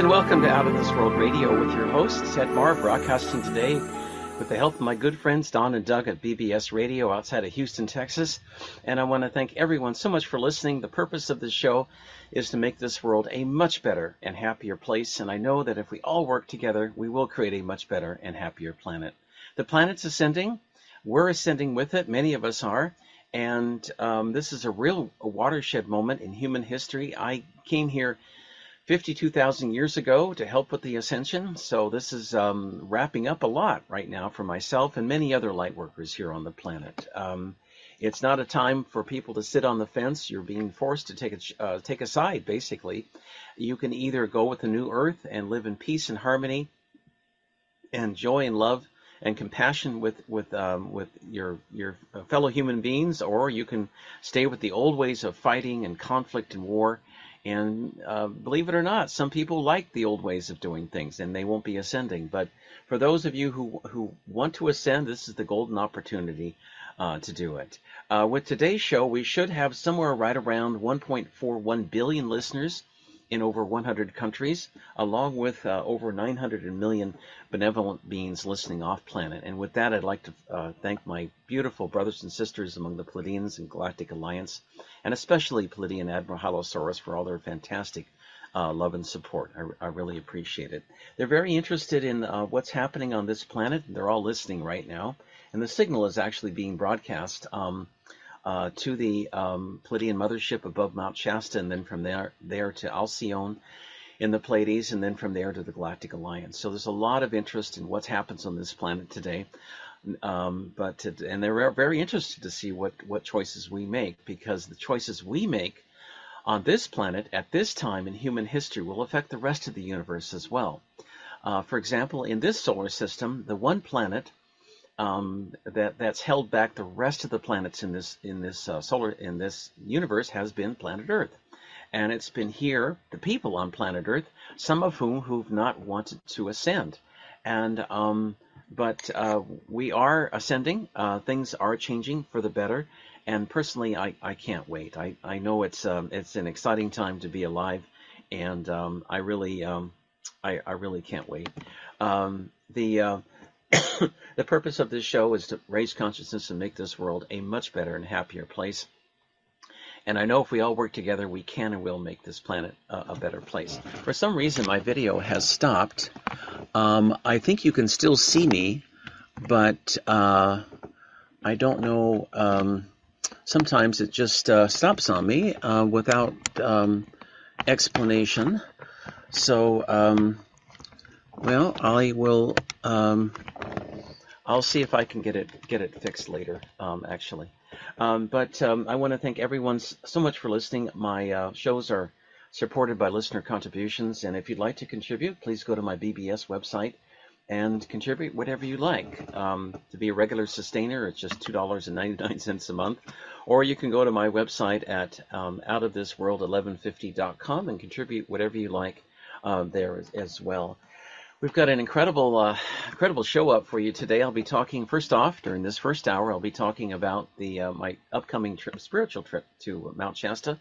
and welcome to Out of This World Radio with your host, Ted Mahr, broadcasting today with the help of my good friends Don and Doug at BBS Radio outside of Houston, Texas. And I want to thank everyone so much for listening. The purpose of this show is to make this world a much better and happier place. And I know that if we all work together, we will create a much better and happier planet. The planet's ascending. We're ascending with it. Many of us are. And um, this is a real watershed moment in human history. I came here 52,000 years ago to help with the ascension. So this is um, wrapping up a lot right now for myself and many other light workers here on the planet. Um, it's not a time for people to sit on the fence. You're being forced to take a, uh, take a side, basically. You can either go with the new earth and live in peace and harmony and joy and love and compassion with with um, with your your fellow human beings, or you can stay with the old ways of fighting and conflict and war and uh, believe it or not, some people like the old ways of doing things and they won't be ascending. But for those of you who, who want to ascend, this is the golden opportunity uh, to do it. Uh, with today's show, we should have somewhere right around 1.41 billion listeners in over 100 countries, along with uh, over 900 million benevolent beings listening off planet. And with that, I'd like to uh, thank my beautiful brothers and sisters among the Pleiadians and Galactic Alliance, and especially Pleiadian Admiral Halosaurus for all their fantastic uh, love and support. I, I, really appreciate it. They're very interested in uh, what's happening on this planet. They're all listening right now, and the signal is actually being broadcast. Um, uh, to the um, Pleiadian mothership above Mount Shasta, and then from there there to Alcyone in the Pleiades, and then from there to the Galactic Alliance. So there's a lot of interest in what happens on this planet today. Um, but to, and they're very interested to see what what choices we make because the choices we make on this planet at this time in human history will affect the rest of the universe as well. Uh, for example, in this solar system, the one planet um, that that's held back the rest of the planets in this in this uh, solar in this universe has been planet Earth, and it's been here the people on planet Earth, some of whom who've not wanted to ascend, and um, but uh, we are ascending. Uh, things are changing for the better, and personally, I, I can't wait. I, I know it's um, it's an exciting time to be alive, and um, I really um, I, I really can't wait. Um, the uh, the purpose of this show is to raise consciousness and make this world a much better and happier place. And I know if we all work together, we can and will make this planet a, a better place. For some reason, my video has stopped. Um, I think you can still see me, but uh, I don't know. Um, sometimes it just uh, stops on me uh, without um, explanation. So, um, well, I will. Um, I'll see if I can get it get it fixed later. Um, actually, um, but um, I want to thank everyone so much for listening. My uh, shows are supported by listener contributions, and if you'd like to contribute, please go to my BBS website and contribute whatever you like. Um, to be a regular sustainer, it's just two dollars and ninety nine cents a month, or you can go to my website at um, outofthisworld1150.com and contribute whatever you like uh, there as, as well. We've got an incredible, uh, incredible show up for you today. I'll be talking first off during this first hour. I'll be talking about the uh, my upcoming trip, spiritual trip to Mount Shasta,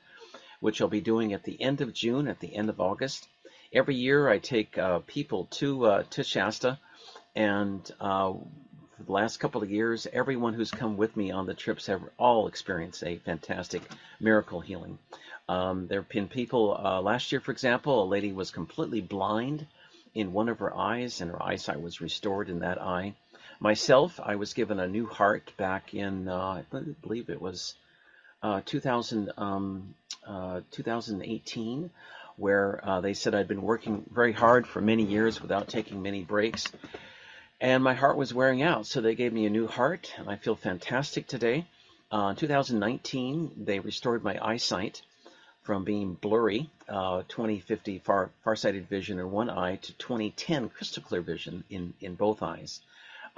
which I'll be doing at the end of June, at the end of August. Every year, I take uh, people to uh, to Shasta, and uh, for the last couple of years, everyone who's come with me on the trips have all experienced a fantastic miracle healing. Um, there have been people uh, last year, for example, a lady was completely blind in one of her eyes, and her eyesight was restored in that eye. Myself, I was given a new heart back in, uh, I believe it was uh, 2000, um, uh, 2018, where uh, they said I'd been working very hard for many years without taking many breaks. And my heart was wearing out, so they gave me a new heart, and I feel fantastic today. Uh, in 2019, they restored my eyesight from being blurry, uh, 2050 far farsighted vision in one eye to 2010 crystal clear vision in in both eyes.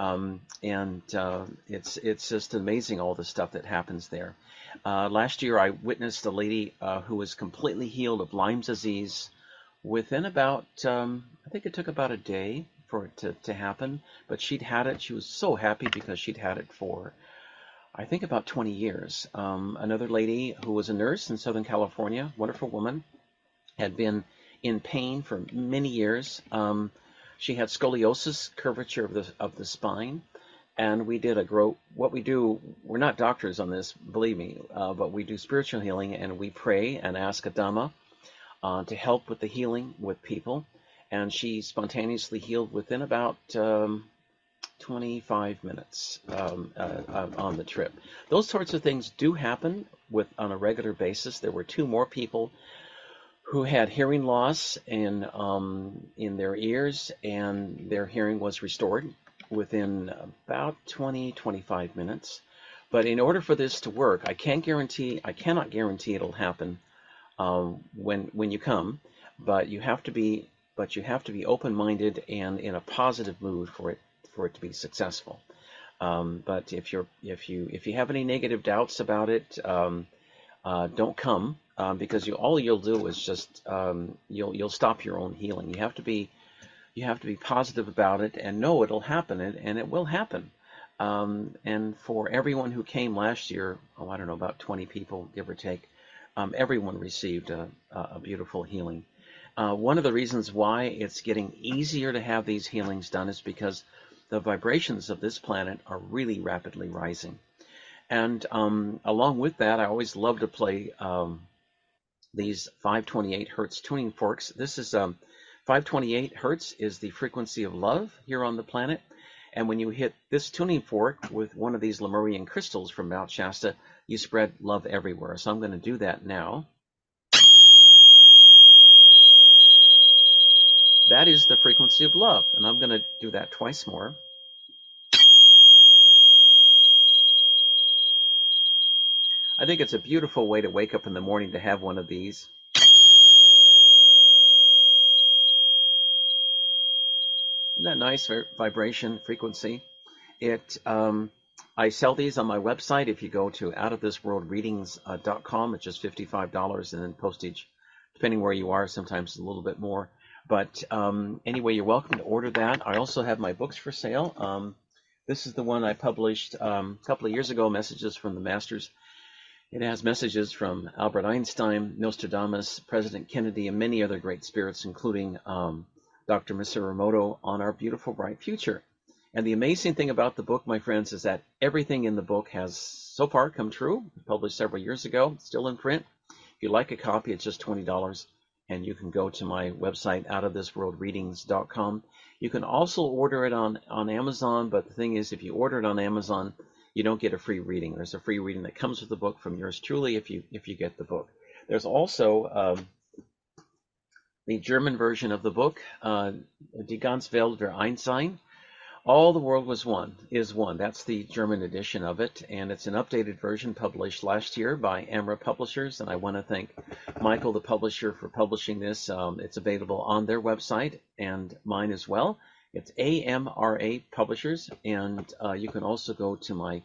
Um, and uh, it's it's just amazing all the stuff that happens there. Uh, last year, I witnessed a lady uh, who was completely healed of Lyme's disease within about um, I think it took about a day for it to, to happen. But she'd had it. She was so happy because she'd had it for I think about 20 years. Um, another lady who was a nurse in Southern California, wonderful woman, had been in pain for many years. Um, she had scoliosis, curvature of the of the spine, and we did a grow. What we do, we're not doctors on this, believe me, uh, but we do spiritual healing, and we pray and ask Adama uh, to help with the healing with people. And she spontaneously healed within about um, 25 minutes um, uh, uh, on the trip. Those sorts of things do happen with on a regular basis. There were two more people who had hearing loss in um, in their ears, and their hearing was restored within about 20 25 minutes. But in order for this to work, I can't guarantee I cannot guarantee it'll happen um, when when you come, but you have to be but you have to be open-minded and in a positive mood for it for it to be successful. Um, but if you're if you if you have any negative doubts about it, um, uh, don't come um, because you all you'll do is just um, you'll you'll stop your own healing. You have to be you have to be positive about it and know it'll happen and, and it will happen. Um, and for everyone who came last year, oh I don't know about 20 people give or take, um, everyone received a, a beautiful healing. Uh, one of the reasons why it's getting easier to have these healings done is because the vibrations of this planet are really rapidly rising. And um, along with that, I always love to play um, these 528 hertz tuning forks. This is um, 528 hertz is the frequency of love here on the planet. And when you hit this tuning fork with one of these Lemurian crystals from Mount Shasta, you spread love everywhere. So I'm going to do that now. That is the frequency of love. And I'm going to do that twice more. I think it's a beautiful way to wake up in the morning to have one of these. Isn't that nice vibration frequency? It um, I sell these on my website. If you go to outofthisworldreadings.com, it's just $55 and then postage, depending where you are, sometimes a little bit more. But um, anyway, you're welcome to order that. I also have my books for sale. Um, this is the one I published um, a couple of years ago, Messages from the Masters. It has messages from Albert Einstein, Nostradamus, President Kennedy, and many other great spirits, including um, Dr. Masaru on our beautiful, bright future. And the amazing thing about the book, my friends, is that everything in the book has so far come true. Published several years ago, still in print. If you like a copy, it's just $20, and you can go to my website, outofthisworldreadings.com. You can also order it on, on Amazon, but the thing is, if you order it on Amazon, you don't get a free reading. There's a free reading that comes with the book from yours truly if you if you get the book. There's also um, the German version of the book, uh, Die ganze Welt war Einstein. All the World Was One is one. That's the German edition of it, and it's an updated version published last year by Amra Publishers. And I want to thank Michael, the publisher, for publishing this. Um, it's available on their website and mine as well. It's AMRA Publishers, and uh, you can also go to my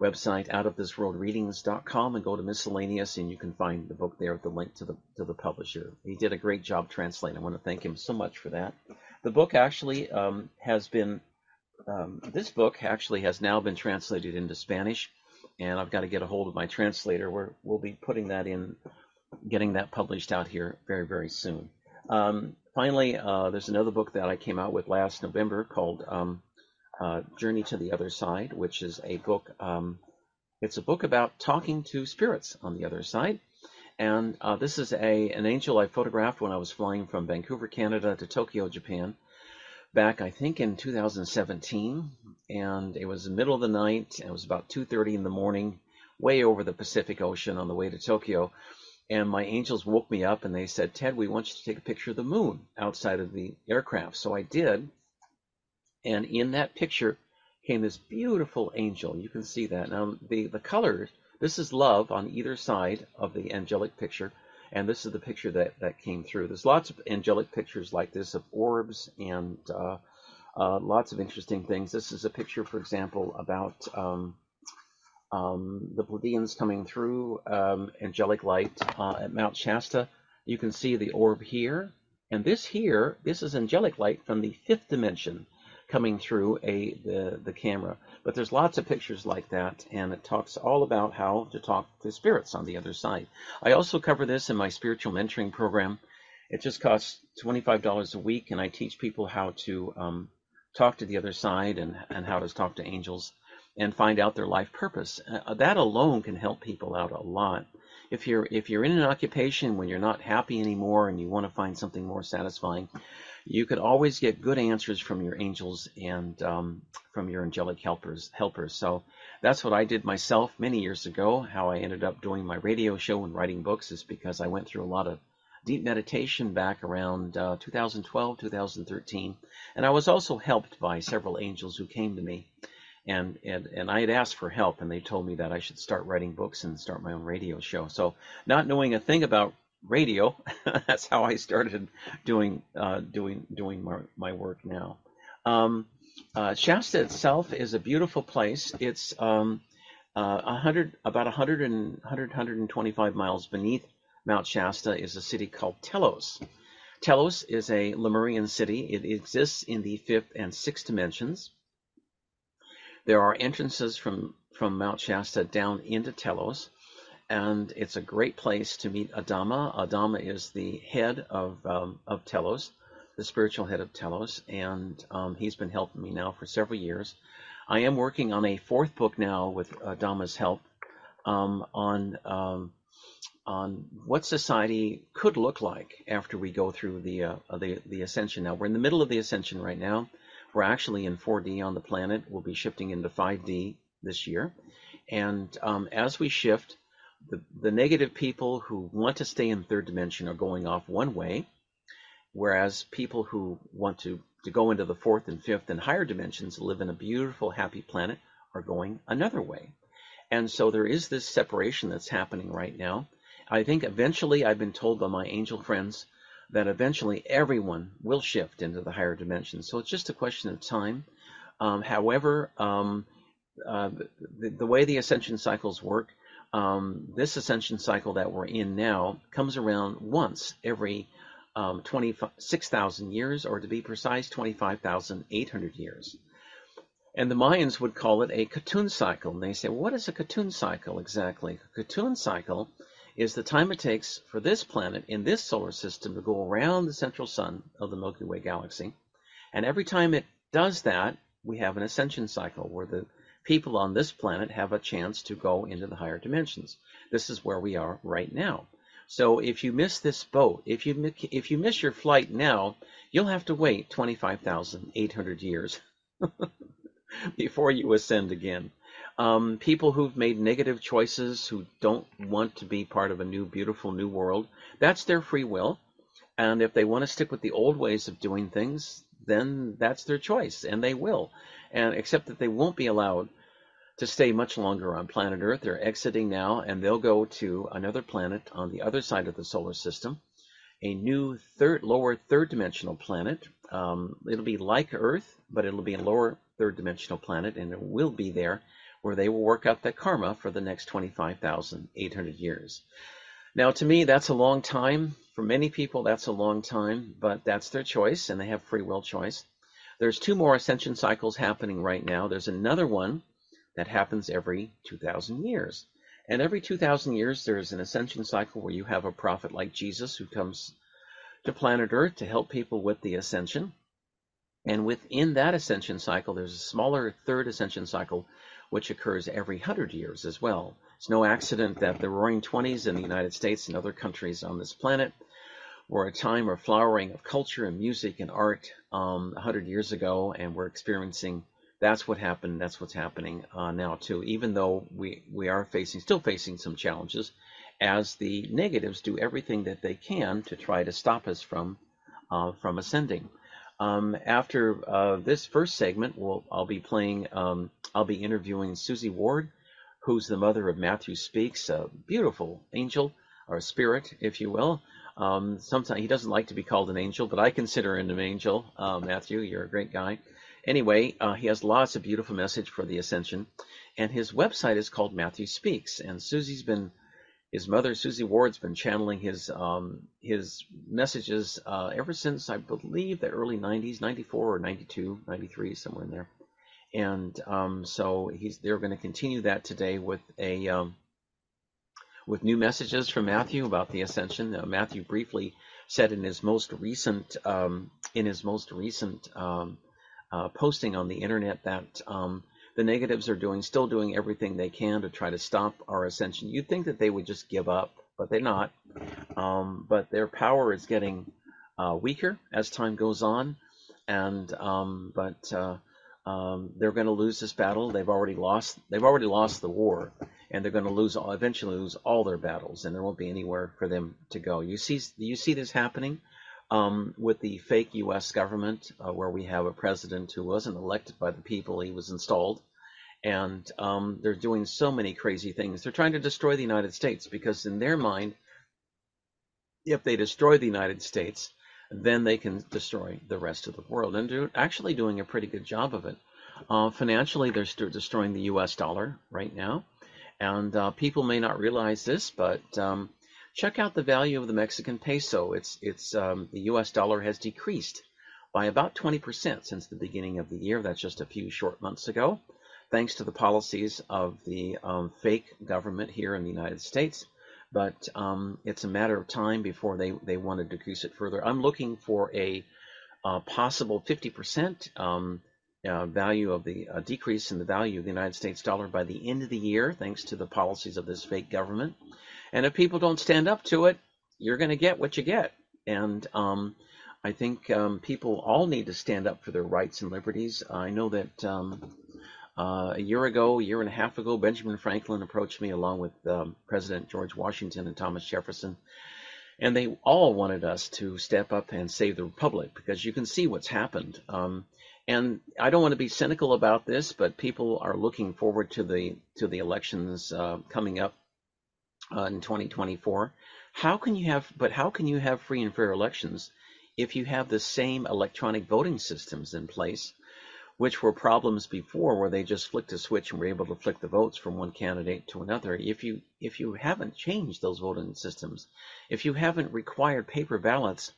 website, outofthisworldreadings.com, and go to miscellaneous, and you can find the book there with the link to the to the publisher. He did a great job translating. I want to thank him so much for that. The book actually um, has been um, this book actually has now been translated into Spanish, and I've got to get a hold of my translator. We're, we'll be putting that in, getting that published out here very very soon. Um, finally, uh, there's another book that I came out with last November called um, uh, Journey to the Other Side, which is a book. Um, it's a book about talking to spirits on the other side. And uh, this is a an angel I photographed when I was flying from Vancouver, Canada to Tokyo, Japan, back I think in 2017. And it was the middle of the night. It was about 2:30 in the morning, way over the Pacific Ocean on the way to Tokyo and my angels woke me up and they said, Ted, we want you to take a picture of the moon outside of the aircraft. So I did. And in that picture came this beautiful angel. You can see that. Now, the, the colors, this is love on either side of the angelic picture. And this is the picture that, that came through. There's lots of angelic pictures like this of orbs and uh, uh, lots of interesting things. This is a picture, for example, about um, um, the Pleiadians coming through um, angelic light uh, at Mount Shasta. You can see the orb here. And this here, this is angelic light from the fifth dimension coming through a the, the camera. But there's lots of pictures like that, and it talks all about how to talk to spirits on the other side. I also cover this in my spiritual mentoring program, It just costs $25 a week, and I teach people how to um, talk to the other side and, and how to talk to angels and find out their life purpose. Uh, that alone can help people out a lot. If you're if you're in an occupation when you're not happy anymore and you want to find something more satisfying, you could always get good answers from your angels and um, from your angelic helpers. Helpers. So that's what I did myself many years ago. How I ended up doing my radio show and writing books is because I went through a lot of deep meditation back around uh, 2012, 2013, and I was also helped by several angels who came to me and, and and I had asked for help, and they told me that I should start writing books and start my own radio show. So, not knowing a thing about radio, that's how I started doing uh, doing doing my, my work now. Um, uh, Shasta itself is a beautiful place. It's um, uh, 100 about 100 and 100 125 miles beneath Mount Shasta is a city called Telos. Telos is a Lemurian city. It exists in the fifth and sixth dimensions. There are entrances from, from Mount Shasta down into Telos, and it's a great place to meet Adama. Adama is the head of, um, of Telos, the spiritual head of Telos, and um, he's been helping me now for several years. I am working on a fourth book now with Adama's help um, on um, on what society could look like after we go through the uh, the the ascension. Now we're in the middle of the ascension right now. We're actually in 4D on the planet. We'll be shifting into 5D this year. And um, as we shift, the, the negative people who want to stay in third dimension are going off one way, whereas people who want to, to go into the fourth and fifth and higher dimensions, live in a beautiful, happy planet, are going another way. And so there is this separation that's happening right now. I think eventually, I've been told by my angel friends, that eventually everyone will shift into the higher dimensions. So it's just a question of time. Um, however, um, uh, the, the, way the ascension cycles work, um, this ascension cycle that we're in now comes around once every um, 26,000 years, or to be precise, 25,800 years. And the Mayans would call it a Katun cycle. And they say, what is a Katun cycle exactly? A Katun cycle is the time it takes for this planet in this solar system to go around the central sun of the Milky Way galaxy. And every time it does that, we have an ascension cycle where the people on this planet have a chance to go into the higher dimensions. This is where we are right now. So if you miss this boat, if you if you miss your flight now, you'll have to wait 25,800 years before you ascend again. Um, people who've made negative choices, who don't want to be part of a new, beautiful new world, that's their free will. And if they want to stick with the old ways of doing things, then that's their choice, and they will. And except that they won't be allowed to stay much longer on planet Earth. They're exiting now, and they'll go to another planet on the other side of the solar system, a new third, lower third dimensional planet. Um, it'll be like Earth, but it'll be a lower third dimensional planet, and it will be there where they will work out that karma for the next 25,800 years. Now, to me, that's a long time. For many people, that's a long time, but that's their choice, and they have free will choice. There's two more ascension cycles happening right now. There's another one that happens every 2,000 years. And every 2,000 years, there's an ascension cycle where you have a prophet like Jesus who comes to planet Earth to help people with the ascension. And within that ascension cycle, there's a smaller third ascension cycle which occurs every 100 years as well. It's no accident that the Roaring Twenties in the United States and other countries on this planet were a time of flowering of culture and music and art um, 100 years ago, and we're experiencing that's what happened. That's what's happening uh, now too. Even though we we are facing still facing some challenges, as the negatives do everything that they can to try to stop us from uh, from ascending. Um, after uh, this first segment, we'll, I'll be playing, um, I'll be interviewing Suzy Ward, who's the mother of Matthew Speaks, a beautiful angel or spirit, if you will. Um, sometimes he doesn't like to be called an angel, but I consider him an angel. Uh, Matthew, you're a great guy. Anyway, uh, he has lots of beautiful message for the ascension, and his website is called Matthew Speaks. And Suzy's been his mother, Suzy Ward's been channeling his um, his messages uh, ever since I believe the early 90s, 94 or 92, 93, somewhere in there. And um, so they're going to continue that today with a um, with new messages from Matthew about the ascension. Uh, Matthew briefly said in his most recent um, in his most recent um, uh, posting on the internet that um, the negatives are doing still doing everything they can to try to stop our ascension. You'd think that they would just give up, but they're not. Um, but their power is getting uh, weaker as time goes on, and but uh, um, they're going to lose this battle. They've already lost. They've already lost the war, and they're going to lose eventually lose all their battles, and there won't be anywhere for them to go. You see, you see this happening um, with the fake U.S. government, uh, where we have a president who wasn't elected by the people; he was installed, and um, they're doing so many crazy things. They're trying to destroy the United States because, in their mind, if they destroy the United States, then they can destroy the rest of the world. And they're actually doing a pretty good job of it. Uh, financially, they're destroying the U.S. dollar right now, and uh, people may not realize this, but um, check out the value of the Mexican peso. It's it's um, the U.S. dollar has decreased by about 20% since the beginning of the year. That's just a few short months ago, thanks to the policies of the um, fake government here in the United States but um, it's a matter of time before they, they want to decrease it further. I'm looking for a uh, possible 50% um, uh, value of the uh, decrease in the value of the United States dollar by the end of the year, thanks to the policies of this fake government. And if people don't stand up to it, you're going to get what you get. And um, I think um, people all need to stand up for their rights and liberties. I know that um, uh, a year ago, a year and a half ago, Benjamin Franklin approached me along with um, President George Washington and Thomas Jefferson. And they all wanted us to step up and save the republic because you can see what's happened. Um, and I don't want to be cynical about this, but people are looking forward to the to the elections uh, coming up uh, in 2024. How can you have? But how can you have free and fair elections if you have the same electronic voting systems in place which were problems before where they just flicked a switch and were able to flick the votes from one candidate to another. If you if you haven't changed those voting systems, if you haven't required paper ballots,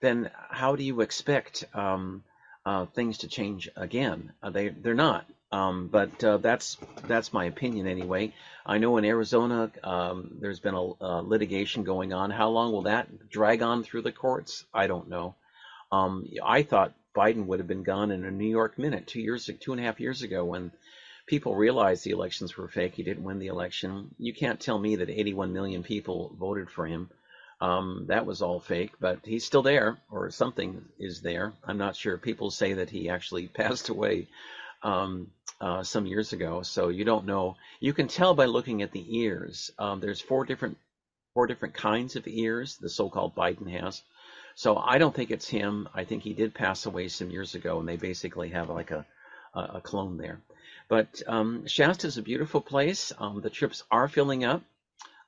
then how do you expect um, uh, things to change again? Uh, they they're not. Um, but uh, that's that's my opinion anyway. I know in Arizona um, there's been a, a, litigation going on. How long will that drag on through the courts? I don't know. Um, I thought Biden would have been gone in a New York minute two years, two and a half years ago when people realized the elections were fake. He didn't win the election. You can't tell me that 81 million people voted for him. Um, that was all fake, but he's still there, or something is there. I'm not sure. People say that he actually passed away um, uh, some years ago, so you don't know. You can tell by looking at the ears. Um, there's four different four different kinds of ears. The so-called Biden has. So I don't think it's him. I think he did pass away some years ago, and they basically have like a a clone there. But um, Shasta is a beautiful place. Um, the trips are filling up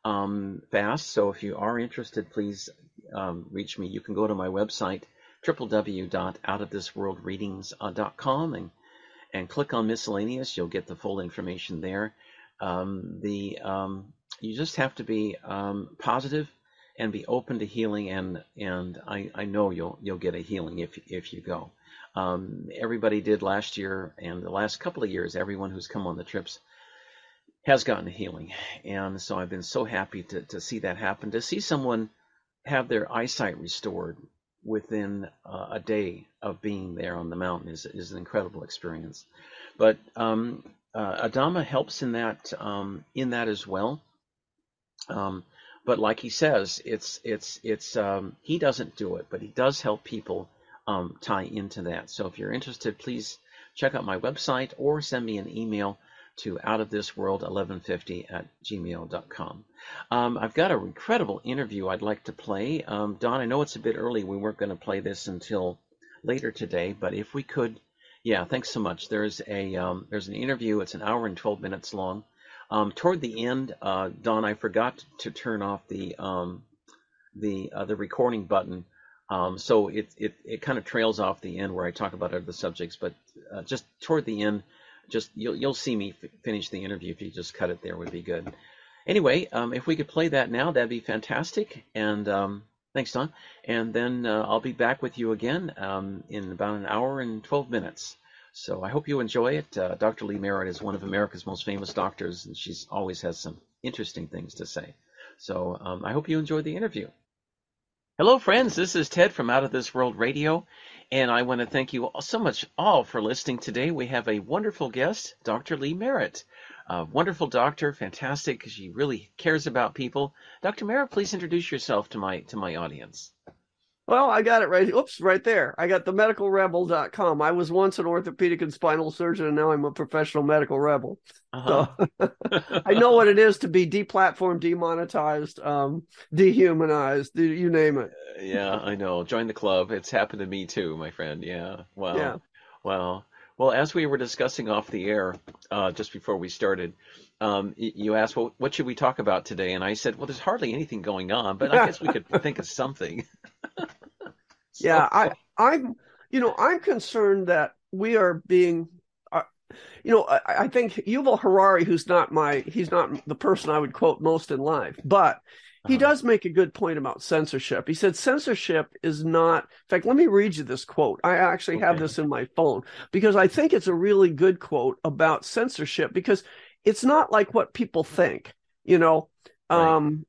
um, fast, so if you are interested, please um, reach me. You can go to my website www.outofthisworldreadings.com and and click on miscellaneous. You'll get the full information there. Um, the um, you just have to be positive and be open to healing and and I, I know you'll you'll get a healing if if you go. Um, everybody did last year and the last couple of years. Everyone who's come on the trips has gotten a healing, and so I've been so happy to to see that happen. To see someone have their eyesight restored within uh, a day of being there on the mountain is is an incredible experience. But um, uh, Adama helps in that um, in that as well. Um, but like he says, it's it's it's um, he doesn't do it, but he does help people um, tie into that. So if you're interested, please check out my website or send me an email to outofthisworld1150 at gmail.com. Um, I've got an incredible interview I'd like to play. Um, Don, I know it's a bit early. We weren't going to play this until later today, but if we could, yeah, thanks so much. There's a um, there's an interview. It's an hour and 12 minutes long um, toward the end, uh, Don, I forgot to turn off the um, the uh, the recording button, um, so it, it it kind of trails off the end where I talk about other subjects. But uh, just toward the end, just you'll you'll see me f- finish the interview if you just cut it there would be good. Anyway, um, if we could play that now, that'd be fantastic. And um, thanks, Don. And then uh, I'll be back with you again um, in about an hour and 12 minutes. So I hope you enjoy it. Uh, Dr. Lee Merritt is one of America's most famous doctors, and she's always has some interesting things to say. So um, I hope you enjoy the interview. Hello, friends. This is Ted from Out of This World Radio, and I want to thank you all so much all for listening today. We have a wonderful guest, Dr. Lee Merritt. A wonderful doctor, fantastic. Because she really cares about people. Dr. Merritt, please introduce yourself to my to my audience. Well, I got it right. Oops, right there. I got the medicalrebel.com. I was once an orthopedic and spinal surgeon, and now I'm a professional medical rebel. Uh-huh. So I know what it is to be deplatformed, demonetized, um, dehumanized, you name it. yeah, I know. Join the club. It's happened to me too, my friend. Yeah. Wow. Yeah. Well, well, as we were discussing off the air uh, just before we started, um, you asked, well, what should we talk about today? And I said, well, there's hardly anything going on, but I guess we could think of something. so, yeah, I, I'm, you know, I'm concerned that we are being, uh, you know, I, I, think Yuval Harari, who's not my, he's not the person I would quote most in life, but he uh-huh. does make a good point about censorship. He said censorship is not. In fact, let me read you this quote. I actually okay. have this in my phone because I think it's a really good quote about censorship because it's not like what people think. You know, right. um,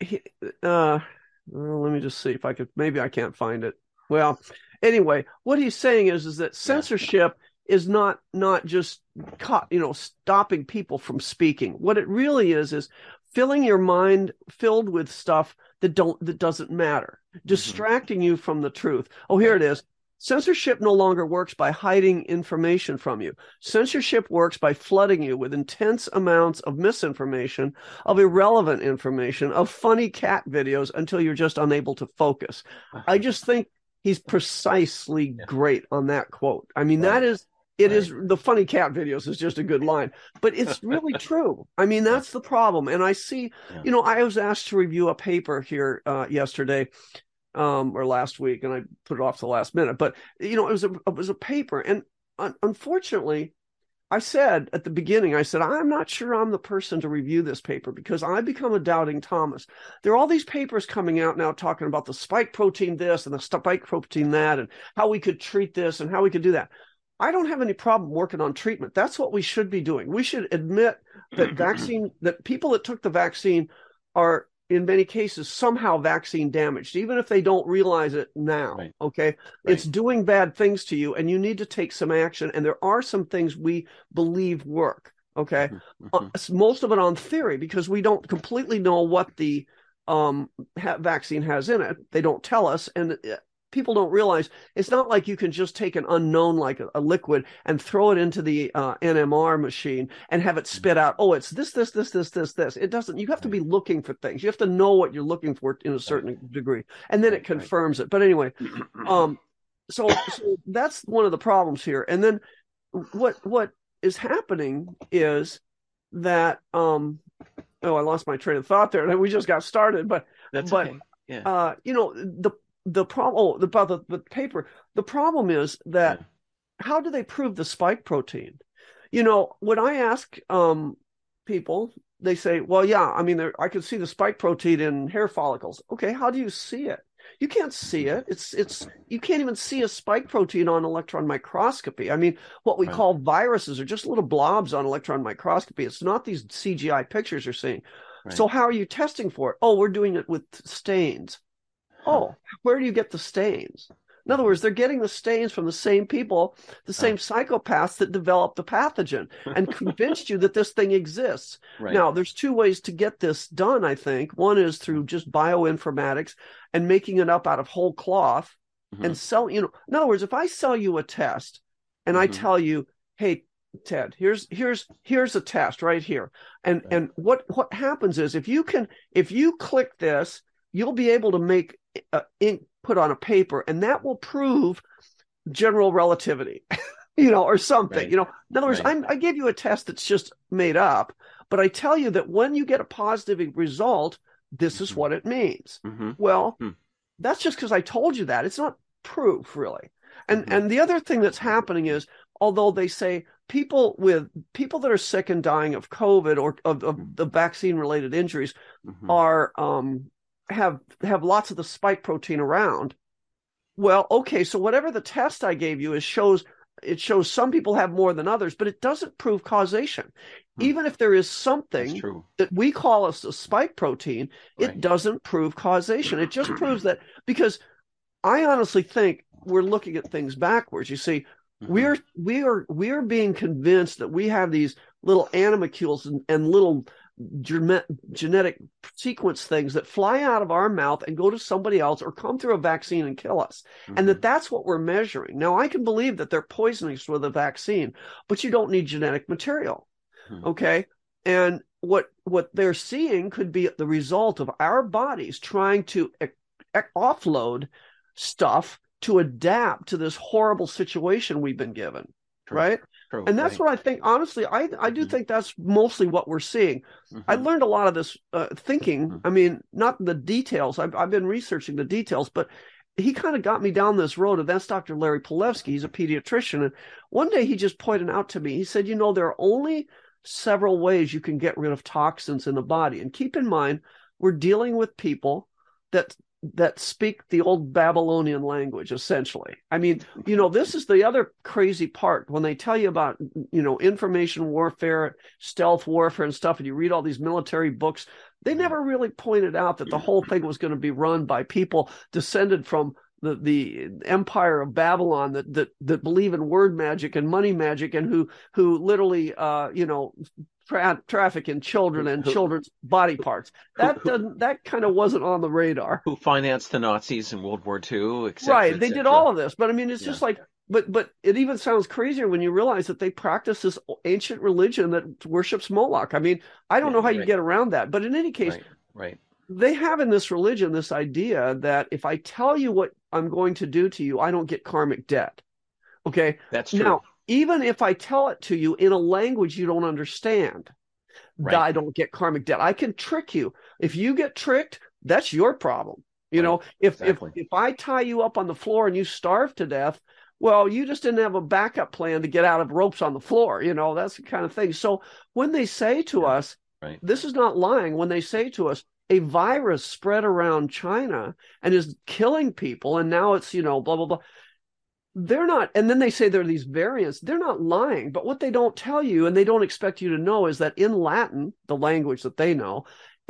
he, uh, well, let me just see if I could. Maybe I can't find it. Well, anyway, what he's saying is is that censorship yeah. is not not just caught, you know, stopping people from speaking. What it really is is filling your mind filled with stuff that don't that doesn't matter, mm-hmm. distracting you from the truth. Oh, here it is. Censorship no longer works by hiding information from you. Censorship works by flooding you with intense amounts of misinformation, of irrelevant information, of funny cat videos until you're just unable to focus. I just think he's precisely great on that quote. I mean, that is it right. is the funny cat videos is just a good line, but it's really true. I mean, that's the problem. And I see, yeah. you know, I was asked to review a paper here uh, yesterday um, or last week, and I put it off to the last minute. But you know, it was a it was a paper, and un- unfortunately, I said at the beginning, I said, I'm not sure I'm the person to review this paper because I become a doubting Thomas. There are all these papers coming out now talking about the spike protein this and the spike protein that, and how we could treat this and how we could do that. I don't have any problem working on treatment. That's what we should be doing. We should admit that vaccine, that people that took the vaccine are in many cases somehow vaccine damaged, even if they don't realize it now. Right. Okay. Right. It's doing bad things to you and you need to take some action. And there are some things we believe work. Okay. Mm-hmm. Uh, mm-hmm. most of it on theory because we don't completely know what the um, ha- vaccine has in it. They don't tell us. And uh, people don't realize it's not like you can just take an unknown like a, a liquid and throw it into the uh, NMR machine and have it mm-hmm. spit out. Oh, it's this, this, this, this, this, this. It doesn't. You have to be looking for things. You have to know what you're looking for in a certain degree, and then it confirms it. But anyway, um, so, so that's one of the problems here. And then what what is happening is that um, oh, I lost my train of thought there. We just got started, but that's but. Okay. Yeah. Uh, you know the the problem oh, about the, the paper the problem is that yeah. how do they prove the spike protein? You know when i ask um, people they say well yeah i mean i can see the spike protein in hair follicles. Okay how do you see it? You can't see it. It's it's you can't even see a spike protein on electron microscopy. I mean what we right. call viruses are just little blobs on electron microscopy. It's not these cgi pictures you're seeing. Right. so how are you testing for it? Oh we're doing it with stains oh, where do you get the stains? In other words, they're getting the stains from the same people, the same psychopaths that developed the pathogen and convinced you that this thing exists. Right. Now, there's two ways to get this done, I think. One is through just bioinformatics and making it up out of whole cloth mm-hmm. and sell, you know, in other words, if I sell you a test and mm-hmm. I tell you, hey, Ted, here's here's here's a test right here. And right. and what what happens is if you can if you click this, you'll be able to make uh, ink put on a paper, and that will prove general relativity, you know, or something. Right. You know, in other words, right. i give you a test that's just made up, but I tell you that when you get a positive result, this mm-hmm. is what it means. Mm-hmm. Well, mm-hmm. that's just because I told you that. It's not proof, really. And mm-hmm. and the other thing that's happening is, although they say people with people that are sick and dying of COVID or of, of mm-hmm. the vaccine related injuries mm-hmm. are um, have have lots of the spike protein around. Well, okay, so whatever the test I gave you is shows it shows some people have more than others, but it doesn't prove causation. Hmm. Even if there is something that we call a, a spike protein, right. it doesn't prove causation. It just proves that because I honestly think we're looking at things backwards. You see, mm-hmm. we're we are we are being convinced that we have these little animalcules and, and little genetic sequence things that fly out of our mouth and go to somebody else or come through a vaccine and kill us mm-hmm. and that mm-hmm. that's what we're measuring now i can believe that they're poisoning us with a vaccine but you don't need genetic material mm-hmm. okay and what what they're seeing could be the result of our bodies trying to e- e- offload stuff to adapt to this horrible situation we've been given right True, and that's right. what I think. Honestly, I I do mm-hmm. think that's mostly what we're seeing. Mm-hmm. I learned a lot of this uh, thinking. Mm-hmm. I mean, not the details. I've I've been researching the details, but he kind of got me down this road. And that's Dr. Larry Palevsky. He's a pediatrician, and one day he just pointed out to me. He said, "You know, there are only several ways you can get rid of toxins in the body, and keep in mind, we're dealing with people that that speak the old Babylonian language, essentially. I mean, you know, this is the other crazy part when they tell you about, you know, information warfare, stealth warfare, and stuff, and you read all these military books. They never really pointed out that the whole thing was going to be run by people descended from the the empire of Babylon that that that believe in word magic and money magic and who who literally uh you know tra- traffic in children and who, children's body parts. That who, doesn't that kind of wasn't on the radar. Who financed the Nazis in World War II? Et cetera, right, they did all of this, but I mean, it's yeah. just like. But but it even sounds crazier when you realize that they practice this ancient religion that worships Moloch. I mean, I don't yeah, know how right. you get around that, but in any case, right. right they have in this religion this idea that if I tell you what I'm going to do to you, I don't get karmic debt. Okay. That's true. Now, even if I tell it to you in a language you don't understand, right. I don't get karmic debt. I can trick you. If you get tricked, that's your problem. You right. know, if, exactly. if if I tie you up on the floor and you starve to death, well, you just didn't have a backup plan to get out of ropes on the floor. You know, that's the kind of thing. So when they say to yeah. us, right. this is not lying. When they say to us, a virus spread around China and is killing people, and now it's, you know, blah, blah, blah they're not and then they say there are these variants they're not lying but what they don't tell you and they don't expect you to know is that in latin the language that they know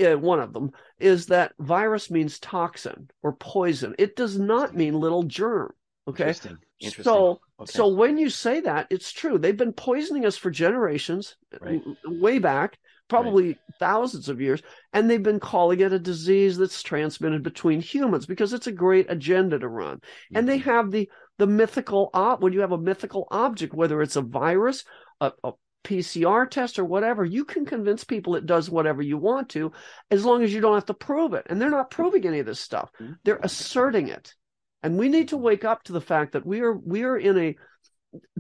uh, one of them is that virus means toxin or poison it does not mean little germ okay Interesting. Interesting. so okay. so when you say that it's true they've been poisoning us for generations right. way back probably right. thousands of years and they've been calling it a disease that's transmitted between humans because it's a great agenda to run mm-hmm. and they mm-hmm. have the the mythical ob when you have a mythical object, whether it's a virus, a, a PCR test, or whatever, you can convince people it does whatever you want to, as long as you don't have to prove it. And they're not proving any of this stuff; mm-hmm. they're asserting it. And we need to wake up to the fact that we are we are in a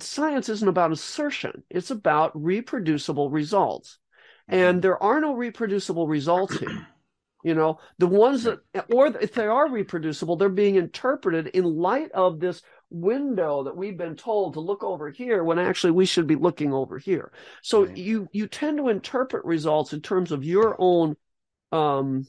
science isn't about assertion; it's about reproducible results. And mm-hmm. there are no reproducible results here. You know, the ones that, or if they are reproducible, they're being interpreted in light of this window that we've been told to look over here when actually we should be looking over here. So right. you you tend to interpret results in terms of your own um,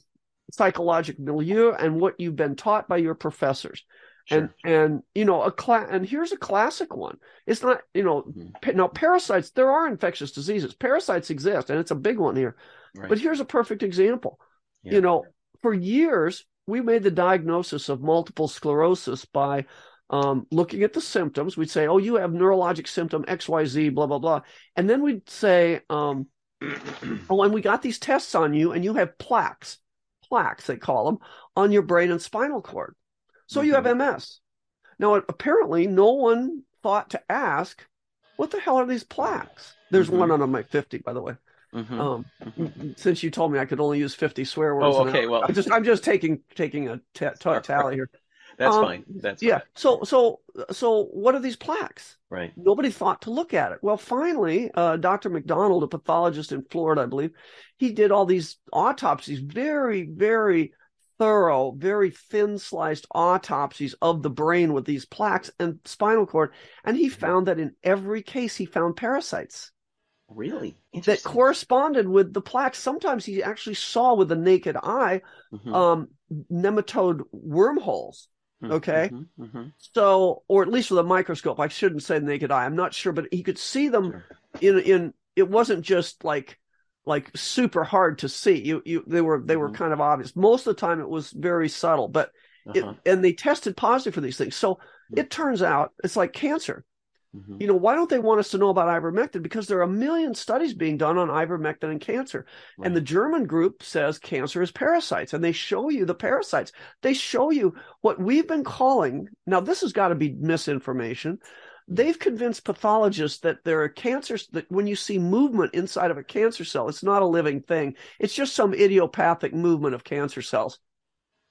psychological milieu and what you've been taught by your professors. Sure. And and you know a class and here's a classic one. It's not you know mm-hmm. now parasites. There are infectious diseases. Parasites exist, and it's a big one here. Right. But here's a perfect example. Yeah. You know, for years we made the diagnosis of multiple sclerosis by um, looking at the symptoms. We'd say, oh, you have neurologic symptom XYZ, blah, blah, blah. And then we'd say, um, oh, and we got these tests on you, and you have plaques, plaques, they call them, on your brain and spinal cord. So mm-hmm. you have MS. Mm-hmm. Now, apparently, no one thought to ask, what the hell are these plaques? There's mm-hmm. one on my 50, by the way. Mm-hmm. Um, mm-hmm. since you told me I could only use 50 swear words. Oh, okay. Well, I'm just, I'm just taking, taking a t- t- tally here. That's um, fine. That's yeah. Fine. So so so what are these plaques? Right. Nobody thought to look at it. Well, finally, uh, Dr. McDonald, a pathologist in Florida, I believe, he did all these autopsies, very very thorough, very thin sliced autopsies of the brain with these plaques and spinal cord, and he mm-hmm. found that in every case he found parasites. Really? That corresponded with the plaques. Sometimes he actually saw with the naked eye mm-hmm. um, nematode wormholes. Okay. Mm-hmm. Mm-hmm. So, or at least with a microscope, I shouldn't say naked eye. I'm not sure, but he could see them Sure. in in. It wasn't just like like super hard to see. You you they were they were Mhm. kind of obvious. Most of the time, it was very subtle, but Uh-huh. and they tested positive for these things. So it turns out it's like cancer. Mhm. You know, why don't they want us to know about ivermectin? Because there are a million studies being done on ivermectin and cancer. And the German group says cancer is parasites, and they show you the parasites. They show you what we've been calling now, this has got to be misinformation. They've convinced pathologists that there are cancers that when you see movement inside of a cancer cell, it's not a living thing. It's just some idiopathic movement of cancer cells.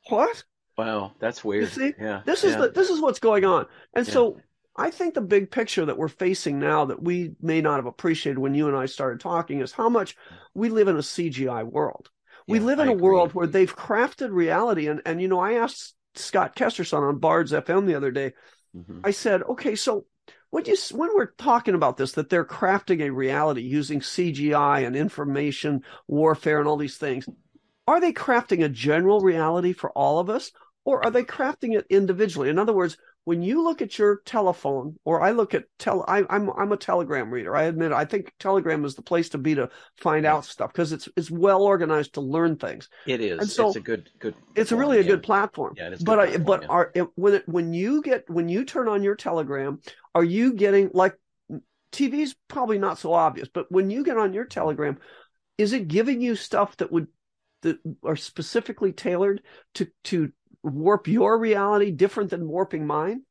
What? Wow, that's weird. see, yeah. This is yeah. the this is what's going on. And Yeah. so I think the big picture that we're facing now that we may not have appreciated when you and I started talking is how much we live in a CGI world. we Yeah, live in I a world where they've crafted reality and and you know I asked Scott Kesterson on Bards FM the other day. Mhm. I said, "Okay, so when you when we're talking about this that they're crafting a reality using CGI and information warfare and all these things, are they crafting a general reality for all of us or are they crafting it individually? In other words, when you look at your telephone or I look at tel I, I'm I'm a telegram reader. I admit I think telegram is the place to be to find out stuff because it's it's well organized to learn things. It is. And so it's a good good. It's form, really a yeah. good platform. Yeah, it is a but good I, but yeah. are it, when it, when you get when you turn on your telegram, are you getting like TV's probably not so obvious, but when you get on your telegram, is it giving you stuff that would that are specifically tailored to to warp your reality different than warping mine?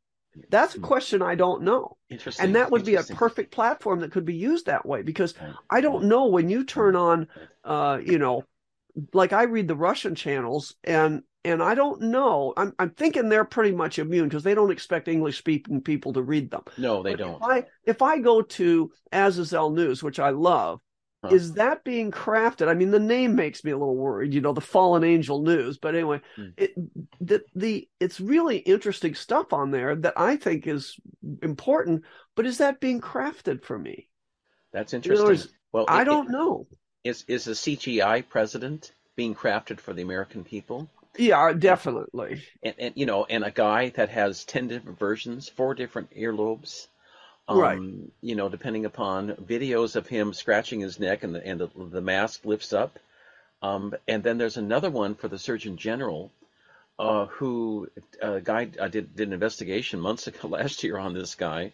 That's a Hmm. question I don't know. Interesting. And that would be a perfect platform that could be used that way because I don't know when you turn on, uh, you know, like I read the Russian channels and and I don't know. I'm I'm thinking they're pretty much immune because they don't expect English speaking people to read them. No, they But don't. If I if I go to Azazel News, which I love, Huh. is that being crafted? I mean, the name makes me a little worried. You know, the Fallen Angel News. But anyway, Hmm. it the the it's really interesting stuff on there that I think is important. But is that being crafted for me? That's In interesting. words, well, I it- don't it- know. Is is the CGI president being crafted for the American people? Yeah, definitely. And, and you know, and a guy that has ten different versions, four different earlobes. Um, Right. You know, depending upon videos of him scratching his neck and the and the, the mask lifts up. Um, and then there's another one for the Surgeon General, uh, who a guy I did did an investigation months ago last year on this guy,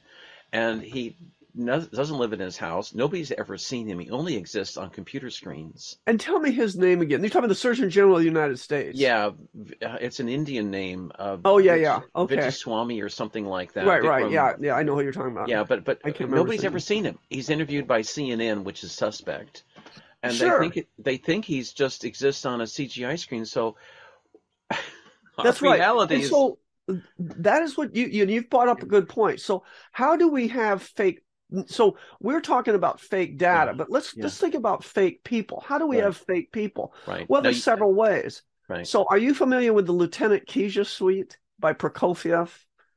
and he doesn't live in his house. Nobody's ever seen him. He only exists on computer screens. And tell me his name again. You're talking about the Surgeon General of the United States. Yeah, uh, it's an Indian name. Uh, Oh, yeah, Vij- yeah. Okay. Vijayaswamy or something like that. Right, right. Yeah, yeah. I know who you're talking about. Yeah, but but nobody's ever seen him. He's interviewed by CNN, which is suspect, and Sure. they think it, they think he's just exists on a CGI screen. So That's right. reality And is so that is what you, you you've brought up a good point. So how do we have fake? So we're talking about fake data, Yeah. but let's Yeah. let's think about fake people. How do we Right. have fake people? right. Well, there's you- several ways. Right. So are you familiar with the Lieutenant Kijé Suite by Prokofiev?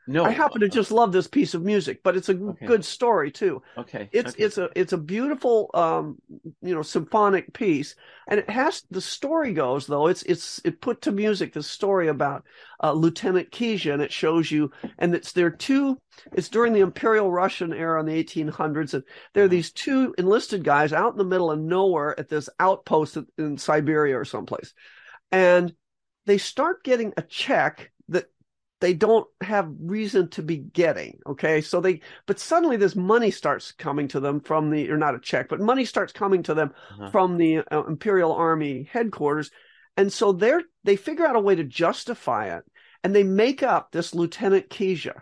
No, I happen to just love this piece of music, but it's a Okay. good story too. Okay. It's okay. it's a it's a beautiful um you know symphonic piece, and it has the story goes though it's it's it put to music the story about uh, Lieutenant Kijé, and it shows you and it's there two it's during the Imperial Russian era in the 1800s, and there are Mhm. these two enlisted guys out in the middle of nowhere at this outpost in Siberia or someplace, and they start getting a check that they don't have reason to be getting. Okay, so they but suddenly this money starts coming to them from the or not a check, but money starts coming to them Uh-huh. from the uh, Imperial Army headquarters, and so they're they figure out a way to justify it, and they make up this Lieutenant Kijé.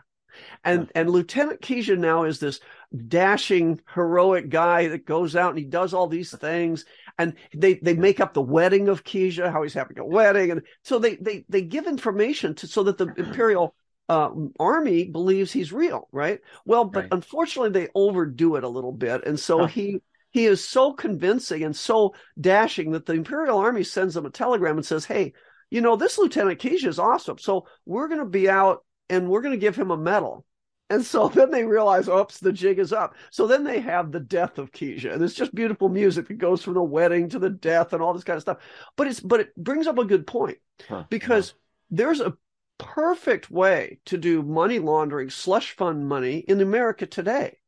And and Lieutenant Kijé now is this dashing heroic guy that goes out and he does all these things and they they make up the wedding of Kijé how he's having a wedding and so they they they give information to so that the imperial uh, army believes he's real right well but Right. unfortunately they overdo it a little bit and so Huh. he he is so convincing and so dashing that the imperial army sends him a telegram and says hey you know this lieutenant Kijé is awesome so we're going to be out and we're going to give him a medal and so then they realize, oops, the jig is up. So then they have the death of Kijé. And it's just beautiful music that goes from the wedding to the death and all this kind of stuff. But it's but it brings up a good point Huh. because there's a perfect way to do money laundering, slush fund money in America today.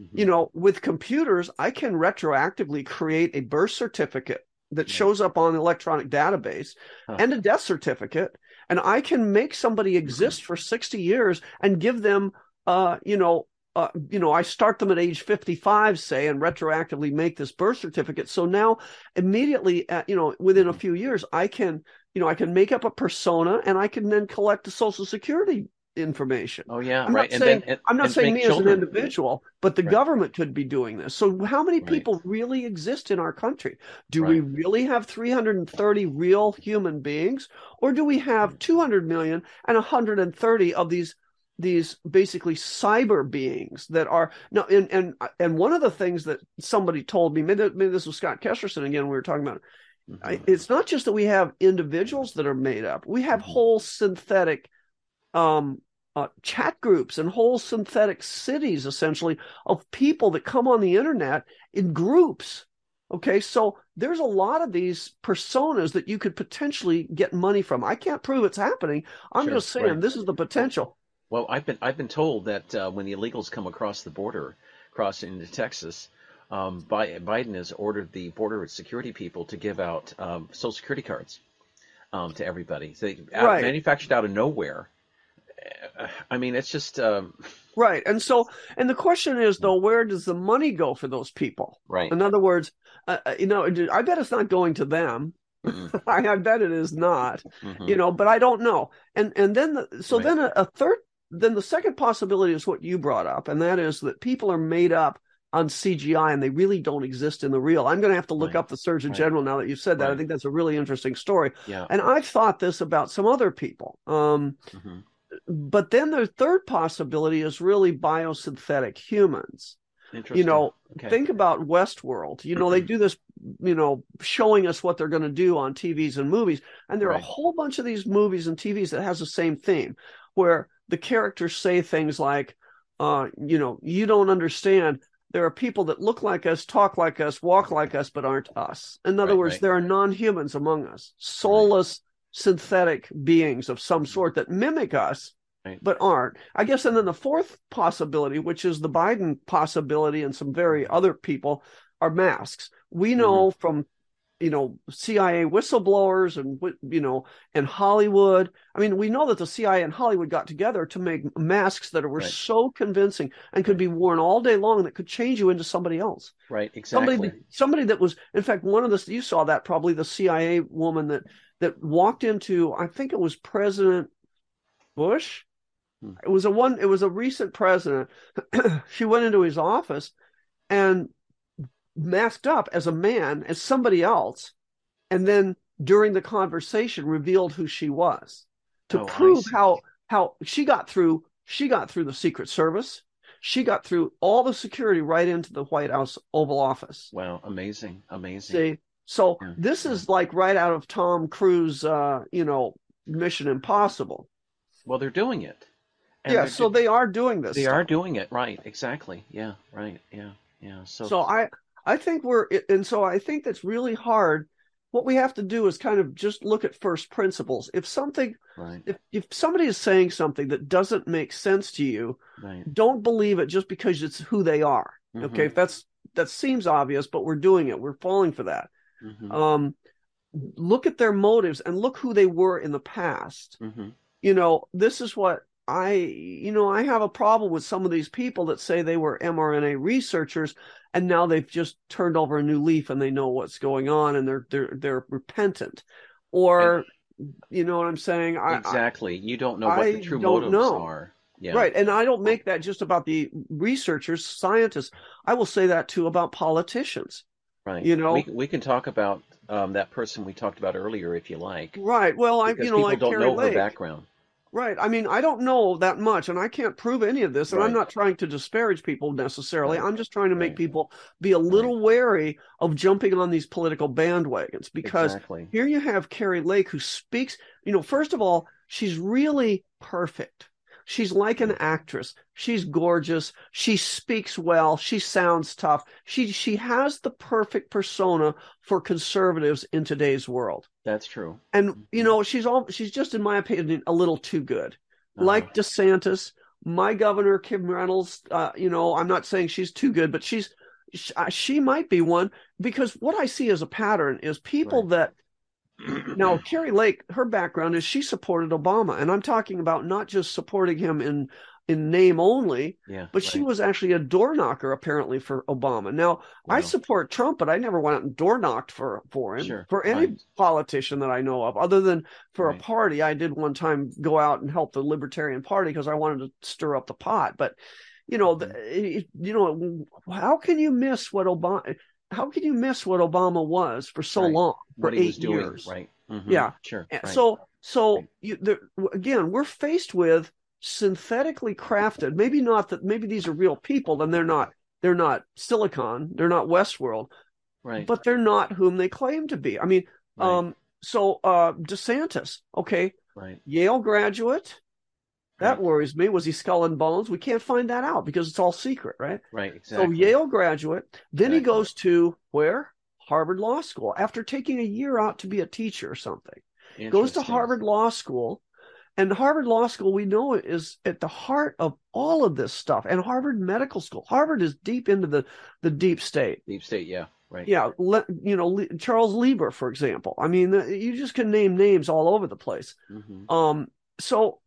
Mm-hmm. You know, with computers, I can retroactively create a birth certificate that shows up on the electronic database huh. and a death certificate and i can make somebody mm-hmm. exist for 60 years and give them uh you know uh, you know, I start them at age 55, say, and retroactively make this birth certificate. So now, immediately, at, you know, within a few years, I can, you know, I can make up a persona and I can then collect the Social Security information. Oh yeah, I'm right. Not saying, then, I'm not saying me children. as an individual, but the right. government could be doing this. So how many people right. really exist in our country? Do right. we really have 330 real human beings, or do we have 200 million and 130 of these? These basically cyber beings that are no and and and one of the things that somebody told me maybe, maybe this was scott kesterson again we were talking about mm-hmm. I, it's not just that we have individuals that are made up we have mm-hmm. whole synthetic um uh, chat groups and whole synthetic cities essentially of people that come on the internet in groups okay so there's a lot of these personas that you could potentially get money from i can't prove it's happening i'm sure, just saying right. this is the potential well i've been i've been told that uh, when the illegals come across the border cross into texas um, Biden has ordered the border security people to give out um, social security cards um, to everybody. So they right. manufactured out of nowhere I mean, it's just um... right. And so, and the question is though, where does the money go for those people? Right. In other words, uh, uh you know, I bet it's not going to them. Mm-hmm. I, I, bet it is not. Mm-hmm. You know, but I don't know. And and then the, so right. then a, a third, then the second possibility is what you brought up, and that is that people are made up on CGI and they really don't exist in the real. I'm going to have to look right. up the Surgeon right. General now that you've said that. Right. I think that's a really interesting story. Yeah. And I've thought this about some other people. Um, mm-hmm but then the third possibility is really biosynthetic humans. You know, okay. think about Westworld. You know, they do this, you know, showing us what they're going to do on TVs and movies. And there are a whole bunch of these movies and TVs that has the same theme where the characters say things like, uh, you know, you don't understand. There are people that look like us, talk like us, walk like us, but aren't us. In other right, words, right. there are non humans among us, soulless, synthetic beings of some sort that mimic us right. but aren't. I guess, and then the fourth possibility, which is the Biden possibility, and some very mm-hmm. other people, are masks. We know mm-hmm. from you know CIA whistleblowers and you know and Hollywood. I mean, we know that the CIA and Hollywood got together to make masks that were right. so convincing and could be worn all day long that could change you into somebody else. Right, exactly. Somebody, somebody that was, in fact, one of the you saw that probably the CIA woman that that walked into, I think it was President Bush. Hmm. It was a one. It was a recent president. she went into his office and masked up as a man, as somebody else, and then during the conversation revealed who she was to oh, prove how how she got through. She got through the Secret Service. She got through all the security right into the White House Oval Office. Wow, amazing, amazing. See, so yeah. this is like right out of Tom Cruise, uh, you know, Mission Impossible. Well, they're doing it. And yeah, so they are doing this. They stuff. are doing it, right? Exactly. Yeah, right. Yeah, yeah. So, so I, I think we're, and so I think that's really hard. What we have to do is kind of just look at first principles. If something, right. if if somebody is saying something that doesn't make sense to you, right. don't believe it just because it's who they are. Mm-hmm. Okay, if that's that seems obvious, but we're doing it. We're falling for that. Mm-hmm. Um, look at their motives and look who they were in the past. Mm-hmm. You know, this is what I, you know, I have a problem with some of these people that say they were mRNA researchers and now they've just turned over a new leaf and they know what's going on and they're they're they're repentant. Or, you know what I'm saying? exactly. You don't know what the true motives know. are. Yeah. Right. And I don't make that just about the researchers, scientists. I will say that too about politicians. Right. You know, we, we can talk about um, that person we talked about earlier if you like. Right. Well, I, you know, like don't Kari know Lake. her background. Right. I mean, I don't know that much, and I can't prove any of this, and right. I'm not trying to disparage people necessarily. Right. I'm just trying to make right. people be a little wary of jumping on these political bandwagons because exactly. here you have Kari Lake who speaks. You know, first of all, she's really perfect. She's like an actress. She's gorgeous. She speaks well. She sounds tough. She she has the perfect persona for conservatives in today's world. That's true. And you know, she's all she's just in my opinion a little too good. Uh-huh. Like DeSantis, my governor Kim Reynolds, uh, you know, I'm not saying she's too good, but she's she, uh, she might be one because what I see as a pattern is people right. that now, Kari Lake, her background is she supported Obama, and I'm talking about not just supporting him in in name only, yeah, but right. she was actually a door knocker apparently for Obama. Now, wow. I support Trump, but I never went out and door knocked for for him sure. for any right. politician that I know of, other than for right. a party. I did one time go out and help the Libertarian Party because I wanted to stir up the pot, but. You know, the, mm-hmm. you know, how can you miss what Obama? How can you miss what Obama was for so right. long for what eight years? Right. Mm-hmm. Yeah. Sure. Right. So so you, there, again, we're faced with synthetically crafted. Maybe not that. Maybe these are real people. and they're not. They're not Silicon. They're not Westworld. Right. But they're not whom they claim to be. I mean, um. So uh, DeSantis, okay, right. Yale graduate, that worries me. Was he skull and bones? We can't find that out because it's all secret, right? Right, exactly. So Yale graduate. Then exactly. he goes to where? Harvard Law School after taking a year out to be a teacher or something. Goes to Harvard Law School. And Harvard Law School, we know, is at the heart of all of this stuff. And Harvard Medical School. Harvard is deep into the, the deep state. Deep state, yeah, right. Yeah, le, you know, Charles Lieber, for example. I mean, you just can name names all over the place. Mm-hmm. Um, so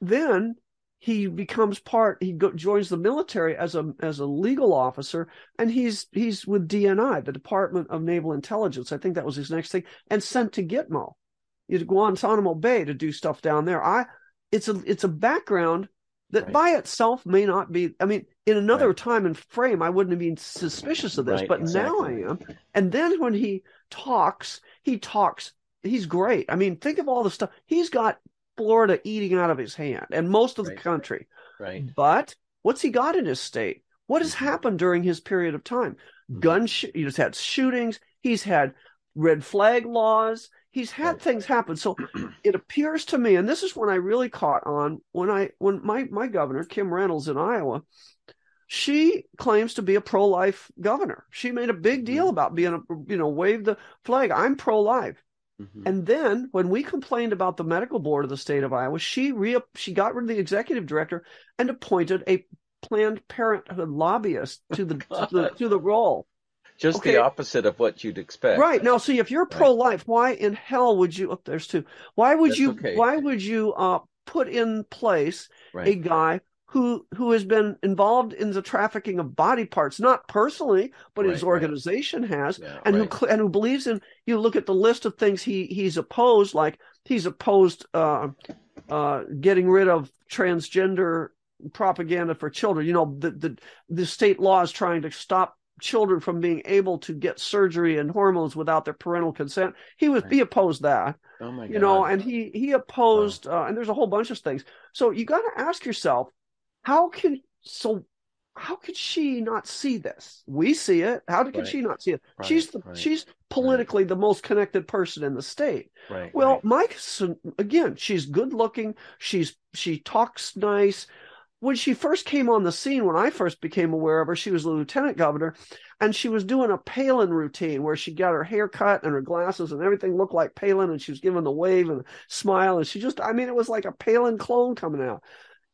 then he becomes part he go, joins the military as a as a legal officer and he's he's with DNI the Department of Naval Intelligence I think that was his next thing and sent to Gitmo to Guantanamo Bay to do stuff down there I it's a it's a background that right. by itself may not be I mean in another right. time and frame I wouldn't have been suspicious of this right, but exactly. now I am and then when he talks he talks he's great I mean think of all the stuff he's got Florida eating out of his hand and most of right. the country. Right. But what's he got in his state? What has mm-hmm. happened during his period of time? Mm-hmm. Gun, sh- he's had shootings. He's had red flag laws. He's had right. things happen. So it appears to me, and this is when I really caught on when I when my my governor Kim Reynolds in Iowa, she claims to be a pro life governor. She made a big deal mm-hmm. about being a you know wave the flag. I'm pro life. Mm-hmm. And then when we complained about the medical board of the state of Iowa, she re- she got rid of the executive director and appointed a Planned Parenthood lobbyist to the, to, the to the role. Just Okay. the opposite of what you'd expect. Right now, see if you're pro life, why in hell would you? Oh, there's two. Why would That's you? okay. Why would you uh, put in place a guy who who has been involved in the trafficking of body parts, not personally, but his Right, right. organization has, Yeah, and who right. cl- and who believes in. You look at the list of things he he's opposed, like he's opposed uh, uh, getting rid of transgender propaganda for children. You know, the the the state law is trying to stop children from being able to get surgery and hormones without their parental consent. He was Right. he opposed that Oh my God. you know and he he opposed uh, and there's a whole bunch of things so you got to ask yourself how can so how could she not see this we see it how could Right. she not see it Right, she's the, right, she's politically the most connected person in the state right. well mike again she's good looking she's she talks nice when she first came on the scene when i first became aware of her she was the lieutenant governor and she was doing a Palin routine where she got her hair cut and her glasses and everything looked like Palin and she was giving the wave and the smile and she just I mean it was like a Palin clone coming out.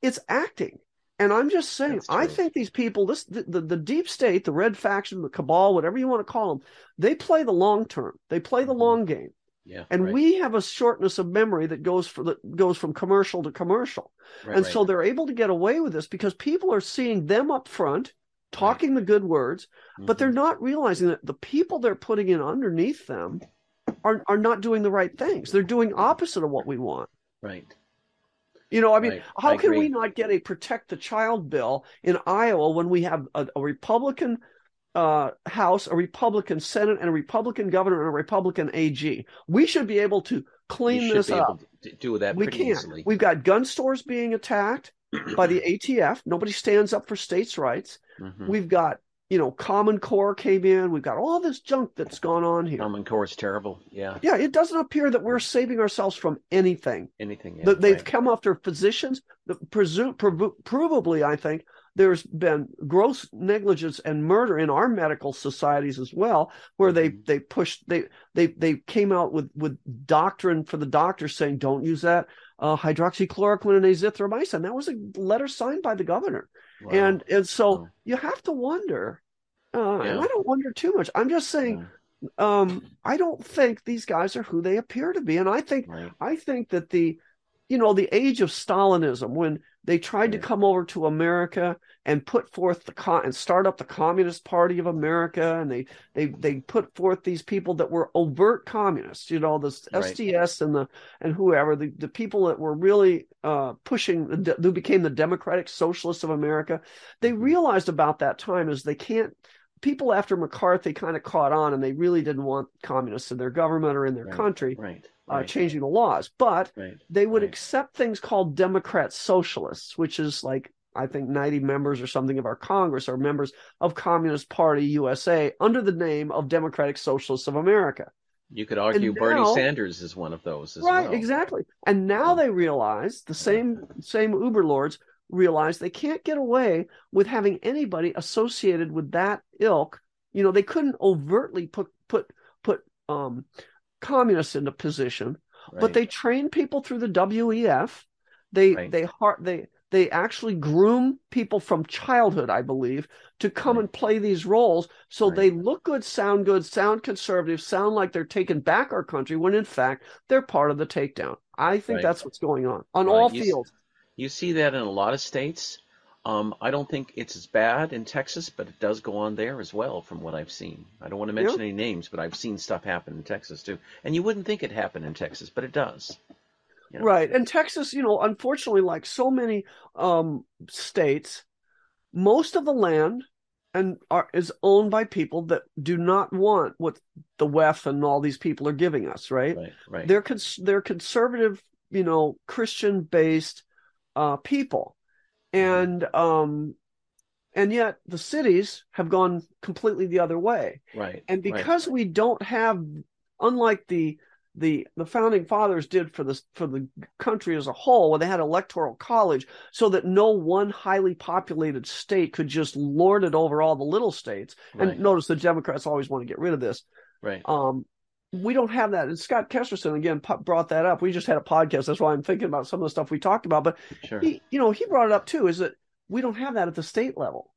It's acting. And I'm just saying, I think these people, this the, the, the deep state, the red faction, the cabal, whatever you want to call them, they play the long term. They play the Mhm. long game. yeah. And right, we have a shortness of memory that goes for that goes from commercial to commercial. right, and right. so they're able to get away with this because people are seeing them up front talking the good words, but Mhm. they're not realizing that the people they're putting in underneath them are are not doing the right things. They're doing opposite of what we want. right. You know, I mean, Right. how I can we not get a protect the child bill in Iowa when we have a, a Republican uh, House, a Republican Senate, and a Republican governor and a Republican AG? We should be able to clean this up. do that We pretty can. easily. We've got gun stores being attacked by the ATF. Nobody stands up for states' rights. Mhm. We've got, you know, Common Core came in. We've got all this junk that's gone on here. Common Core is terrible. Yeah. Yeah, it doesn't appear that we're saving ourselves from anything. Anything. Yeah, That they've right. come after physicians. That presume, provably, I think there's been gross negligence and murder in our medical societies as well, where they Mhm. they pushed they they they came out with with doctrine for the doctors saying don't use that uh, hydroxychloroquine and azithromycin. That was a letter signed by the governor. Wow. And and so Wow. you have to wonder. Uh, And I don't wonder too much. I'm just saying, Yeah, um, I don't think these guys are who they appear to be, and I think right. I think that the, you know, the age of Stalinism when they tried to come over to America and put forth the con and start up the Communist Party of America, and they they they put forth these people that were overt communists, you know, the Right. SDS and the and whoever the, the people that were really uh, pushing the, who became the Democratic Socialists of America. They Mhm. realized about that time is they can't. People after McCarthy kind of caught on, and they really didn't want communists in their government or in their Right. country Right. uh, Right. changing the laws. But they would accept things called Democrat Socialists, which is like I think 90 members or something of our Congress are members of Communist Party USA under the name of Democratic Socialists of America. You could argue And Bernie now- Sanders is one of those as right, well. exactly. And now they realize the same same Uber lords realize they can't get away with having anybody associated with that ilk. You know, they couldn't overtly put put put um communists into position but they train people through the WEF. They Right. they they they actually groom people from childhood, I believe, to come Right. and play these roles. So Right. they look good, sound good, sound conservative, sound like they're taking back our country when in fact they're part of the takedown. I think Right. that's what's going on on Right. all You fields. You see that in a lot of states. Um, I don't think it's as bad in Texas, but it does go on there as well, from what I've seen. I don't want to mention Yeah. any names, but I've seen stuff happen in Texas too. And you wouldn't think it happened in Texas, but it does. Yeah. Right. And Texas, you know, unfortunately, like so many um, states, most of the land and are, is owned by people that do not want what the WEF and all these people are giving us, right? Right. Right. They're cons- they're conservative, you know, Christian based uh, people, and um, and yet the cities have gone completely the other way. right. And right. because we don't have, unlike the the the founding fathers did for the for the country as a whole, when they had electoral college, so that no one highly populated state could just lord it over all the little states. Right. And notice the Democrats always want to get rid of this. right. Um, we don't have that. And Scott Kesterson again brought that up. We just had a podcast. That's why I'm thinking about some of the stuff we talked about. But Sure. he, you know, he brought it up too. Is that we don't have that at the state level,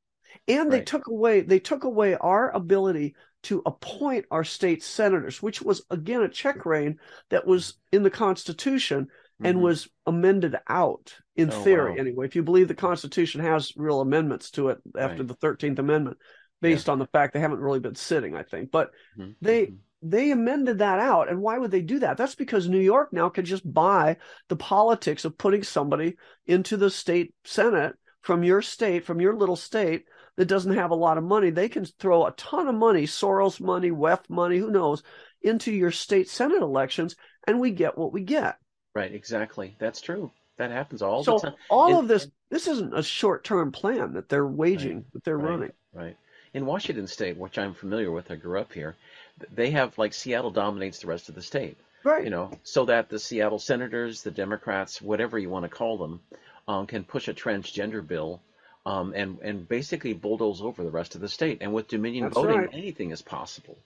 and they took away they took away our ability to appoint our state senators, which was again a check rein that was in the Constitution and Mhm. was amended out in Oh, theory wow. anyway. If you believe the Constitution has real amendments to it after Right. the Thirteenth Amendment, based on the fact they haven't really been sitting, I think, but Mhm. they Mhm. They amended that out. And why would they do that? That's because New York now can just buy the politics of putting somebody into the state senate from your state, from your little state that doesn't have a lot of money. They can throw a ton of money, Soros money, WEF money, who knows, into your state senate elections, and we get what we get. Right. Exactly. That's true. That happens all so the time. all And- of this, this isn't a short-term plan that they're waging, that they're Right. running. Right. In Washington State, which I'm familiar with, I grew up here. Th- They have like Seattle dominates the rest of the state. Right. you know, so that the Seattle senators, the Democrats, whatever you want to call them, um, can push a transgender bill um, and and basically bulldoze over the rest of the state. And with Dominion That's voting, right. anything is possible.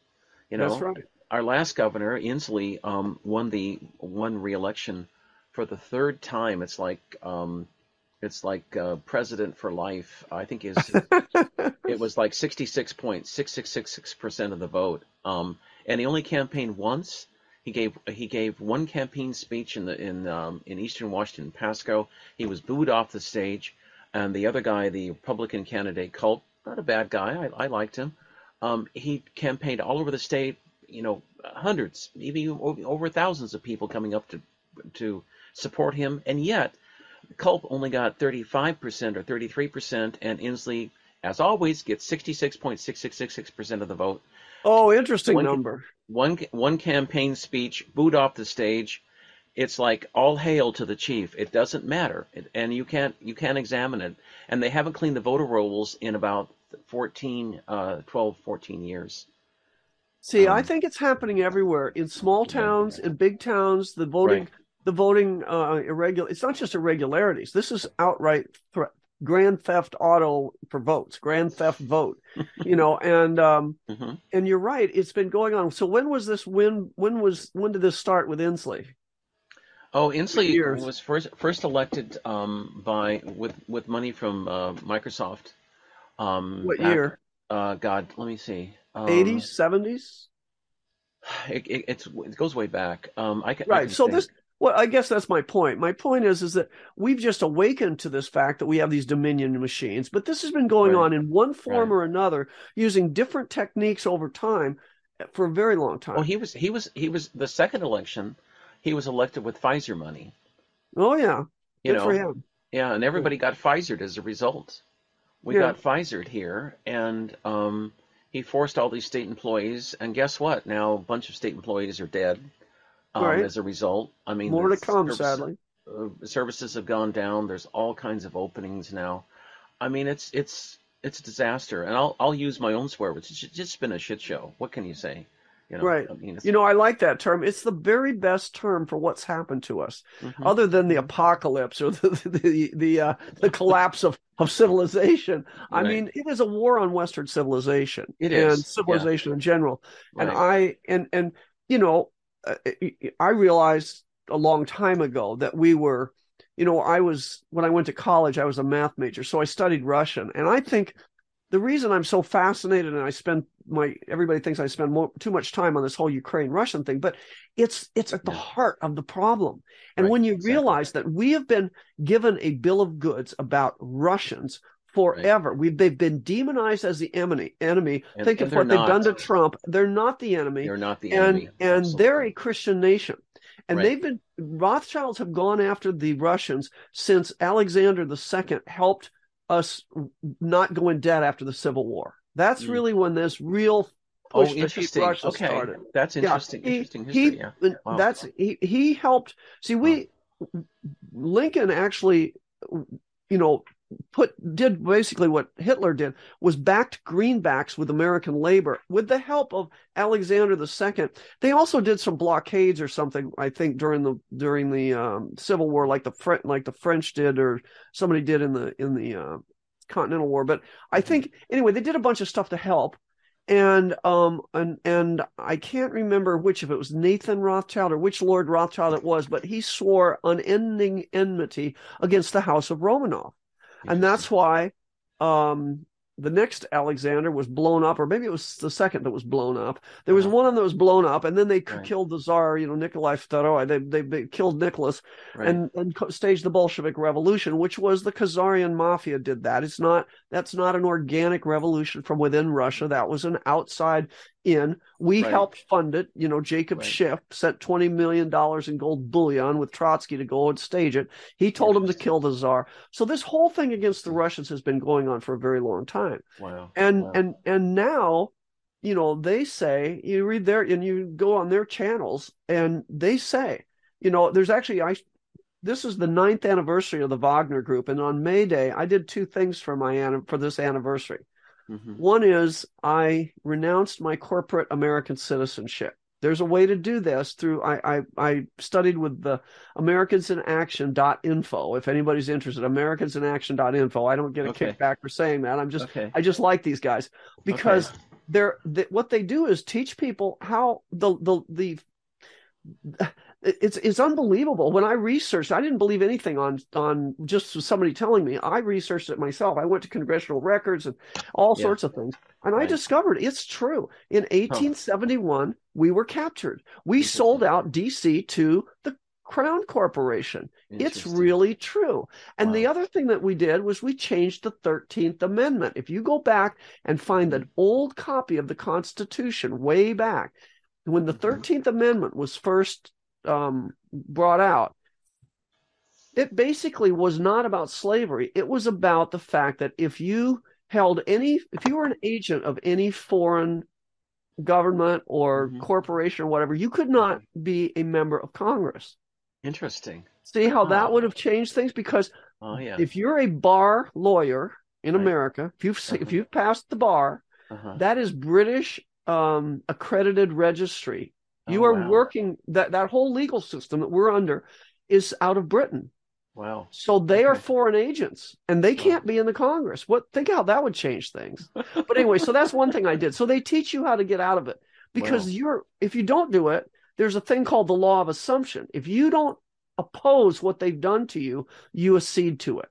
You know, That's right. our last governor, Inslee, um, won the won re-election for the third time. It's like um, it's like uh, president for life. I think is it was like 66.6666 percent of the vote. Um, and he only campaigned once. He gave he gave one campaign speech in the in um, in Eastern Washington, Pasco. He was booed off the stage, and the other guy, the Republican candidate, Culp, not a bad guy. I, I liked him. Um, he campaigned all over the state. You know, hundreds, maybe over, over thousands of people coming up to to support him, and yet Culp only got 35% or 33%, and Inslee, as always, gets 66.6666% of the vote. oh, interesting One- number. One one campaign speech, booed off the stage. It's like all hail to the chief. It doesn't matter, it, and you can't you can't examine it. And they haven't cleaned the voter rolls in about 14, uh, 12, 14 years. See, um, I think it's happening everywhere in small towns, in big towns. The voting, right. The voting uh, irregular. It's not just irregularities. This is outright threat, grand theft auto for votes, grand theft vote. you know, and um, mm-hmm. and you're right. It's been going on. So when was this? When when was when did this start with Inslee? Oh, Inslee was first first elected um, by with with money from uh, Microsoft. Um, what year? Uh, God, let me see. Um, eighties, seventies. It, it, it, goes way back. Um, I can, right. I can so think. this, well, I guess that's my point. My point is, is that we've just awakened to this fact that we have these Dominion machines, but this has been going right. on in one form right. or another, using different techniques over time for a very long time. Well, he was, he was, he was the second election he was elected with Pfizer money. Oh yeah, you Good know, for him. Yeah, and everybody got Pfizered as a result. We yeah. got Pfizered here, and um, he forced all these state employees. And guess what? Now a bunch of state employees are dead um, right. as a result. I mean, more to come, service, sadly. Uh, services have gone down. There's all kinds of openings now. I mean, it's it's it's a disaster. And I'll I'll use my own swear words. It's just been a shit show. What can you say? You know, right. I mean, you know, I like that term. It's the very best term for what's happened to us, mm-hmm. other than the apocalypse or the the the, uh, the collapse of, of civilization. Right. I mean, it is a war on Western civilization it and is. civilization yeah. in general. Right. And I and and you know, uh, I realized a long time ago that we were, you know, I was when I went to college, I was a math major, so I studied Russian, and I think the reason I'm so fascinated and I spend my everybody thinks I spend more, too much time on this whole Ukraine Russian thing, but it's it's at the yeah. heart of the problem. And right, when you exactly. realize that we have been given a bill of goods about Russians forever, right. we they've been demonized as the enemy. Enemy. And, Think and of what not. they've done to Trump. They're not the enemy. They're not the and, enemy. And Absolutely. they're a Christian nation. And right. they've been Rothschilds have gone after the Russians since Alexander II helped us not go in debt after the Civil War. That's mm. really when this real oh, push oh, interesting. Russia okay. started. That's interesting. Yeah, he, interesting history. He, yeah. Wow. That's he. He helped. See, we wow. Lincoln actually, you know, put did basically what Hitler did was backed greenbacks with American labor with the help of Alexander II. They also did some blockades or something, I think, during the during the um, Civil War, like the French like the French did or somebody did in the in the uh, Continental War. But I think anyway, they did a bunch of stuff to help. And um and and I can't remember which if it was Nathan Rothschild or which Lord Rothschild it was, but he swore unending enmity against the House of Romanov and that's why um, the next Alexander was blown up, or maybe it was the second that was blown up. There was uh-huh. one of them that was blown up, and then they right. killed the czar, you know, Nikolai II. They, they, they killed Nicholas right. and, and staged the Bolshevik Revolution, which was the Khazarian mafia did that. It's not that's not an organic revolution from within Russia. That was an outside in. We right. helped fund it. You know, Jacob right. Schiff sent twenty million dollars in gold bullion with Trotsky to go and stage it. He told him to kill the czar. So this whole thing against the hmm. Russians has been going on for a very long time. Wow. And wow. and and now, you know, they say you read their and you go on their channels and they say, you know, there's actually I this is the ninth anniversary of the Wagner Group, and on May Day, I did two things for my for this anniversary. Mm-hmm. One is I renounced my corporate American citizenship. There's a way to do this through I I, I studied with the Americans in Action.info. If anybody's interested, Americans in Action.info. I don't get a okay. kickback for saying that. I'm just okay. I just like these guys because okay. they're they, what they do is teach people how the the the it's it's unbelievable. When I researched, I didn't believe anything on on just somebody telling me. I researched it myself. I went to congressional records and all yeah. sorts of things, and right. I discovered it's true. In 1871, huh. we were captured. We sold out DC to the Crown Corporation. It's really true. And wow. the other thing that we did was we changed the 13th Amendment. If you go back and find an old copy of the Constitution way back, when the 13th mm-hmm. Amendment was first um, brought out, it basically was not about slavery. It was about the fact that if you held any, if you were an agent of any foreign government or mm-hmm. corporation or whatever, you could not be a member of Congress. Interesting. See how oh. that would have changed things? Because oh, yeah. if you're a bar lawyer in right. America, if you've uh-huh. if you've passed the bar, uh-huh. that is British um, accredited registry. Oh, you are wow. working that that whole legal system that we're under is out of Britain. Wow. So they okay. are foreign agents and they can't be in the Congress. What think how that would change things. but anyway, so that's one thing I did. So they teach you how to get out of it because wow. you're if you don't do it, there's a thing called the law of assumption. If you don't oppose what they've done to you, you accede to it.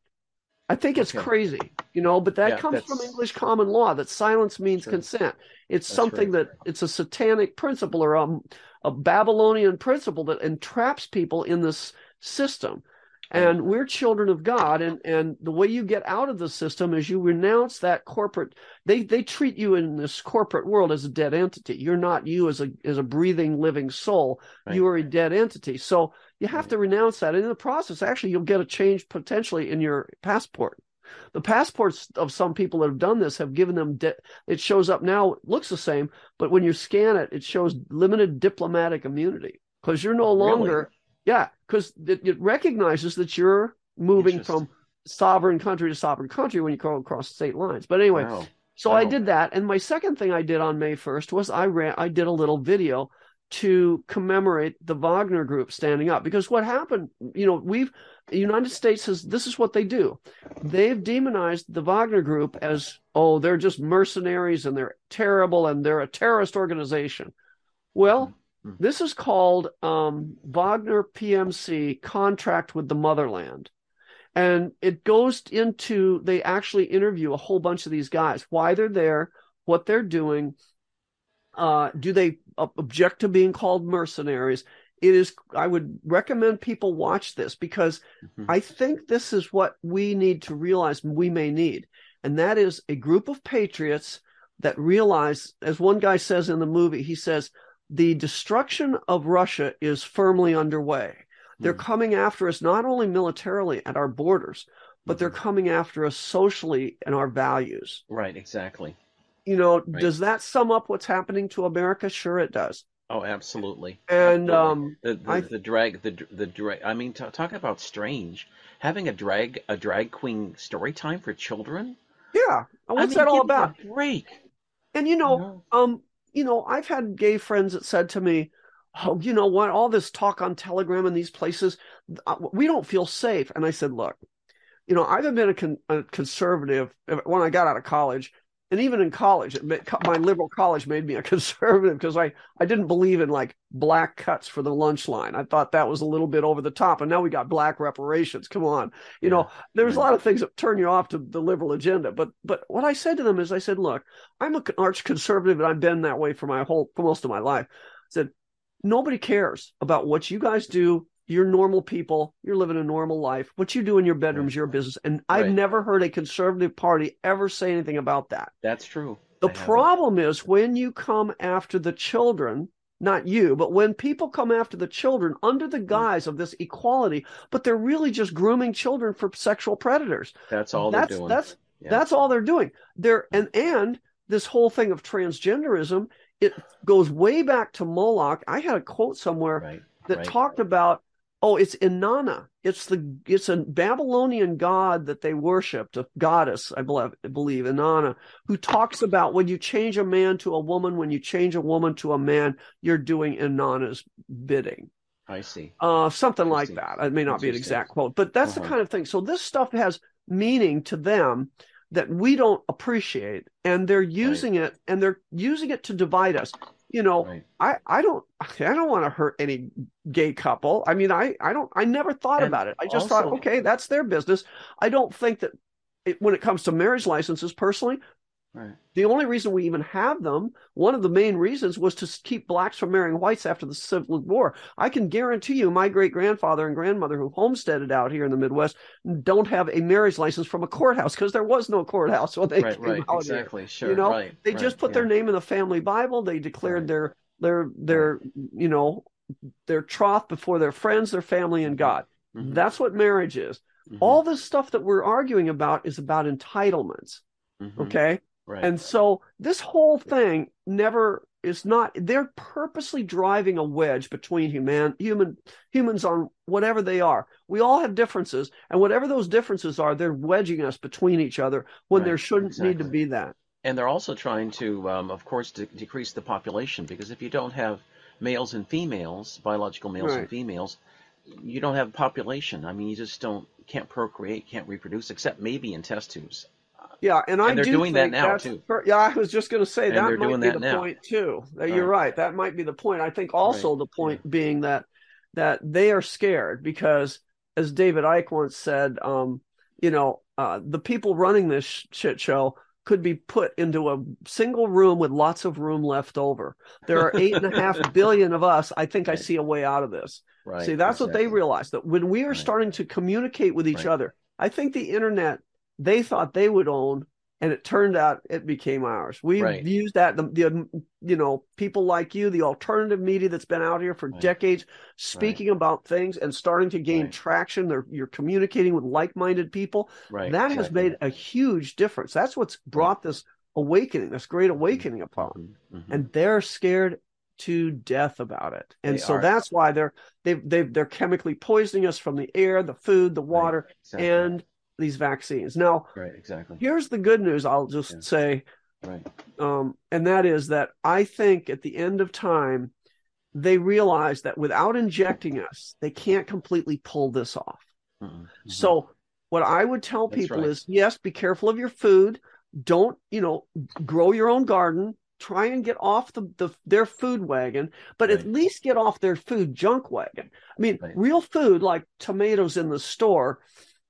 I think it's okay. crazy, you know, but that yeah, comes from English common law that silence means sure. consent. It's that's something right. that it's a satanic principle or a, a Babylonian principle that entraps people in this system and we're children of god and and the way you get out of the system is you renounce that corporate they they treat you in this corporate world as a dead entity you're not you as a as a breathing living soul right. you are a dead entity so you have to renounce that and in the process actually you'll get a change potentially in your passport the passports of some people that have done this have given them de- it shows up now looks the same but when you scan it it shows limited diplomatic immunity because you're no oh, longer really? Yeah, because it, it, recognizes that you're moving from sovereign country to sovereign country when you go across state lines. But anyway, wow. so wow. I did that, and my second thing I did on May 1st was I ran I did a little video to commemorate the Wagner group standing up because what happened, you know, we've the United States says this is what they do. They've demonized the Wagner group as oh they're just mercenaries and they're terrible and they're a terrorist organization. Well, Hmm. This is called um, Wagner PMC contract with the motherland. And it goes into, they actually interview a whole bunch of these guys, why they're there, what they're doing. Uh, do they object to being called mercenaries? It is, I would recommend people watch this because mm-hmm. I think this is what we need to realize we may need. And that is a group of patriots that realize, as one guy says in the movie, he says, the destruction of Russia is firmly underway. They're mm. coming after us not only militarily at our borders, but they're hmm. coming after us socially and our values. Right, exactly. You know, right. does that sum up what's happening to America? Sure, it does. Oh, absolutely. And absolutely. um, the the, I, the, drag the the drag. I mean, t- talk about strange having a drag a drag queen story time for children. Yeah, what's I mean, that all about? break. And you know, um, you know, I've had gay friends that said to me, Oh, you know what? All this talk on Telegram and these places, uh, we don't feel safe. And I said, Look, you know, I've been a, con- a conservative when I got out of college and even in college, my liberal college made me a conservative because I, I didn't believe in like black cuts for the lunch line. I thought that was a little bit over the top. And now we got black reparations. Come on. You yeah. know, there's a lot of things that turn you off to the liberal agenda. But but what I said to them is I said, look, I'm an arch conservative and I've been that way for my whole for most of my life. I said, nobody cares about what you guys do you're normal people. You're living a normal life. What you do in your bedroom is your business. And right. I've never heard a conservative party ever say anything about that. That's true. The problem is when you come after the children, not you, but when people come after the children under the mm. guise of this equality, but they're really just grooming children for sexual predators. That's all that's, they're doing. That's yeah. that's all they're doing. They're and and this whole thing of transgenderism, it goes way back to Moloch. I had a quote somewhere right. that right. talked about Oh, it's Inanna. It's the it's a Babylonian god that they worshipped, a goddess, I believe, I believe Inanna, who talks about when you change a man to a woman, when you change a woman to a man, you're doing Inanna's bidding. I see. Uh, something I like see. that. It may not be an exact quote, but that's uh-huh. the kind of thing. So this stuff has meaning to them that we don't appreciate, and they're using right. it, and they're using it to divide us you know right. i i don't i don't want to hurt any gay couple. I mean i i don't i never thought and about it. I just also, thought okay that's their business. I don't think that it, when it comes to marriage licenses personally Right. The only reason we even have them, one of the main reasons, was to keep blacks from marrying whites after the Civil War. I can guarantee you, my great grandfather and grandmother who homesteaded out here in the Midwest don't have a marriage license from a courthouse because there was no courthouse when they right, came right, out exactly, here. Sure, you know, right, they just put yeah. their name in the family Bible. They declared their their their you know their troth before their friends, their family, and God. Mm-hmm. That's what marriage is. Mm-hmm. All this stuff that we're arguing about is about entitlements. Mm-hmm. Okay. Right. And so this whole thing never is not they're purposely driving a wedge between human human humans on whatever they are we all have differences and whatever those differences are they're wedging us between each other when right, there shouldn't exactly. need to be that and they're also trying to um, of course de- decrease the population because if you don't have males and females biological males right. and females you don't have population i mean you just don't can't procreate can't reproduce except maybe in test tubes yeah, and, and I they're do doing that now too. Per, yeah, I was just going to say and that might be the now. point too. You're right. That might be the point. I think also right. the point yeah. being that that they are scared because, as David Icke once said, um, you know, uh, the people running this shit show could be put into a single room with lots of room left over. There are eight and a half billion of us. I think right. I see a way out of this. Right. See, that's exactly. what they realize that when we are starting to communicate with each other, I think the internet they thought they would own and it turned out it became ours. We right. used that the, the, you know people like you, the alternative media that's been out here for right. decades, speaking right. about things and starting to gain traction. They're, you're communicating with like-minded people. Right. That has made a huge difference. That's what's brought this awakening, this great awakening upon, mm-hmm. mm-hmm. and they're scared to death about it. And they so are. that's why they're they they they're chemically poisoning us from the air, the food, the water, exactly. and these vaccines. Now, right, exactly. Here's the good news. I'll just yeah. say, right, um, and that is that I think at the end of time, they realize that without injecting us, they can't completely pull this off. Mm-hmm. So, what I would tell people right. is, yes, be careful of your food. Don't you know, grow your own garden. Try and get off the, the their food wagon, but right. at least get off their food junk wagon. I mean, right. real food like tomatoes in the store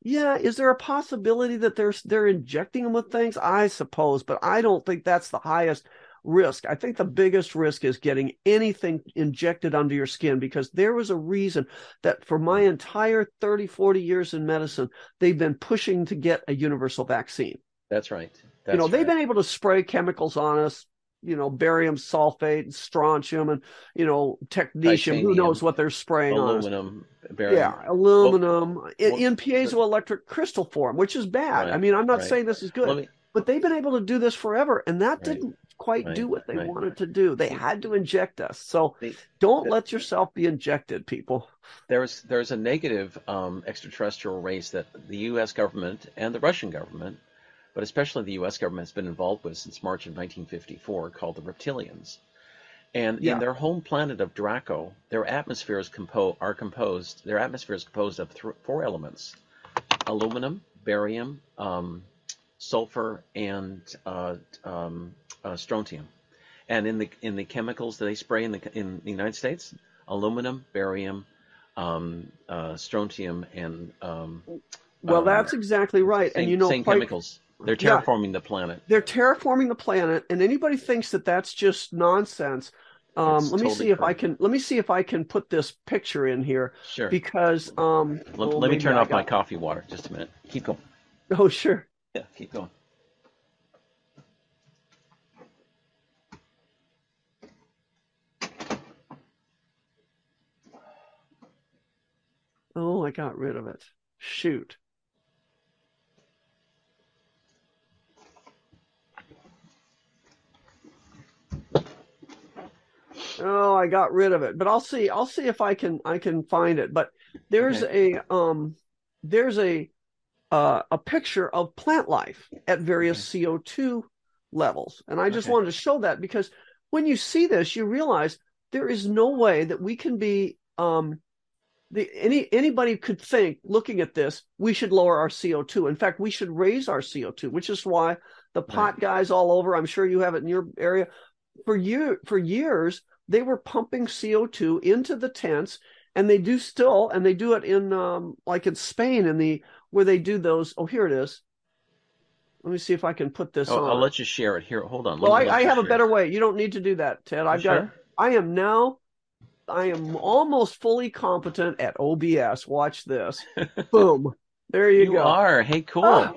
yeah, is there a possibility that they're they're injecting them with things? I suppose, but I don't think that's the highest risk. I think the biggest risk is getting anything injected under your skin because there was a reason that for my entire 30, 40 years in medicine, they've been pushing to get a universal vaccine. That's right. That's you know, they've been able to spray chemicals on us you know, barium sulfate, and strontium, and you know, technetium. Titanium, who knows what they're spraying on. aluminum, on? Barium. Yeah, aluminum well, in, well, in, piezoelectric crystal form, which is bad. Right, I mean, I'm not right. saying this is good, me, but they've been able to do this forever, and that right, didn't quite do what they wanted to do. They had to inject us. So they, don't let yourself be injected, people. There's there's a negative um, extraterrestrial race that the U.S. government and the Russian government but especially the U.S. government has been involved with since March of 1954, called the reptilians. And yeah. in their home planet of Draco, their atmosphere is compo- are composed. Their atmosphere is composed of th- four elements: aluminum, barium, um, sulfur, and uh, um, uh, strontium. And in the in the chemicals that they spray in the in the United States, aluminum, barium, um, uh, strontium, and um, well, that's exactly right. Same, and you know, same quite, chemicals. They're terraforming yeah, the planet. They're terraforming the planet, and anybody thinks that that's just nonsense. Um, let totally me see correct. if I can. Let me see if I can put this picture in here. Sure. Because um, let, well, let me turn I off my coffee water. Just a minute. Keep going. Oh sure. Yeah, keep going. Oh, I got rid of it. Shoot. Oh, I got rid of it, but I'll see. I'll see if I can I can find it. But there's okay. a um there's a uh, a picture of plant life at various okay. CO2 levels, and I just okay. wanted to show that because when you see this, you realize there is no way that we can be um the any anybody could think looking at this we should lower our CO2. In fact, we should raise our CO2, which is why the pot right. guys all over. I'm sure you have it in your area. For year for years, they were pumping CO2 into the tents and they do still, and they do it in um, like in Spain in the where they do those. Oh, here it is. Let me see if I can put this oh, on. I'll let you share it here. Hold on. Well, I, I have a better way. You don't need to do that, Ted. I've got. I am now. I am almost fully competent at OBS. Watch this. Boom. There you, you go. You are. Hey, cool. Ah,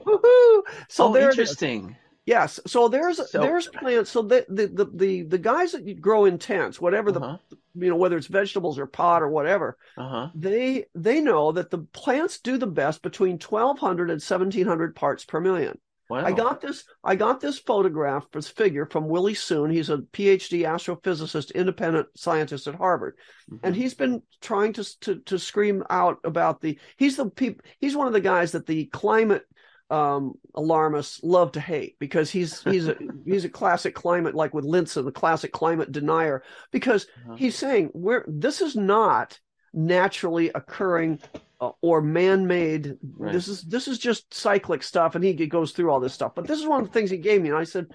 so oh, there interesting. Yes. So there's so, there's plants. So the, the the the the guys that grow in tents, whatever uh-huh. the you know whether it's vegetables or pot or whatever, uh-huh. they they know that the plants do the best between 1200 and 1700 parts per million. Wow. I got this. I got this photograph, this figure from Willie Soon. He's a PhD astrophysicist, independent scientist at Harvard, mm-hmm. and he's been trying to, to to scream out about the. He's the peop, He's one of the guys that the climate um, alarmists love to hate because he's he's a he's a classic climate like with Lindzen, the classic climate denier, because uh-huh. he's saying we're this is not naturally occurring uh, or man-made. Right. This is this is just cyclic stuff, and he goes through all this stuff. But this is one of the things he gave me, and I said,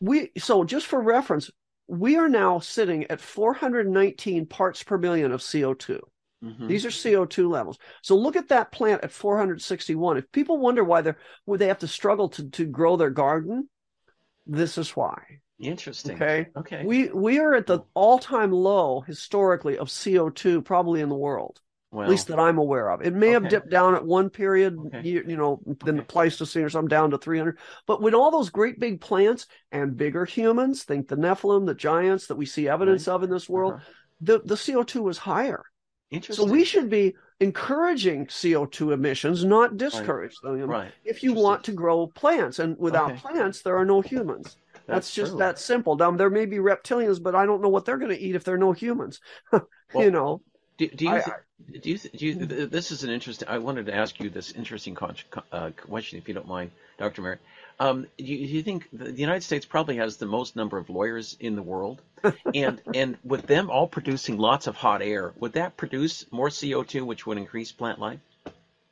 "We." So just for reference, we are now sitting at 419 parts per million of CO2. Mm-hmm. These are CO2 levels. So look at that plant at 461. If people wonder why they're would they have to struggle to to grow their garden, this is why. Interesting. Okay. Okay. We we are at the all-time low historically of CO2 probably in the world. Well, at least that I'm aware of. It may okay. have dipped down at one period, okay. you, you, know, then the Pleistocene or something down to 300. But when all those great big plants and bigger humans, think the Nephilim, the giants that we see evidence right. of in this world, uh-huh. the, the CO2 was higher. Interesting. So we should be encouraging CO2 emissions, not discourage right. them. Right. If you want to grow plants, and without okay. plants, there are no humans. That's, That's just true. that simple. Now, there may be reptilians, but I don't know what they're going to eat if there are no humans. well, you know. Do, do you, I, do you, do you, this is an interesting, I wanted to ask you this interesting uh, question, if you don't mind, Dr. Merritt. Um, do, you, you think the United States probably has the most number of lawyers in the world? and and with them all producing lots of hot air, would that produce more CO2, which would increase plant life?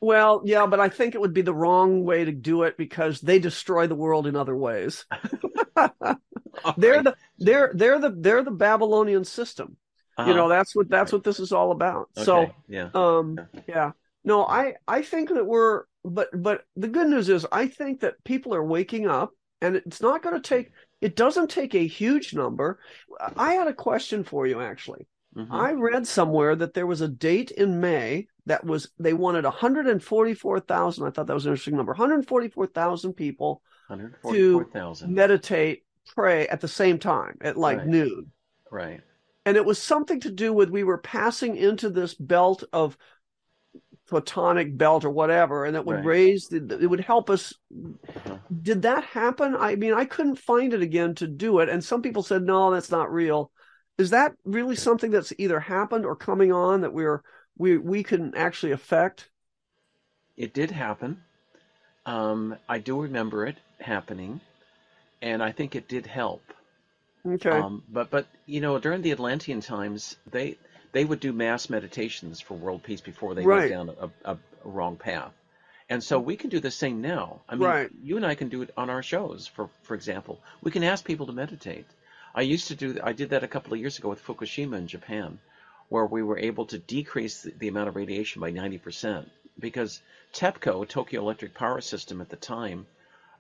Well, yeah, but I think it would be the wrong way to do it because they destroy the world in other ways. they're the they're they're the they're the Babylonian system. Uh-huh. You know, that's what that's what this is all about. Okay. So, yeah. Um, yeah. No, I I think that we're but but the good news is I think that people are waking up and it's not going to take it doesn't take a huge number. I had a question for you actually. Mm-hmm. I read somewhere that there was a date in May that was they wanted 144,000. I thought that was an interesting number. 144,000 people 144, to meditate, pray at the same time at like right. noon. Right and it was something to do with we were passing into this belt of photonic belt or whatever and it would right. raise the, it would help us uh-huh. did that happen i mean i couldn't find it again to do it and some people said no that's not real is that really something that's either happened or coming on that we're we we can actually affect it did happen um, i do remember it happening and i think it did help Okay. Um, but but you know during the Atlantean times they they would do mass meditations for world peace before they right. went down a, a, a, wrong path, and so we can do the same now. I mean, right. you and I can do it on our shows. For for example, we can ask people to meditate. I used to do I did that a couple of years ago with Fukushima in Japan, where we were able to decrease the, the amount of radiation by ninety percent because TEPCO, Tokyo Electric Power System at the time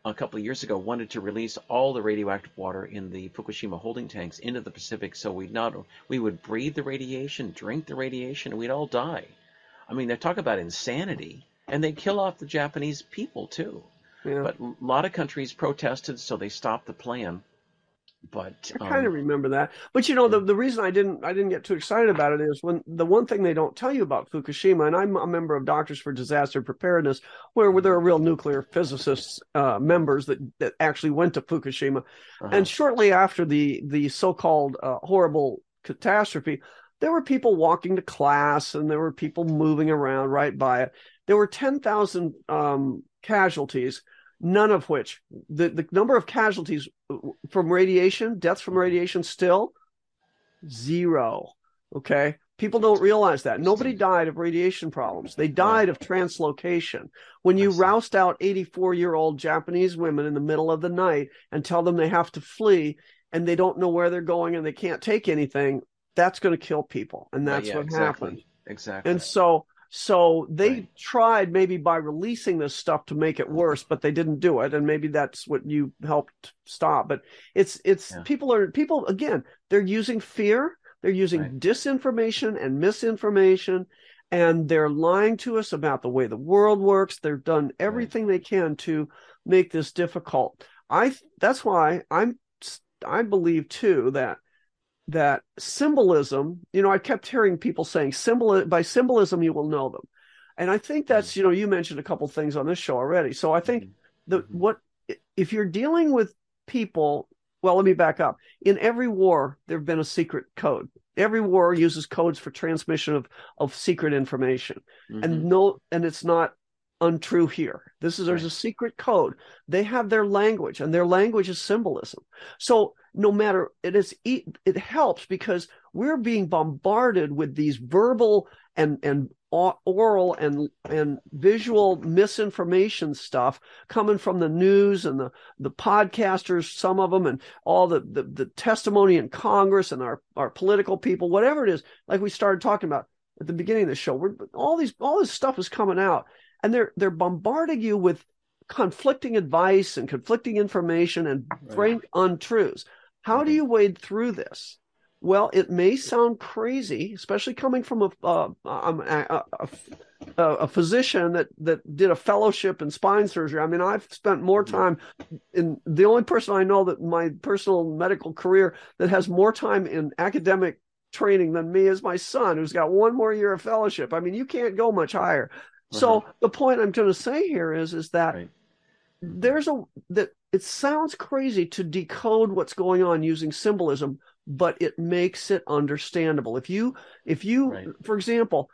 a couple of years ago wanted to release all the radioactive water in the Fukushima holding tanks into the Pacific so we'd not we would breathe the radiation, drink the radiation, and we'd all die. I mean, they talk about insanity, and they kill off the Japanese people too. Yeah. But a lot of countries protested, so they stopped the plan. But I kind of um, remember that. But you know, the, the reason I didn't I didn't get too excited about it is when the one thing they don't tell you about Fukushima, and I'm a member of Doctors for Disaster Preparedness, where, where there are real nuclear physicists uh, members that that actually went to Fukushima, uh-huh. and shortly after the the so-called uh, horrible catastrophe, there were people walking to class and there were people moving around right by it. There were ten thousand um, casualties none of which the, the number of casualties uh, from radiation, deaths from radiation still zero. Okay. People don't realize that. Nobody died of radiation problems. They died of translocation. When you roust out 84 year old Japanese women in the middle of the night and tell them they have to flee and they don't know where they're going and they can't take anything, that's going to kill people. And that's yeah, what exactly. happened. Exactly. And so so they right. tried maybe by releasing this stuff to make it worse, but they didn't do it, and maybe that's what you helped stop. But it's it's yeah. people are people again. They're using fear. They're using right. disinformation and misinformation, and they're lying to us about the way the world works. They've done everything right. they can to make this difficult. I that's why I'm I believe too that that symbolism, you know, I kept hearing people saying symbol by symbolism you will know them. And I think that's, mm-hmm. you know, you mentioned a couple things on this show already. So I think mm-hmm. the mm-hmm. what if you're dealing with people, well, let me back up. In every war, there have been a secret code. Every war uses codes for transmission of of secret information, mm-hmm. and no, and it's not untrue here. This is there's right. a secret code. They have their language, and their language is symbolism. So no matter it is, it helps because we're being bombarded with these verbal and and oral and and visual misinformation stuff coming from the news and the the podcasters some of them and all the the, the testimony in congress and our our political people whatever it is like we started talking about at the beginning of the show. We're all these all this stuff is coming out and they're they're bombarding you with conflicting advice and conflicting information and frank untruths how do mm-hmm. you wade through this well, it may sound crazy, especially coming from a, uh, a, a, a, physician that, that did a fellowship in spine surgery. I mean, I've spent more mm-hmm. time in the only person I know that my personal medical career that has more time in academic training than me is my son, who's got one more year of fellowship. I mean, you can't go much higher. So uh-huh. the point I'm going to say here is, is that right. There's a that it sounds crazy to decode what's going on using symbolism but it makes it understandable. If you, if you, right. for example,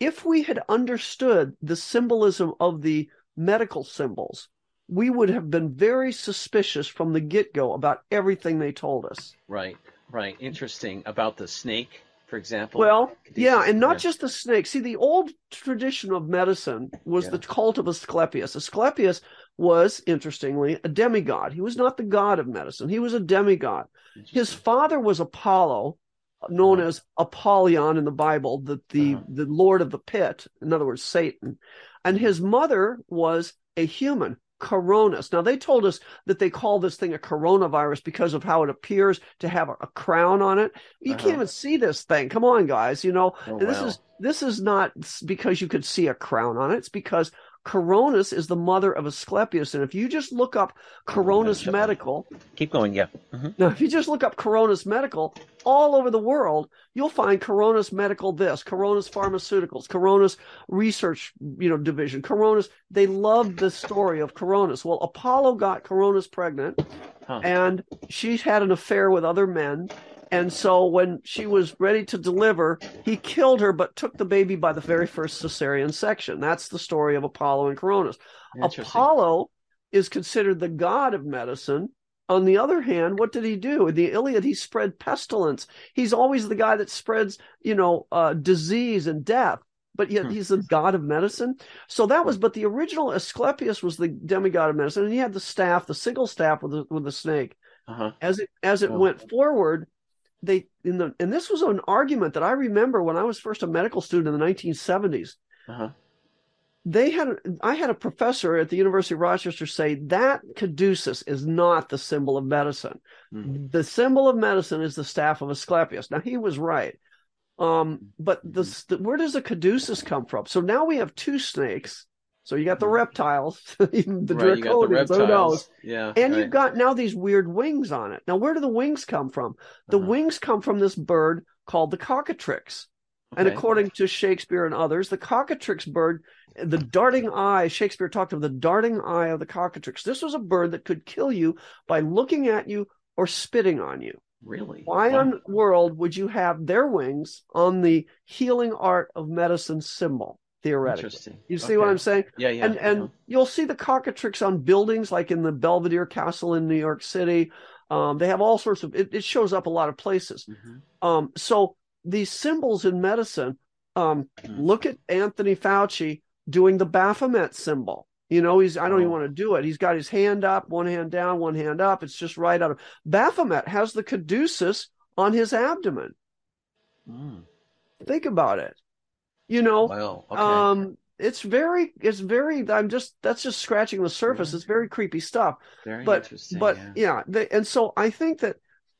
if we had understood the symbolism of the medical symbols, we would have been very suspicious from the get go about everything they told us. Right, right. Interesting. About the snake, for example. Well, yeah, and not yeah. just the snake. See, the old tradition of medicine was yeah. the cult of Asclepius. Asclepius was, interestingly, a demigod. He was not the god of medicine, he was a demigod. His father was Apollo, known uh-huh. as Apollyon in the Bible, the, the, uh-huh. the Lord of the Pit, in other words, Satan. And his mother was a human, Coronis. Now, they told us that they call this thing a coronavirus because of how it appears to have a, a crown on it. You uh-huh. can't even see this thing. Come on, guys. You know, oh, this wow. is this is not because you could see a crown on it. It's because Coronis is the mother of Asclepius. And if you just look up Coronis oh, Medical, keep going, yeah. Mm-hmm. Now, if you just look up Coronis Medical all over the world, you'll find Coronis Medical this, Coronis Pharmaceuticals, Coronis Research, you know, division, Coronis. They love the story of Coronis. Well, Apollo got Coronis pregnant, huh. and she had an affair with other men and so when she was ready to deliver, he killed her, but took the baby by the very first cesarean section. That's the story of Apollo and Coronis. Apollo is considered the god of medicine. On the other hand, what did he do? In the Iliad, he spread pestilence. He's always the guy that spreads, you know, uh, disease and death but yet hmm. he's the god of medicine. So that was, but the original Asclepius was the demigod of medicine, and he had the staff, the single staff with the with the snake. Uh-huh. As it as it oh. went forward, they in the and this was an argument that I remember when I was first a medical student in the 1970s. Uh-huh. They had I had a professor at the University of Rochester say that caduceus is not the symbol of medicine. Mm-hmm. The symbol of medicine is the staff of Asclepius. Now he was right. Um, but the, the, where does the caduceus come from? So now we have two snakes so you got the mm-hmm. reptiles, the right, draconians, who knows? Yeah. And right. you've got now these weird wings on it. Now, where do the wings come from? The uh-huh. wings come from this bird called the cockatrix. Okay. And according to Shakespeare and others, the cockatrix bird, the darting eye, Shakespeare talked of the darting eye of the cockatrix. This was a bird that could kill you by looking at you or spitting on you. Really? Why wow. on world would you have their wings on the healing art of medicine symbol? Theoretically. You see okay. what I'm saying? Yeah, yeah. And and you'll see the cockatrix on buildings like in the Belvedere Castle in New York City. Um, they have all sorts of it, it, shows up a lot of places. Mm-hmm. Um, so these symbols in medicine, um, mm-hmm. look at Anthony Fauci doing the Baphomet symbol. You know, he's I don't oh. even want to do it. He's got his hand up, one hand down, one hand up. It's just right out of Baphomet has the caduceus on his abdomen. Mm. Think about it. You know, well, okay. um, it's very, it's very. I'm just that's just scratching the surface. It's very creepy stuff. Very but, interesting. But yeah, yeah they, and so I think that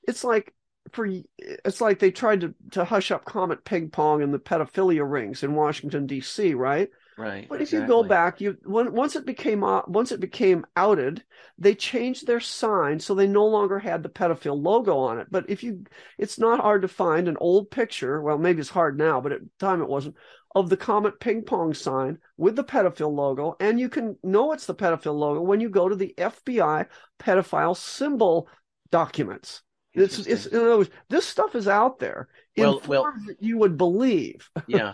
it's like for it's like they tried to to hush up Comet Ping Pong and the pedophilia rings in Washington D.C. Right? Right. But exactly. if you go back, you when, once it became once it became outed, they changed their sign so they no longer had the pedophile logo on it. But if you, it's not hard to find an old picture. Well, maybe it's hard now, but at the time it wasn't of the Comet ping pong sign with the pedophile logo, and you can know it's the pedophile logo when you go to the FBI pedophile symbol documents. It's, it's in other words, this stuff is out there in Well- that you would believe. yeah.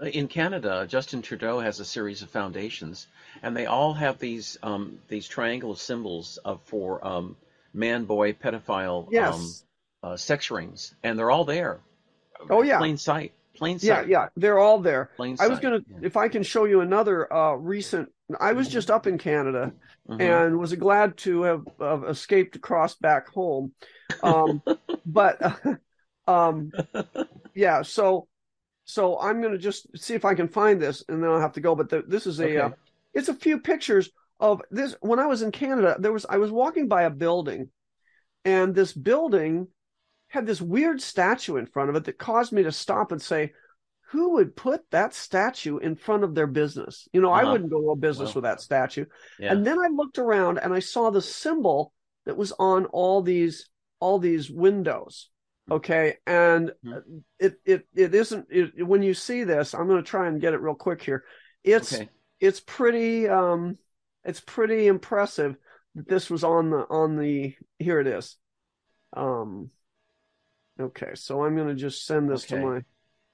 In Canada, Justin Trudeau has a series of foundations, and they all have these um, these triangle symbols of for um, man, boy, pedophile Yes. um, uh, sex rings, and they're all there. Oh, yeah. plain sight, plain yeah, sight. yeah, they're all there. Plain I was gonna, yeah. if I can show you another uh, recent. I was just up in Canada Mhm. and was glad to have uh, escaped across back home. Um, but um, yeah, so so I'm gonna just see if I can find this, and then I'll have to go. But the, this is a Okay. uh, it's a few pictures of this. When I was in Canada, there was I was walking by a building, and this building had this weird statue in front of it that caused me to stop and say. Who would put that statue in front of their business? You know, I Uh-huh. wouldn't go to a business Well, with that statue. yeah. And then I looked around and I saw the symbol that was on all these all these windows. Okay, and Mhm. it it it isn't it, when you see this. I'm going to try and get it real quick here. It's okay. it's pretty um it's pretty impressive that this was on the on the here it is. Um okay, so I'm going to just send this Okay. to my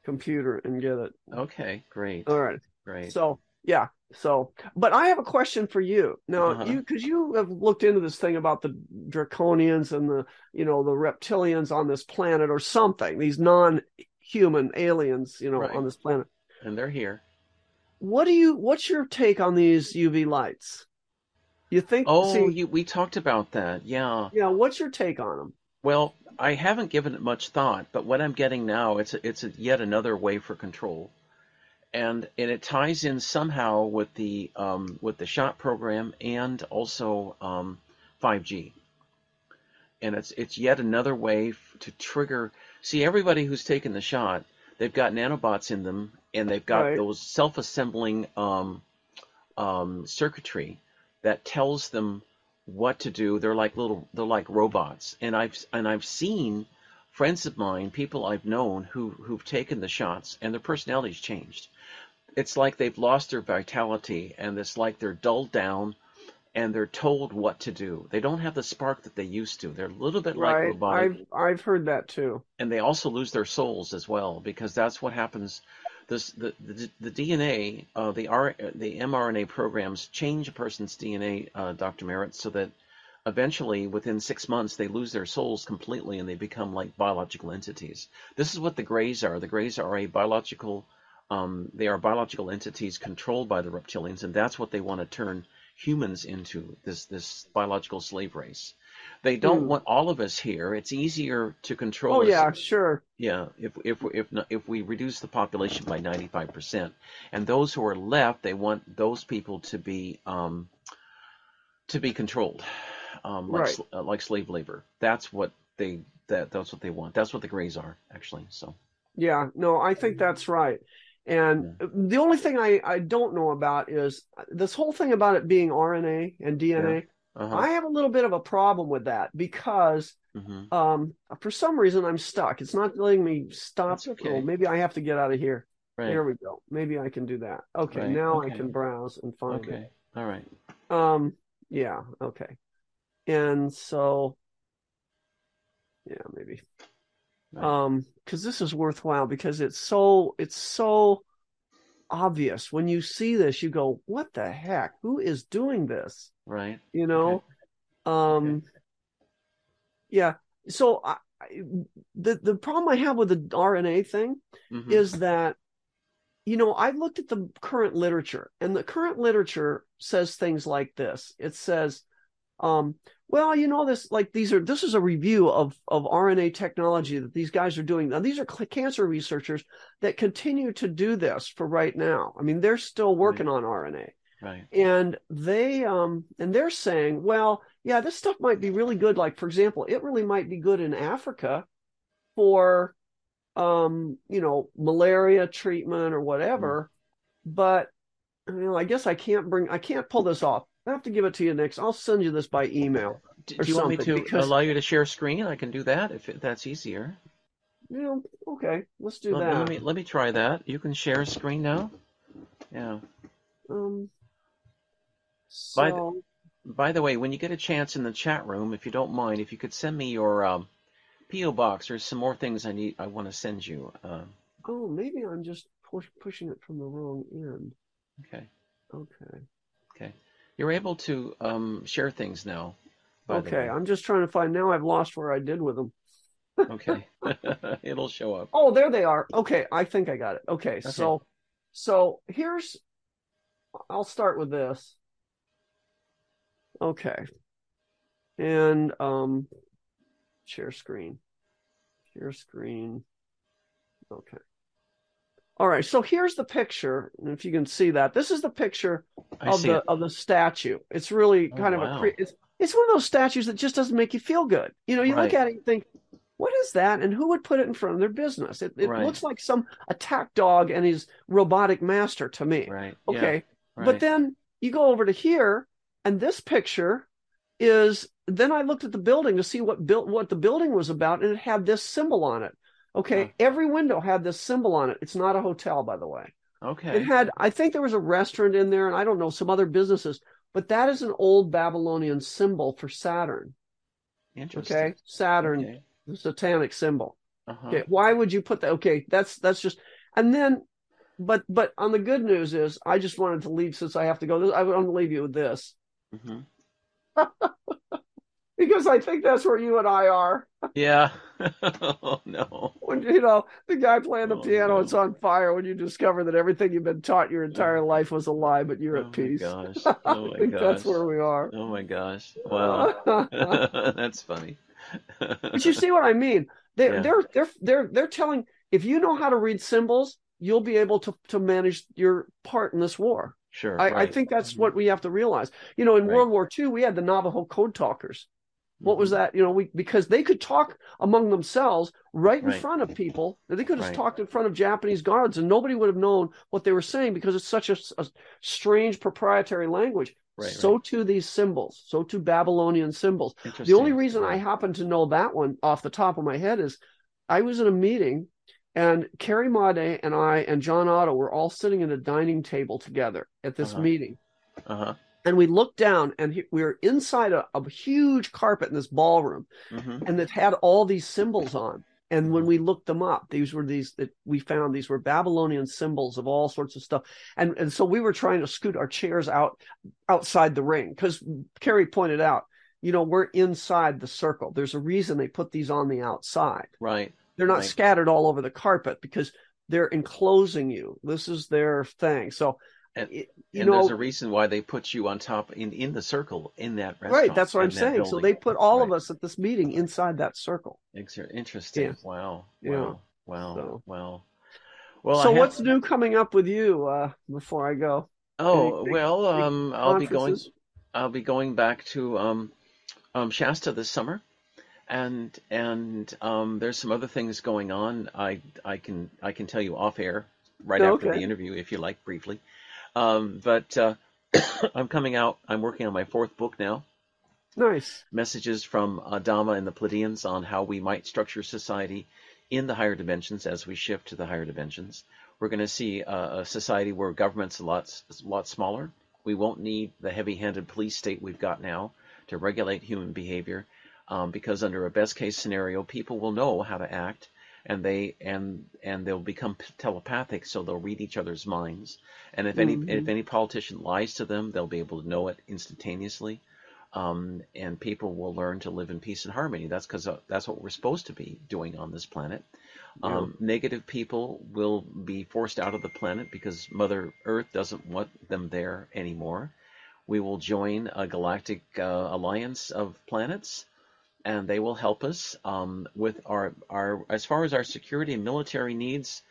computer and get it. Okay. Great. All right. Great. So yeah. So, but I have a question for you now. Uh-huh. You because you have looked into this thing about the draconians and the you know the reptilians on this planet or something. These non-human aliens, you know, Right. on this planet. and they're here. What do you? What's your take on these UV lights? You think? Oh, see, you, we talked about that. Yeah. yeah. What's your take on them? Well, I haven't given it much thought, but what I'm getting now, it's a, it's a, yet another way for control, and and it ties in somehow with the um, with the shot program and also um, 5G, and it's it's yet another way f- to trigger. See, everybody who's taken the shot, they've got nanobots in them, and they've got Right. those self-assembling um, um, circuitry that tells them what to do. They're like little, they're like robots. And I've and I've seen friends of mine, people I've known who who've taken the shots, and their personalities changed. It's like they've lost their vitality, and it's like they're dulled down, and they're told what to do. They don't have the spark that they used to. They're a little bit like right. robotic I've I've heard that too. and they also lose their souls as well because that's what happens. This the the, the DNA, uh, the R, the mRNA programs change a person's DNA, uh, Dr. Merritt, so that eventually, within six months, they lose their souls completely and they become like biological entities. This is what the Greys are. The Greys are a biological. Um, they are biological entities controlled by the reptilians, and that's what they want to turn humans into. This this biological slave race. They don't Hmm. want all of us here. It's easier to control Oh us yeah, sure. yeah, if if if if we reduce the population by ninety five percent, and those who are left, they want those people to be um, to be controlled, um, like Right. uh, like slave labor. That's what they that that's what they want. That's what the Greys are actually. So Yeah, no, I think that's right. And the only thing I, I don't know about is this whole thing about it being RNA and DNA. Uh-huh. I have a little bit of a problem with that because hmm um, for some reason I'm stuck. It's not letting me stop. That's okay. Oh, maybe I have to get out of here. right. There we go. Maybe I can do that. Okay, Right, now I can browse and find Okay. All right. Um, yeah, okay. And so, yeah, maybe. Right. Um, because this is worthwhile because it's so it's so obvious when you see this, you go, "What the heck? Who is doing this?" Right. You know. Um. Yeah. So I, the the problem I have with the RNA thing Mhm. is that you know i looked at the current literature and the current literature says things like this it says um well you know this like these are this is a review of of rna technology that these guys are doing now these are cancer researchers that continue to do this for right now i mean they're still working on rna right. and they um and they're saying well yeah this stuff might be really good like for example it really might be good in africa for um you know malaria treatment or whatever but you know i guess i can't bring i can't pull this off i have to give it to you next i'll send you this by email D- or do you want me to because- allow you to share screen? I can do that if it, that's easier. Yeah, okay, let's do let, that. Let me let me try that. You can share a screen now. Yeah. Um. By So, By the way, when you get a chance in the chat room, if you don't mind, if you could send me your um, PO box, there's some more things I need. I want to send you. Uh, oh, maybe I'm just push, pushing it from the wrong end. okay. Okay. Okay. You're able to um, share things now. Okay. I'm just trying to find. Now I've lost where I did with them. Okay. It'll show up. Oh, there they are. Okay, I think I got it. Okay, so so here's I'll start with this. Okay. And um share screen. Share screen. Okay. All right, so here's the picture. And if you can see that, this is the picture I of the it. of the statue. It's really Oh, kind of a wow. it's it's one of those statues that just doesn't make you feel good. You know, you look at it and think, what is that? And who would put it in front of their business? It it Right. looks like some attack dog and his robotic master to me. Right. yeah, Okay. right. But then you go over to here, and this picture is. Then I looked at the building to see what built what the building was about, and it had this symbol on it. Okay, Huh. every window had this symbol on it. It's not a hotel, by the way. okay. It had, I think there was a restaurant in there, and I don't know some other businesses, but that is an old Babylonian symbol for Saturn. Interesting. Okay, Saturn, Okay. the satanic symbol. Uh-huh. Okay, why would you put that? Okay, that's that's just, and then, but but on the good news is, I just wanted to leave since I have to go. I want to leave you with this hmm because I think that's where you and I are. Yeah. oh no. When you know the guy playing the Oh, piano, no. it's on fire. When you discover that everything you've been taught your entire life was a lie, but you're oh at my peace. gosh. Oh my think gosh. that's where we are. Oh my gosh. Wow. That's funny. but you see what I mean? They, Yeah. They're they're they're they're telling if you know how to read symbols, you'll be able to to manage your part in this war. Sure. I, I think that's what we have to realize. You know, in Right. World War II, we had the Navajo code talkers. What was Mhm. that? You know, we because they could talk among themselves right in Right. front of people. They could have Right. talked in front of Japanese guards, and nobody would have known what they were saying because it's such a, a strange proprietary language. Right, so right. too these symbols. So too Babylonian symbols. The only reason I happen to know that one off the top of my head is I was in a meeting and Carrie Madej and I and John Otto were all sitting at a dining table together at this Uh-huh. meeting. Uh-huh. And we looked down and we were inside a, a huge carpet in this ballroom hmm and it had all these symbols on. And when we looked them up, these were these that we found these were Babylonian symbols of all sorts of stuff. And and so we were trying to scoot our chairs out outside the ring because Carrie pointed out, you know, we're inside the circle. There's a reason they put these on the outside. Right. They're not Right. scattered all over the carpet because they're enclosing you. This is their thing. So And- it- you and know, there's a reason why they put you on top in in the circle in that restaurant. right? That's what I'm that saying. So they put all of us at this meeting inside that circle. Interesting. Yeah. Wow. Yeah. Wow. Wow. So- Wow. Well, so have- what's new coming up with you uh, before I go? Oh Any well, um, I'll be going. I'll be going back to um, um, Shasta this summer, and and um, there's some other things going on. I I can I can tell you off air right Oh, after okay. the interview if you like briefly. Um, but uh, I'm coming out. I'm working on my fourth book now. Nice. Messages from Adama and the Pleiadians on how we might structure society in the higher dimensions as we shift to the higher dimensions. We're going to see a, a society where government's a lot, a lot smaller. We won't need the heavy-handed police state we've got now to regulate human behavior, um, because under a best-case scenario, people will know how to act, and they and and they'll become telepathic, so they'll read each other's minds. And if any Mhm. if any politician lies to them, they'll be able to know it instantaneously um, and people will learn to live in peace and harmony. That's because uh, that's what we're supposed to be doing on this planet. Um, Negative people will be forced out of the planet because Mother Earth doesn't want them there anymore. We will join a galactic uh, alliance of planets, and they will help us um, with our our as far as our security and military needs.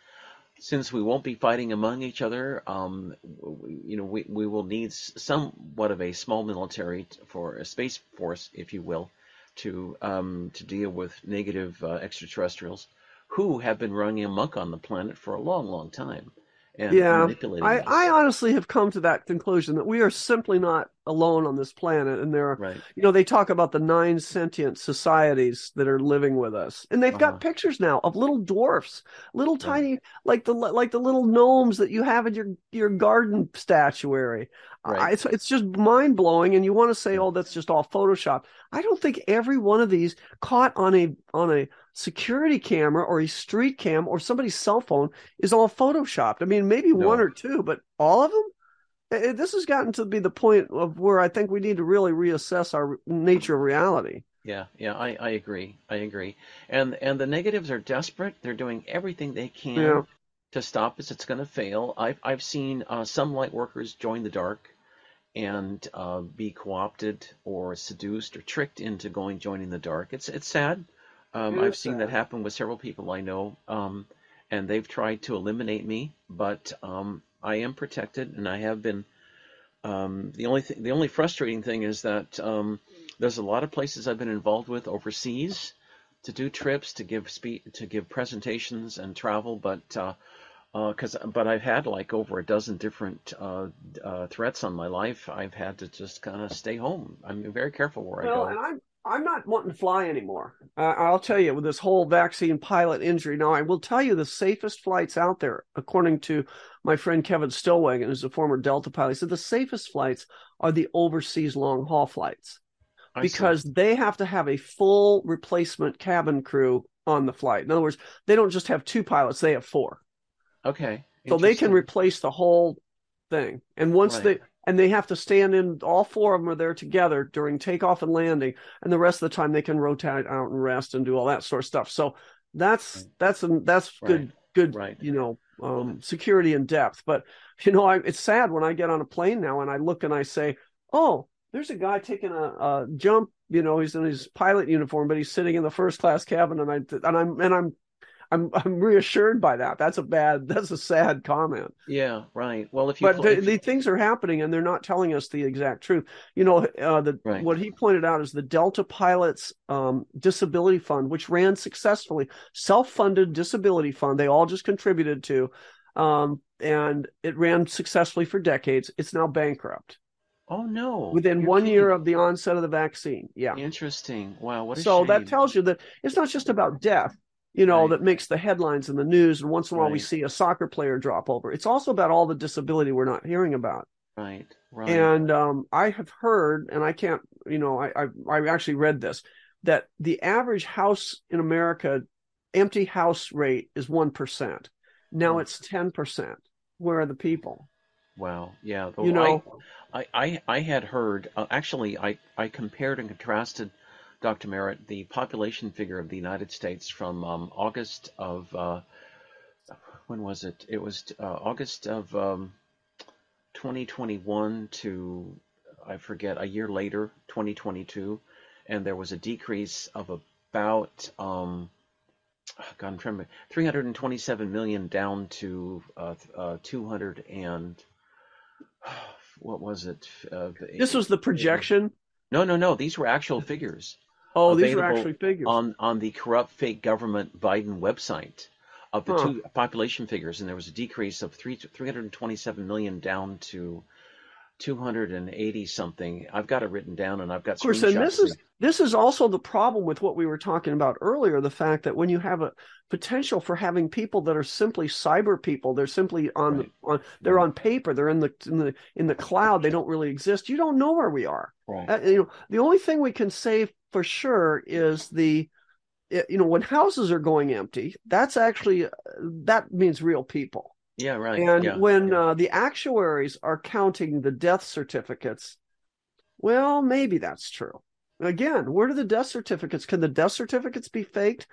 Since we won't be fighting among each other, um, w- you know, we, we will need somewhat of a small military for a space force, if you will, to um, to deal with negative uh, extraterrestrials who have been running amok on the planet for a long, long time and Yeah, manipulating I, us. I honestly have come to that conclusion that we are simply not alone on this planet and there are right. you know they talk about the nine sentient societies that are living with us and they've Uh-huh. got pictures now of little dwarfs little tiny like the like the little gnomes that you have in your your garden statuary Right. I, it's it's just mind blowing and you want to say oh that's just all photoshop i don't think every one of these caught on a on a security camera or a street cam or somebody's cell phone is all photoshopped i mean maybe No. one or two but all of them this has gotten to be the point of where i think we need to really reassess our nature of reality Yeah, yeah, I, I agree. I agree. And and the negatives are desperate. They're doing everything they can Yeah. to stop us. It's going to fail. I've I've seen uh, some light workers join the dark and uh, be co-opted or seduced or tricked into going joining the dark. It's it's sad. Um, It I've seen sad. that happen with several people I know, um, and they've tried to eliminate me. But um, I am protected, and I have been. Um, the only thing, the only frustrating thing is that um, there's a lot of places I've been involved with overseas to do trips, to give spe- to give presentations and travel, but uh, uh 'cause but I've had like over a dozen different uh, uh, threats on my life. I've had to just kind of stay home. I'm very careful where well I go. I'm not wanting to fly anymore uh, i'll tell you with this whole vaccine pilot injury now i will tell you the safest flights out there according to my friend kevin stillwagon who's a former delta pilot he said the safest flights are the overseas long haul flights I see. because they have to have a full replacement cabin crew on the flight. In other words, they don't just have two pilots, they have four. okay, So they can replace the whole thing. And once Right. they and they have to stand in all four of them are there together during takeoff and landing and the rest of the time they can rotate out and rest and do all that sort of stuff. So that's Right. that's that's Right. good good Right. you know um security and depth. But you know, I, it's sad when I get on a plane now and I look and I say, "Oh, there's a guy taking a, a jump. You know, he's in his pilot uniform, but he's sitting in the first class cabin." And I and I'm and I'm I'm I'm reassured by that. That's a bad. That's a sad comment. Yeah, right. Well, if you But the, the things are happening, and they're not telling us the exact truth. You know, uh, the Right. what he pointed out is the Delta pilots um, disability fund, which ran successfully, self-funded disability fund. They all just contributed to, um, and it ran successfully for decades. It's now bankrupt oh no, within you're one year of the onset of the vaccine. Yeah. Interesting. Wow, what so that tells you that it's not just about death you know Right. that makes the headlines in the news and once in a while we see a soccer player drop over it's also about all the disability we're not hearing about Right, right. and um, i have heard and i can't you know I, I i actually read this that the average house in america empty house rate is 1% now Hmm. it's 10% where are the people Wow. Yeah. you know I, I, I had heard, uh, actually, I, I compared and contrasted, Dr. Merritt, the population figure of the United States from um, August of, uh, when was it? It was uh, August of um, 2021 to, I forget, a year later, 2022. And there was a decrease of about, um, God, I'm trying to, 327 million down to uh, uh, 200 and what was it? Uh, this was the projection No, no, no. These were actual figures oh these are actually figures on on the corrupt fake government Biden website of the Huh. two population figures, and there was a decrease of three 327 million down to 280 something. I've got it written down, and I've got Of course, and this is this is also the problem with what we were talking about earlier. The fact that when you have a potential for having people that are simply cyber people, they're simply on Right. on they're on paper, they're in the in the in the cloud, they don't really exist. You don't know where we are. right. Uh, you know, the only thing we can say for sure is the you know when houses are going empty, that's actually uh, that means real people. yeah, right. And yeah, when yeah. uh, the actuaries are counting the death certificates, well, maybe that's true. Again, where do the death certificates? Can the death certificates be faked?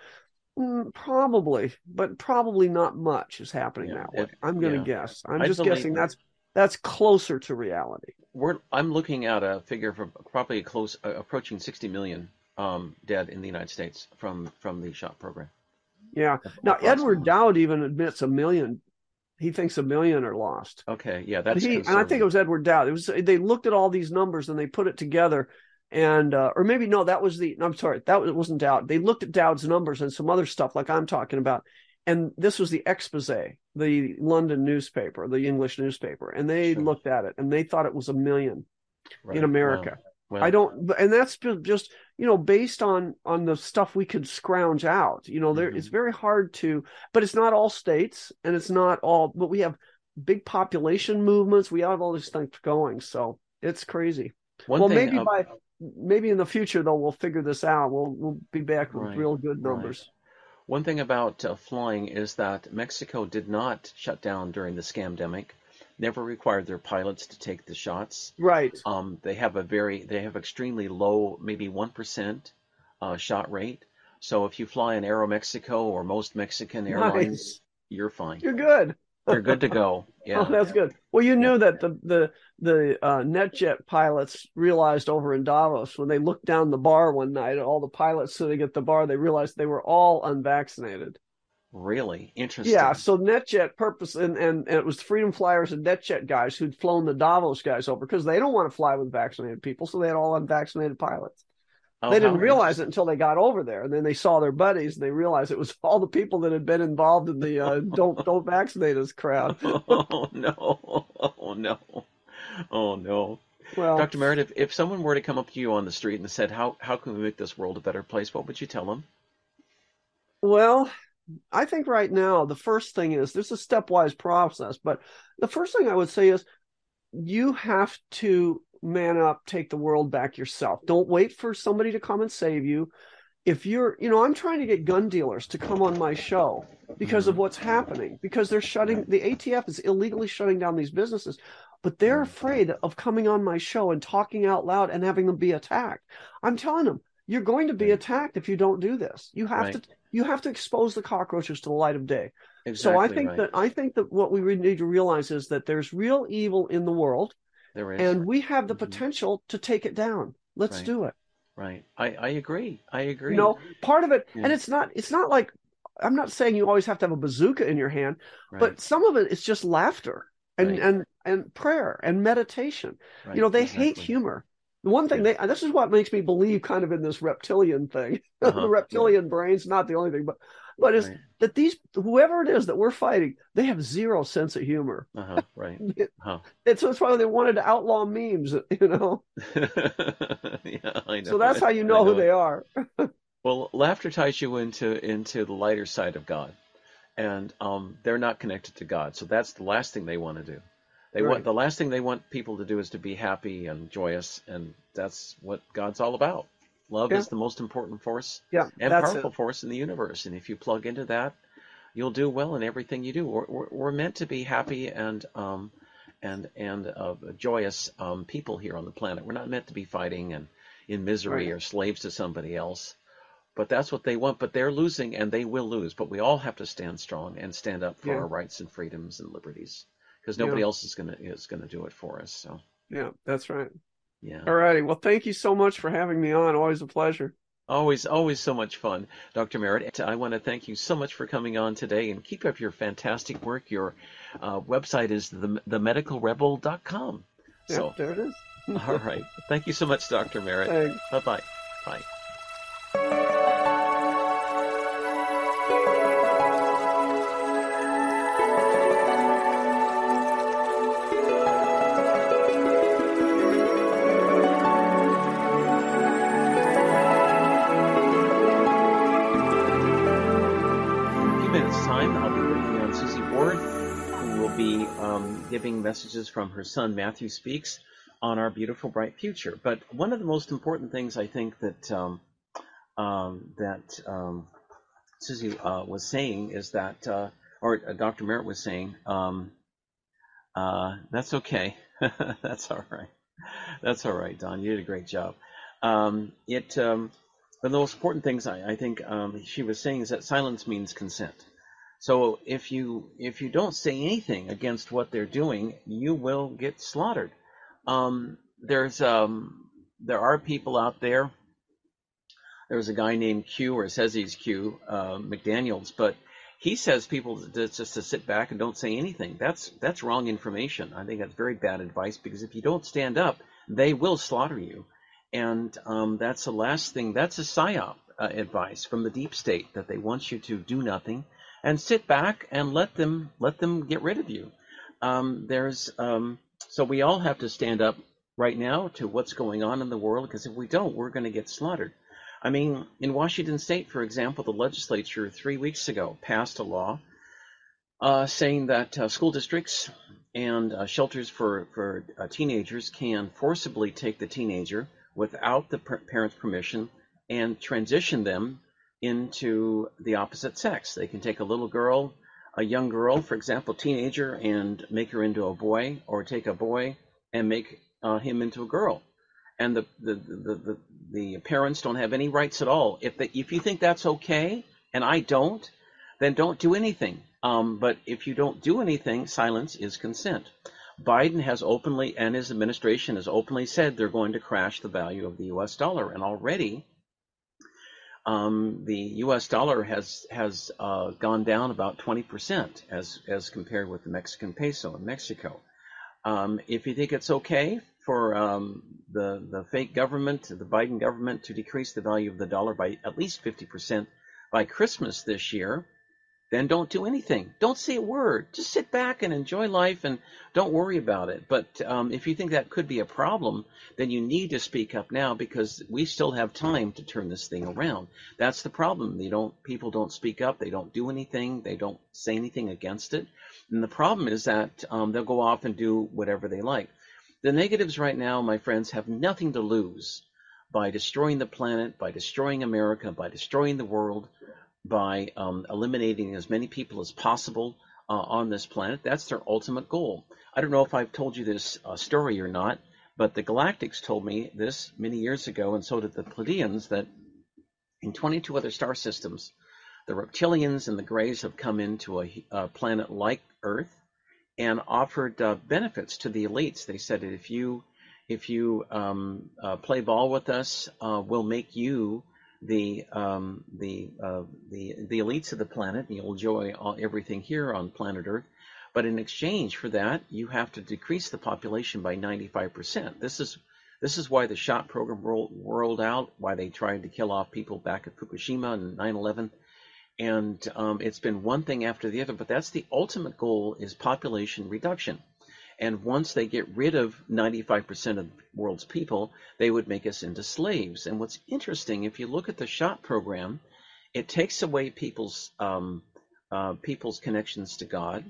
Mm, probably, but probably not much is happening Yeah, that way. I'm going to guess. I'm I just believe- guessing that's that's closer to reality. we're I'm looking at a figure for probably close uh, approaching 60 million um, dead in the United States from from the shot program. Yeah. Now Edward Dowd even admits a million. He thinks a million are lost. Okay, yeah, that's he, and I think it was Edward Dowd. It was they looked at all these numbers and they put it together, and uh, or maybe no, that was the. I'm sorry, that was, wasn't Dowd. They looked at Dowd's numbers and some other stuff like I'm talking about, and this was the Expose, the London newspaper, the English newspaper, and they Sure. looked at it and they thought it was a million. right. in America. Wow. Well, I don't, and that's just you know based on on the stuff we could scrounge out. You know, there mm-hmm. it's very hard to, but it's not all states, and it's not all. But we have big population movements. We have all these things going, so it's crazy. One well, thing, maybe um, by maybe in the future though we'll figure this out. We'll we'll be back with right, real good numbers. Right. One thing about uh, flying is that Mexico did not shut down during the scamdemic never required their pilots to take the shots. Right. Um, they have a very, they have extremely low, maybe one percent uh, shot rate. So if you fly in Aeromexico or most Mexican airlines, nice. you're fine. You're good. You're good to go. Yeah. Oh, that's good. Well, you knew that the the the uh, NetJet pilots realized over in Davos when they looked down the bar one night at all the pilots sitting at the bar, they realized they were all unvaccinated. Really interesting. Yeah, so NetJet purpose and, and, and it was Freedom Flyers and NetJet guys who'd flown the Davos guys over because they don't want to fly with vaccinated people, so they had all unvaccinated pilots. Oh, they didn't realize it until they got over there, and then they saw their buddies, and they realized it was all the people that had been involved in the uh, "don't don't vaccinate us" crowd. oh no! Oh no! Oh no! Well, Dr. Merritt, if, if someone were to come up to you on the street and said, "How how can we make this world a better place?" What would you tell them? Well, I think right now the first thing is there's a stepwise process, but the first thing I would say is you have to man up, take the world back yourself. Don't wait for somebody to come and save you. If you're, you know, I'm trying to get gun dealers to come on my show because of mm-hmm. what's happening, because they're shutting, the ATF is illegally shutting down these businesses, but they're mm-hmm. afraid of coming on my show and talking out loud and having them be attacked. I'm telling them, you're going to be attacked if you don't do this. You have right. to you have to expose the cockroaches to the light of day. Exactly so I think right. that I think that what we need to realize is that there's real evil in the world, there is. and we have the mm-hmm. potential to take it down. Let's right. do it. Right. I, I agree. I agree. You know, part of it, yeah. and it's not it's not like I'm not saying you always have to have a bazooka in your hand, right. but some of it is just laughter and and and prayer and meditation. You know, they exactly. hate humor. The one thing they this is what makes me believe kind of in this reptilian thing. Uh-huh. the reptilian yeah. brain's not the only thing, but but is right. that these whoever it is that we're fighting, they have zero sense of humor. Uh-huh. Right. Uh-huh. It's that's why they wanted to outlaw memes, you know. yeah, I know. So that's how you know, know who they are. well, laughter ties you into into the lighter side of God, and um, they're not connected to God, so that's the last thing they want to do. They right. want the last thing they want people to do is to be happy and joyous, and that's what God's all about. Love yeah. is the most important force yeah, and powerful it. force in the universe, and if you plug into that, you'll do well in everything you do. We're, we're, we're meant to be happy and um, and and uh, joyous um, people here on the planet. We're not meant to be fighting and in misery right. or slaves to somebody else. But that's what they want. But they're losing, and they will lose. But we all have to stand strong and stand up for yeah. our rights and freedoms and liberties because nobody yeah. else is gonna is gonna do it for us. So yeah, that's right. Yeah. All righty. Well, thank you so much for having me on. Always a pleasure. Always, always so much fun, Dr. Merritt. I want to thank you so much for coming on today and keep up your fantastic work. Your uh, website is the themedicalrebel.com. Yeah, so there it is. all right. Thank you so much, Dr. Merritt. Bye-bye. Bye. Giving messages from her son Matthew Speaks on our beautiful bright future. But one of the most important things I think that um, um, that um, Suzy uh, was saying is that, uh, or uh, Dr. Merritt was saying, um, uh, that's okay. that's all right. That's all right, Don. You did a great job. Um, it, um, but the most important things I, I think she was saying is that silence means consent. So if you if you don't say anything against what they're doing, you will get slaughtered. Um, there's um, there are people out there. There's a guy named Q, or says he's Q, uh, McDaniel's, but he says people just to sit back and don't say anything. That's that's wrong information. I think that's very bad advice because if you don't stand up, they will slaughter you, and um, that's the last thing. That's a psyop uh, advice from the deep state that they want you to do nothing and sit back and let them let them get rid of you. Um, there's um, so we all have to stand up right now to what's going on in the world because if we don't, we're going to get slaughtered. I mean, in Washington State, for example, the legislature three weeks ago passed a law uh, saying that uh, school districts and uh, shelters for, for uh, teenagers can forcibly take the teenager without the parent's permission and transition them into the opposite sex. They can take a little girl, a young girl, for example, teenager, and make her into a boy, or take a boy and make uh, him into a girl. And the, the, the, the, the parents don't have any rights at all. If, the, if you think that's okay, and I don't, then don't do anything. Um, but if you don't do anything, silence is consent. Biden has openly, and his administration has openly said they're going to crash the value of the U.S. dollar, and already um, the U.S. dollar has has uh, gone down about 20% as as compared with the Mexican peso in Mexico. Um, if you think it's okay for um, the the fake government, the Biden government, to decrease the value of the dollar by at least 50% by Christmas this year, then don't do anything. Don't say a word. Just sit back and enjoy life and don't worry about it. But um, if you think that could be a problem, then you need to speak up now because we still have time to turn this thing around. That's the problem. They don't. People don't speak up. They don't do anything. They don't say anything against it. And the problem is that um, they'll go off and do whatever they like. The negatives right now, my friends, have nothing to lose by destroying the planet, by destroying America, by destroying the world by um, eliminating as many people as possible uh, on this planet. That's their ultimate goal. I don't know if I've told you this uh, story or not, but the Galactics told me this many years ago, and so did the Pleiadians, that in 22 other star systems, the reptilians and the Greys have come into a, a planet like Earth and offered uh, benefits to the elites. They said if you if you um, uh, play ball with us, uh, we'll make you the um, the uh, the the elites of the planet. You'll enjoy all, everything here on planet Earth, but in exchange for that, you have to decrease the population by 95%. This is this is why the SHOT program rolled, rolled out. Why they tried to kill off people back at Fukushima and 9/11. And um, it's been one thing after the other, but that's the ultimate goal: is population reduction. And once they get rid of 95% of the world's people, they would make us into slaves. And what's interesting, if you look at the SHOT program, it takes away people's um, uh, people's connections to God.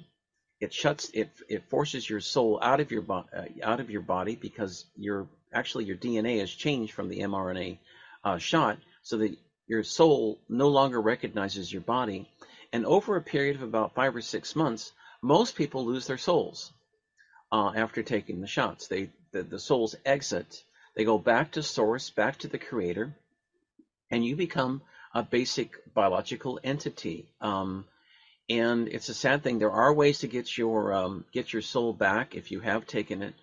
It shuts it. It forces your soul out of your bo- uh, out of your body because your actually your DNA has changed from the mRNA uh, shot, so that your soul no longer recognizes your body. And over a period of about five or six months, most people lose their souls uh, after taking the shots. They the, the souls exit. They go back to source, back to the creator, and you become a basic biological entity. Um, and it's a sad thing. There are ways to get your um, get your soul back if you have taken it,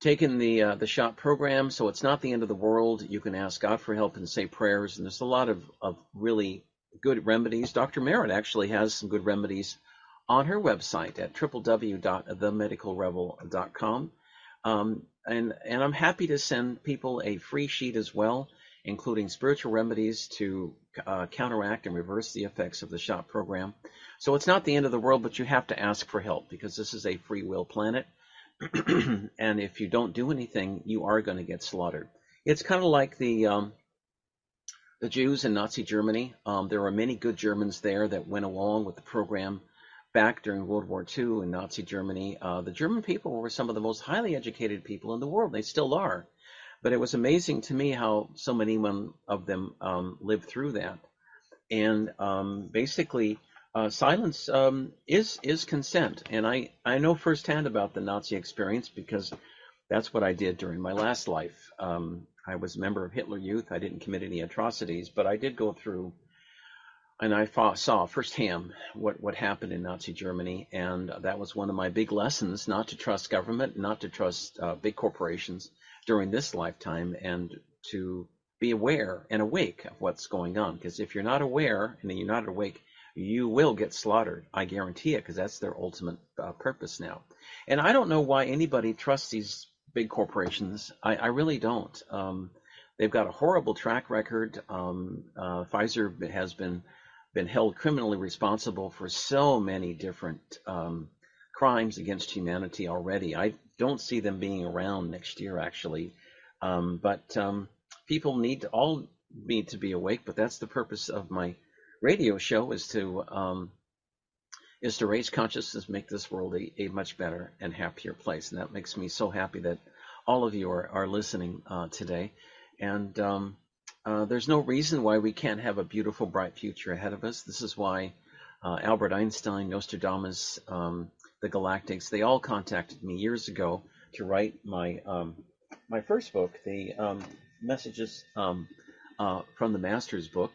taken the uh, the shot program. So it's not the end of the world. You can ask God for help and say prayers. And there's a lot of of really good remedies. Dr. Merritt actually has some good remedies on her website at www.themedicalrebel.com. Um, and, and I'm happy to send people a free sheet as well, including spiritual remedies to uh, counteract and reverse the effects of the SHOT program. So it's not the end of the world, but you have to ask for help because this is a free will planet. and if you don't do anything, you are going to get slaughtered. It's kind of like the um, the Jews in Nazi Germany. Um, there were many good Germans there that went along with the program back during World War II in Nazi Germany, uh, the German people were some of the most highly educated people in the world. They still are. But it was amazing to me how so many of them um, lived through that. And um, basically, uh, silence um, is is consent. And I, I know firsthand about the Nazi experience because that's what I did during my last life. Um, I was a member of Hitler Youth. I didn't commit any atrocities, but I did go through and I saw firsthand what, what happened in Nazi Germany, and that was one of my big lessons: not to trust government, not to trust uh, big corporations during this lifetime, and to be aware and awake of what's going on. Because if you're not aware and you're not awake, you will get slaughtered. I guarantee it, because that's their ultimate uh, purpose now. And I don't know why anybody trusts these big corporations. I, I really don't. Um, they've got a horrible track record. Um, uh, Pfizer has been been held criminally responsible for so many different um, crimes against humanity already. I don't see them being around next year, actually. Um, but um, people need to all need to be awake. But that's the purpose of my radio show is to um, is to raise consciousness, make this world a, a, much better and happier place. And that makes me so happy that all of you are, are listening uh, today. And um, uh, there's no reason why we can't have a beautiful, bright future ahead of us. This is why uh, Albert Einstein, Nostradamus, um, the Galactics, they all contacted me years ago to write my um, my first book, the um, Messages um, uh, from the Master's book.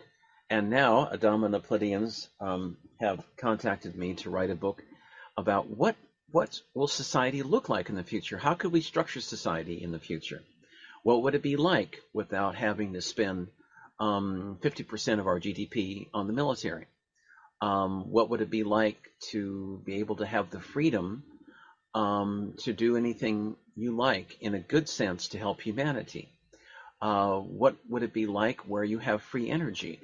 And now Adama and the Pleiadians um, have contacted me to write a book about what what will society look like in the future? How could we structure society in the future? What would it be like without having to spend um, 50% of our GDP on the military? Um, what would it be like to be able to have the freedom um, to do anything you like in a good sense to help humanity? Uh, what would it be like where you have free energy,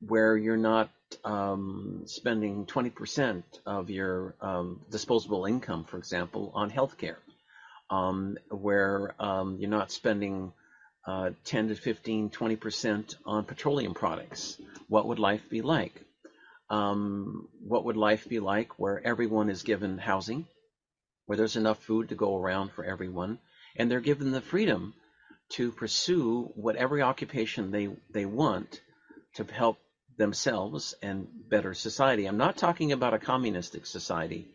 where you're not um, spending 20% of your um, disposable income, for example, on healthcare, um, where um, you're not spending uh, 10 to 15, 20% on petroleum products? What would life be like? Um, what would life be like where everyone is given housing, where there's enough food to go around for everyone, and they're given the freedom to pursue whatever occupation they, they want to help themselves and better society. I'm not talking about a communistic society.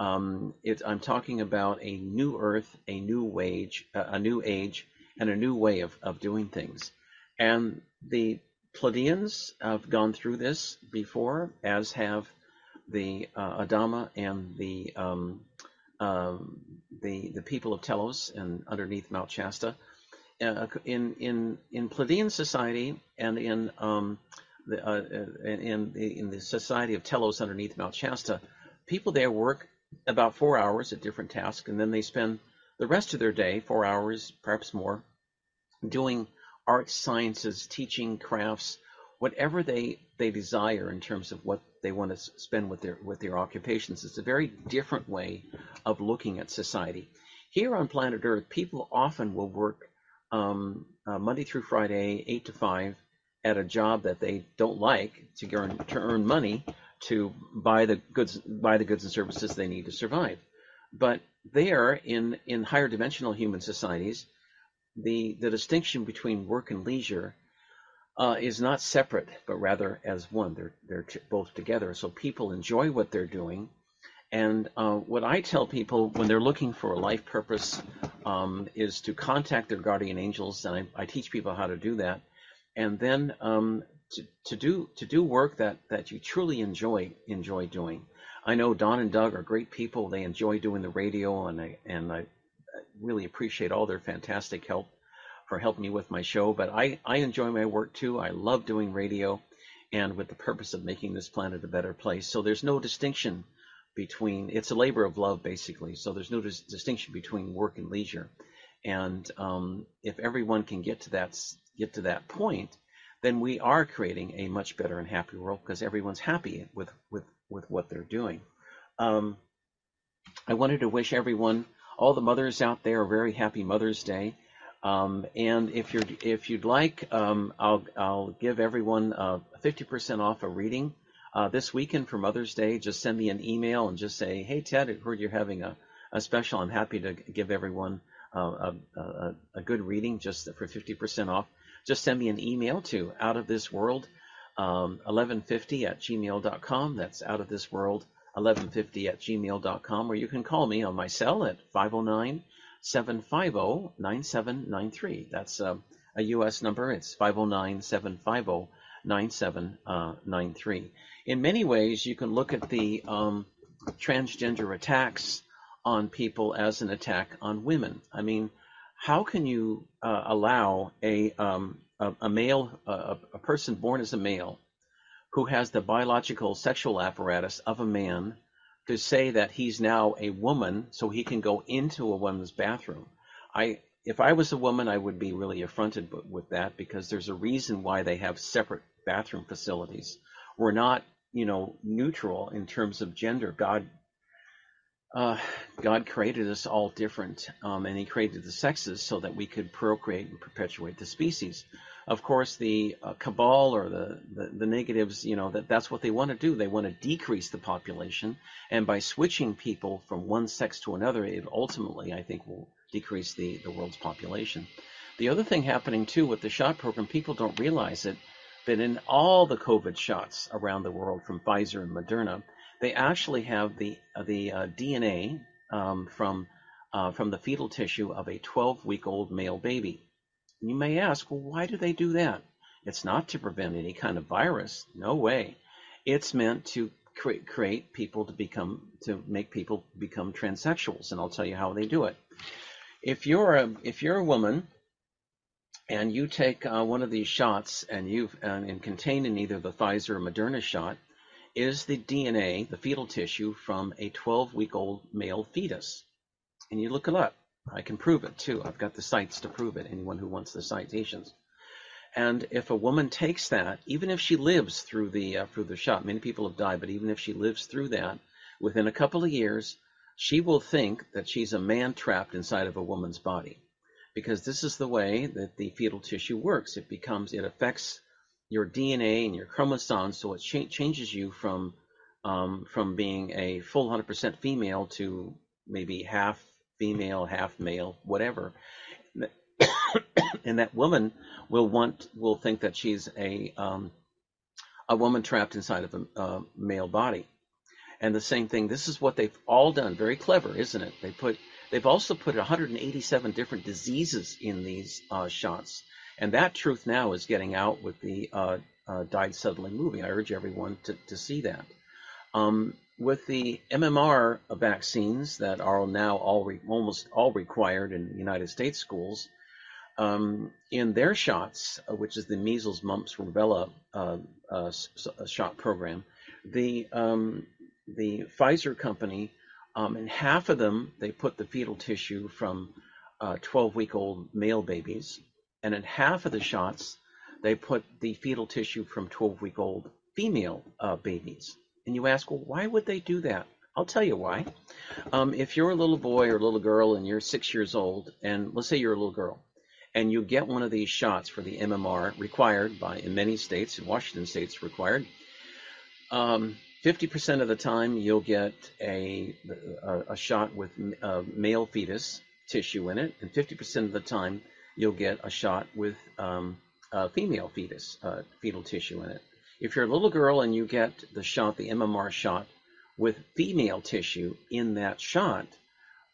Um, it, I'm talking about a new earth, a new wage, uh, a new age, and a new way of, of doing things. And the Pleiadians have gone through this before, as have the uh, Adama and the um, um, the the people of Telos and underneath Mount Shasta. Uh, in in in Pleiadian society and in um, the, uh, in, the, in the society of Telos underneath Mount Shasta, people there work about four hours at different tasks, and then they spend the rest of their day, four hours, perhaps more, doing arts, sciences, teaching, crafts, whatever they, they desire in terms of what they want to spend with their with their occupations. It's a very different way of looking at society. Here on planet Earth, people often will work um, uh, Monday through Friday, eight to five, at a job that they don't like to earn to earn money to buy the goods buy the goods and services they need to survive. But there, in in higher dimensional human societies, the the distinction between work and leisure uh, is not separate, but rather as one. They're they're both together. So people enjoy what they're doing. And uh, what I tell people when they're looking for a life purpose um, is to contact their guardian angels, and I, I teach people how to do that and then um, to, do to do work that that you truly enjoy enjoy doing. I know Don and Doug are great people. They enjoy doing the radio, and I and I really appreciate all their fantastic help for helping me with my show. But I I enjoy my work too. I love doing radio, and with the purpose of making this planet a better place. So there's no distinction between it's a labor of love basically. So there's no dis- distinction between work and leisure. And um, if everyone can get to that get to that point, then we are creating a much better and happier world because everyone's happy with with with what they're doing. Um, I wanted to wish everyone, all the mothers out there, a very happy Mother's Day. Um, and if you're if you'd like, um, I'll I'll give everyone uh, 50% off a reading uh, this weekend for Mother's Day. Just send me an email and just say, "Hey Ted, I heard you're having a, a special. I'm happy to give everyone uh, a, a, a good reading just for 50% off." Just send me an email to out of this world um, 1150 at gmail.com. That's out of this world 1150 at gmail.com, or you can call me on my cell at 509 750 9793. That's uh, a U.S. number. It's 509 750 9793. In many ways, you can look at the um, transgender attacks on people as an attack on women. I mean, how can you uh, allow a, um, a, a, male, a, a person born as a male, who has the biological sexual apparatus of a man, to say that he's now a woman, so he can go into a woman's bathroom? I, if I was a woman, I would be really affronted with that because there's a reason why they have separate bathroom facilities. We're not, you know, neutral in terms of gender. God uh, God created us all different, um, and He created the sexes so that we could procreate and perpetuate the species. Of course, the uh, cabal or the, the, the negatives, you know, that that's what they want to do. They want to decrease the population, and by switching people from one sex to another, it ultimately, I think, will decrease the the world's population. The other thing happening too with the shot program, people don't realize it, but in all the COVID shots around the world from Pfizer and Moderna, they actually have the the uh, DNA um, from uh, from the fetal tissue of a 12 week old male baby. You may ask, well, why do they do that? It's not to prevent any kind of virus. No way. It's meant to create, create people to become to make people become transsexuals, and I'll tell you how they do it. If you're a if you're a woman and you take uh, one of these shots and you and, and contained in either the Pfizer or Moderna shot is the DNA, the fetal tissue from a 12 week old male fetus. And you look it up. I can prove it too. I've got the sites to prove it. Anyone who wants the citations. And if a woman takes that, even if she lives through the uh, through the shot, many people have died, but even if she lives through that, within a couple of years, she will think that she's a man trapped inside of a woman's body because this is the way that the fetal tissue works. It becomes, it affects your DNA and your chromosomes, so it cha- changes you from um, from being a full 100% female to maybe half female, half male, whatever. and that woman will want, will think that she's a um, a woman trapped inside of a, male body. And the same thing. This is what they've all done. Very clever, isn't it? They put They've also put 187 different diseases in these uh, shots, and that truth now is getting out with the uh, uh, Died Suddenly movie. I urge everyone to, to see that. Um, with the MMR vaccines that are now all re- almost all required in United States schools, um, in their shots, uh, which is the measles, mumps, rubella uh, uh, shot program, the um, the Pfizer company um, in half of them, they put the fetal tissue from 12 uh, week old male babies. And in half of the shots, they put the fetal tissue from 12 week old female uh, babies. And you ask, well, why would they do that? I'll tell you why. Um, if you're a little boy or a little girl and you're six years old, and let's say you're a little girl, and you get one of these shots for the MMR required by, in many states, in Washington states required, um, 50% of the time, you'll get a, a, a shot with a male fetus tissue in it, and 50% of the time, you'll get a shot with um, a female fetus uh, fetal tissue in it. If you're a little girl and you get the shot, the MMR shot, with female tissue in that shot,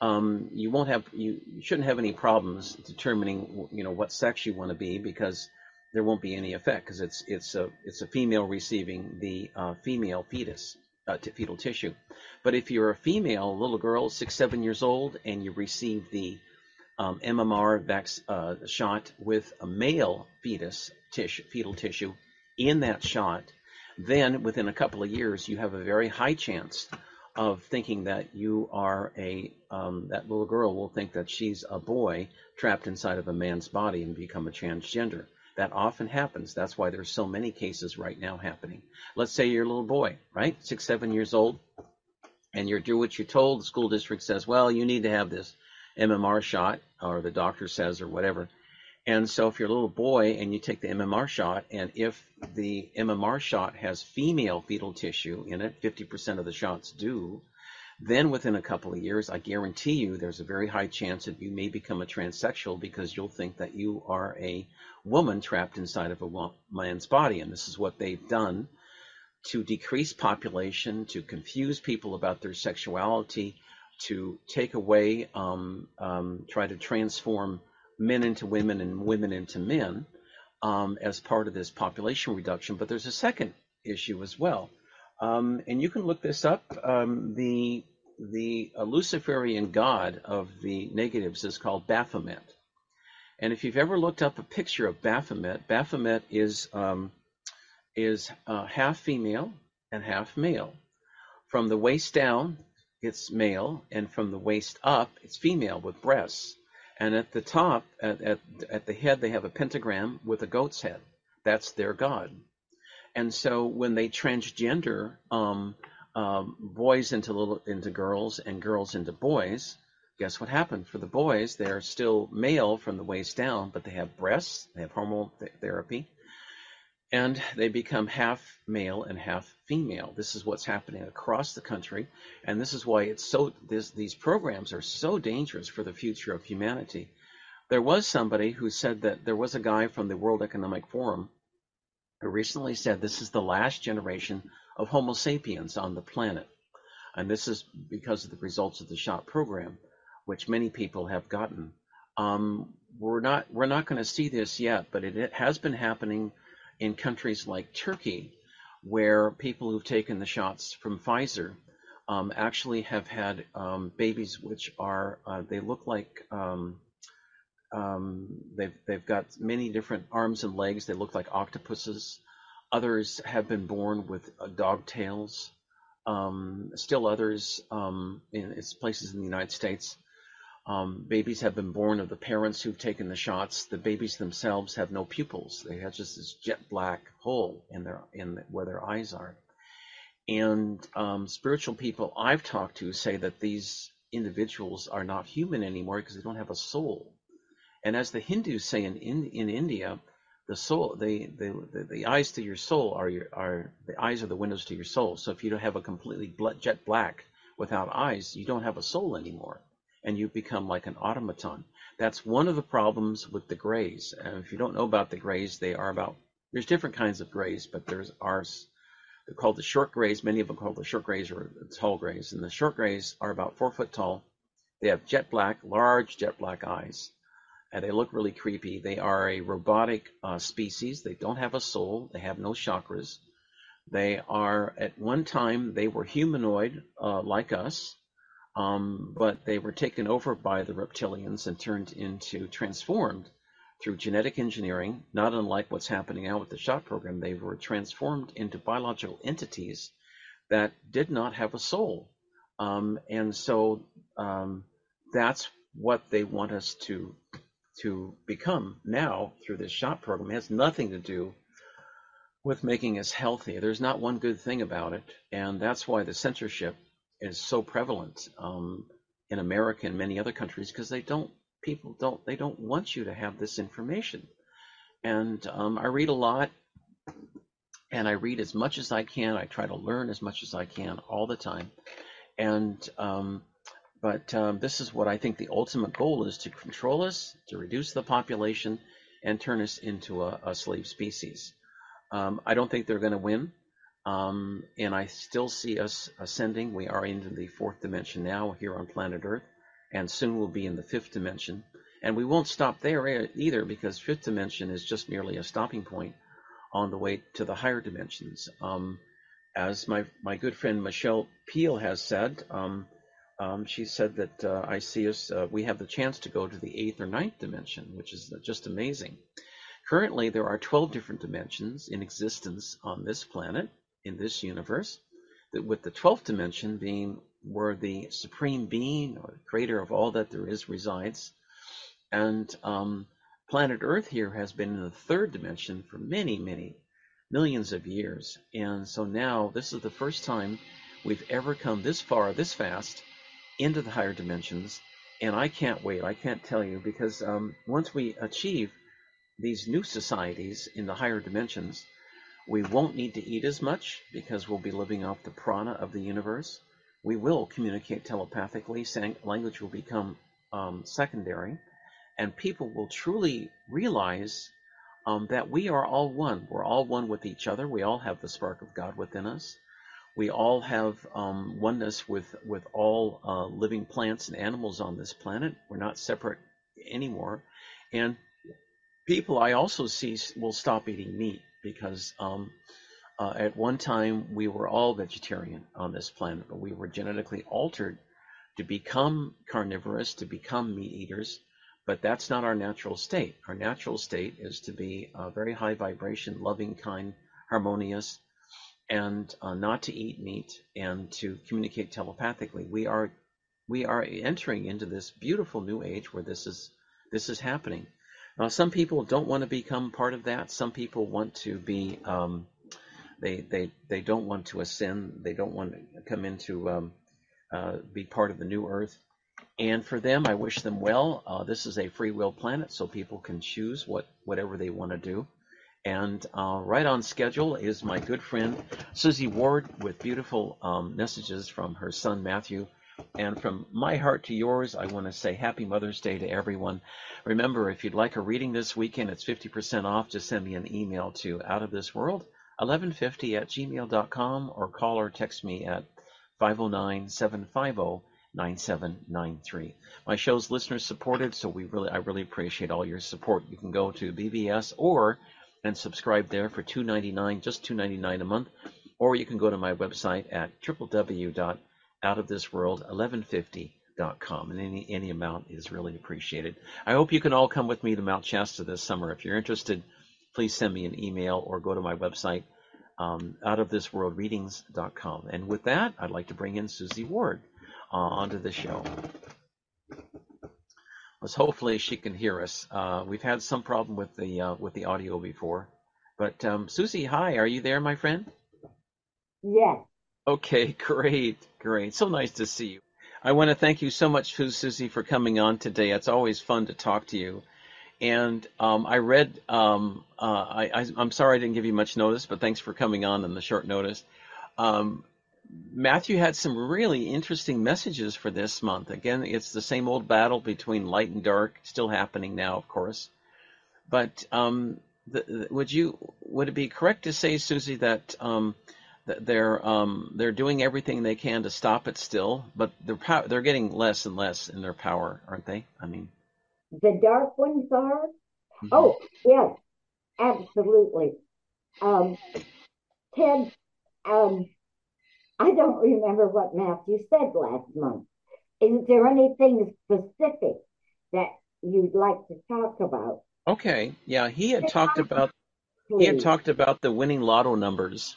um, you won't have you, you shouldn't have any problems determining you know what sex you want to be because there won't be any effect because it's it's a it's a female receiving the uh, female fetus uh, to fetal tissue. But if you're a female, little girl, six seven years old, and you receive the um, MMR vac- uh, shot with a male fetus tissue, fetal tissue in that shot, then within a couple of years, you have a very high chance of thinking that you are a um, that little girl will think that she's a boy trapped inside of a man's body and become a transgender. That often happens. That's why there's so many cases right now happening. Let's say you're a little boy, right? Six, seven years old, and you're doing what you're told. The school district says, well, you need to have this MMR shot, or the doctor says, or whatever. And so if you're a little boy and you take the MMR shot, and if the MMR shot has female fetal tissue in it, 50% of the shots do, then within a couple of years, I guarantee you there's a very high chance that you may become a transsexual because you'll think that you are a woman trapped inside of a man's body. And this is what they've done to decrease population, to confuse people about their sexuality, to take away, um, um, try to transform men into women and women into men um, as part of this population reduction. But there's a second issue as well. Um, and you can look this up. Um, the the Luciferian god of the negatives is called Baphomet. And if you've ever looked up a picture of Baphomet, Baphomet is um, is uh, half female and half male. From the waist down, it's male, and from the waist up, it's female with breasts. And at the top, at, at, at the head, they have a pentagram with a goat's head. That's their god. And so when they transgender um, um, boys into little into girls and girls into boys, guess what happened for the boys? They're still male from the waist down, but they have breasts, they have hormone th- therapy, and they become half male and half female. This is what's happening across the country, and this is why it's so this, these programs are so dangerous for the future of humanity. There was somebody who said that there was a guy from the World Economic Forum who recently said this is the last generation of Homo sapiens on the planet. And this is because of the results of the SHOT program, which many people have gotten. Um, we're not we're not going to see this yet, but it, it, has been happening in countries like Turkey, where people who've taken the shots from Pfizer um, actually have had um, babies which are uh, they look like um, um, they've they've got many different arms and legs. They look like octopuses. Others have been born with uh, dog tails. Um, still others um, in places in the United States. Um, babies have been born of the parents who've taken the shots. The babies themselves have no pupils. They have just this jet black hole in their in the, where their eyes are. And um, spiritual people I've talked to say that these individuals are not human anymore because they don't have a soul. And as the Hindus say in in, in India, the soul, the, the, the, eyes to your soul are your are the eyes are the windows to your soul. So if you don't have a completely jet black without eyes, you don't have a soul anymore, and you become like an automaton. That's one of the problems with the grays. And if you don't know about the grays, they are about there's different kinds of grays, but there's ours. They're called the short grays. Many of them called the short grays or the tall grays. And the short grays are about four foot tall. They have jet black, large jet black eyes and they look really creepy. They are a robotic uh, species. They don't have a soul. They have no chakras. They are at one time they were humanoid uh, like us, um, but they were taken over by the reptilians and turned into transformed through genetic engineering. Not unlike what's happening now with the shot program, they were transformed into biological entities that did not have a soul, um, and so um, that's what they want us to to become now through this shot program it has nothing to do with making us healthy. There's not one good thing about it, and that's why the censorship is so prevalent um, in America and many other countries because they don't people don't they don't want you to have this information. And um, I read a lot, and I read as much as I can. I try to learn as much as I can all the time, and um, but um, this is what I think the ultimate goal is to control us, to reduce the population, and turn us into a, a slave species. Um, I don't think they're going to win. Um, and I still see us ascending. We are into the fourth dimension now here on planet Earth, and soon we'll be in the fifth dimension. And we won't stop there either because fifth dimension is just merely a stopping point on the way to the higher dimensions. Um, as my, my good friend Michelle Peel has said, um, um, she said that uh, I see us, uh, we have the chance to go to the eighth or ninth dimension, which is just amazing. Currently, there are 12 different dimensions in existence on this planet, in this universe, that with the 12th dimension being where the supreme being or the creator of all that there is resides. And um, planet Earth here has been in the third dimension for many, many millions of years. And so now this is the first time we've ever come this far, this fast, into the higher dimensions. And I can't wait. I can't tell you because um, once we achieve these new societies in the higher dimensions, we won't need to eat as much because we'll be living off the prana of the universe. We will communicate telepathically. Language will become um, secondary. And people will truly realize um, that we are all one. We're all one with each other. We all have the spark of God within us. We all have um, oneness with with all uh, living plants and animals on this planet. We're not separate anymore, and people I also see will stop eating meat because um, uh, at one time we were all vegetarian on this planet, but we were genetically altered to become carnivorous, to become meat eaters. But that's not our natural state. Our natural state is to be a very high vibration, loving, kind, harmonious, and uh, not to eat meat and to communicate telepathically. We are we are entering into this beautiful new age where this is this is happening. Now, some people don't want to become part of that. Some people want to be um, they they they don't want to ascend. They don't want to come into um, uh, be part of the new Earth. And for them, I wish them well. Uh, this is a free will planet, so people can choose what whatever they want to do. And uh, right on schedule is my good friend Suzy Ward with beautiful um, messages from her son Matthew. And from my heart to yours, I want to say Happy Mother's Day to everyone. Remember, if you'd like a reading this weekend, it's 50% off. Just send me an email to outofthisworld1150 at gmail.com or call or text me at 509 750 9793. My show's listener supported, so we really I really appreciate all your support. You can go to BBS or and subscribe there for $2.99, just $2.99 a month, or you can go to my website at www.outofthisworld1150.com, and any any amount is really appreciated. I hope you can all come with me to Mount Shasta this summer. If you're interested, please send me an email or go to my website, um, outofthisworldreadings.com. And with that, I'd like to bring in Suzy Ward uh, onto the show. Let's hopefully she can hear us. Uh, we've had some problem with the uh, with the audio before, but um, Suzy, hi, are you there, my friend? Yes. Okay, great, great. So nice to see you. I want to thank you so much, Suzy, for coming on today. It's always fun to talk to you. And um, I read, um, uh, I, am sorry I didn't give you much notice, but thanks for coming on in the short notice. Um, Matthew had some really interesting messages for this month. Again, it's the same old battle between light and dark, still happening now, of course. But um, the, would you would it be correct to say, Suzy, that um, they're um, they're doing everything they can to stop it still, but they're pow- they're getting less and less in their power, aren't they? I mean, the dark ones are. Mm-hmm. Oh yes, absolutely. Um, Ted, um, I don't remember what Matthew said last month. Is there anything specific that you'd like to talk about? Okay. Yeah, he had talked about Please. he had talked about the winning lotto numbers.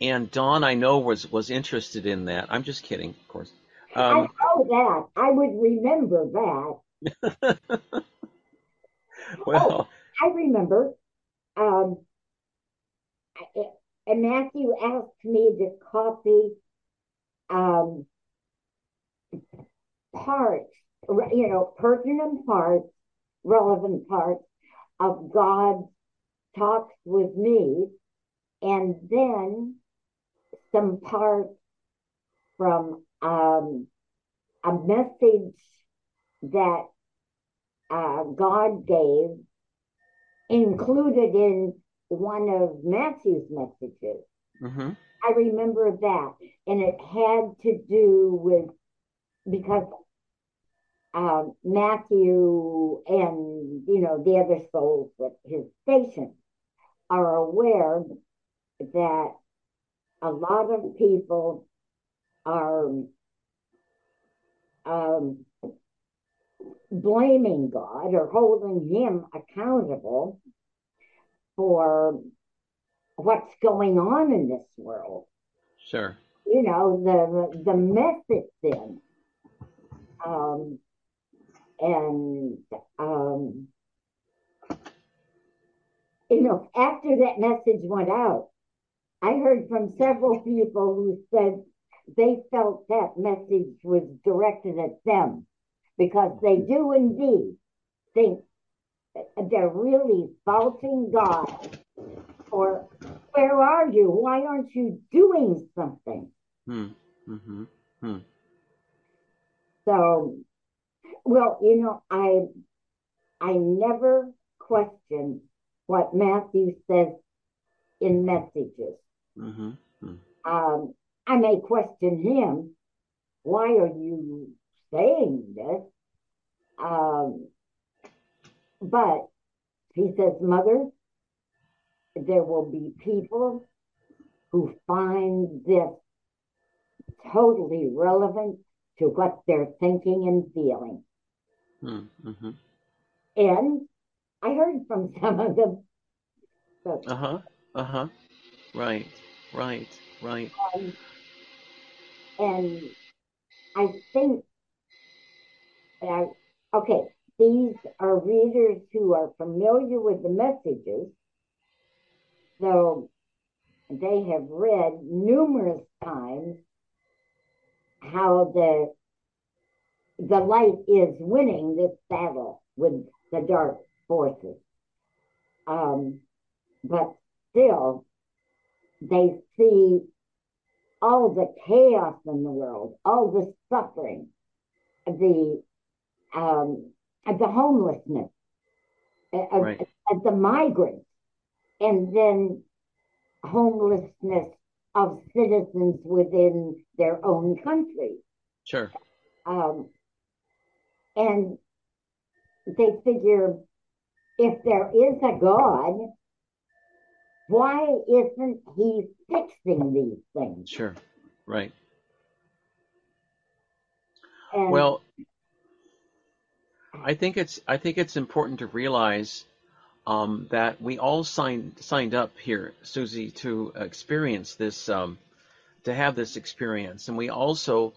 And Don, I know, was was interested in that. I'm just kidding, of course. Um, I know that. I would remember that. well, oh, I remember. Um, and Matthew asked me to copy um, parts, you know, pertinent parts, relevant parts of God talks with me, and then some part from um, a message that uh, God gave included in one of Matthew's messages. Mm-hmm. I remember that, and it had to do with because uh, Matthew and you know the other souls at his station are aware that a lot of people are um, blaming God or holding him accountable for what's going on in this world. Sure. You know, the the mess it's in. Um, and um, you know, after that message went out, I heard from several people who said they felt that message was directed at them because they do indeed think they're really faulting God for where are you? Why aren't you doing something? Hmm. Mm-hmm. Hmm. So, well, you know, I I never question what Matthew says in messages. Mm-hmm. Hmm. Um, I may question him. Why are you saying this? Um, but he says, Mother, there will be people who find this totally relevant to what they're thinking and feeling. Mm-hmm. And I heard from some of them. Uh huh. Uh huh. Right. Right. Right. Um, and I think that, okay, these are readers who are familiar with the messages. So they have read numerous times how the the light is winning this battle with the dark forces. Um, but still, they see all the chaos in the world, all the suffering, the um, the homelessness, uh, right. uh, the migrants, and then homelessness of citizens within their own country. Sure. Um, and they figure if there is a God, why isn't he fixing these things? Sure. Right. And well, I think it's I think it's important to realize um, that we all signed signed up here, Suzy, to experience this, um, to have this experience, and we also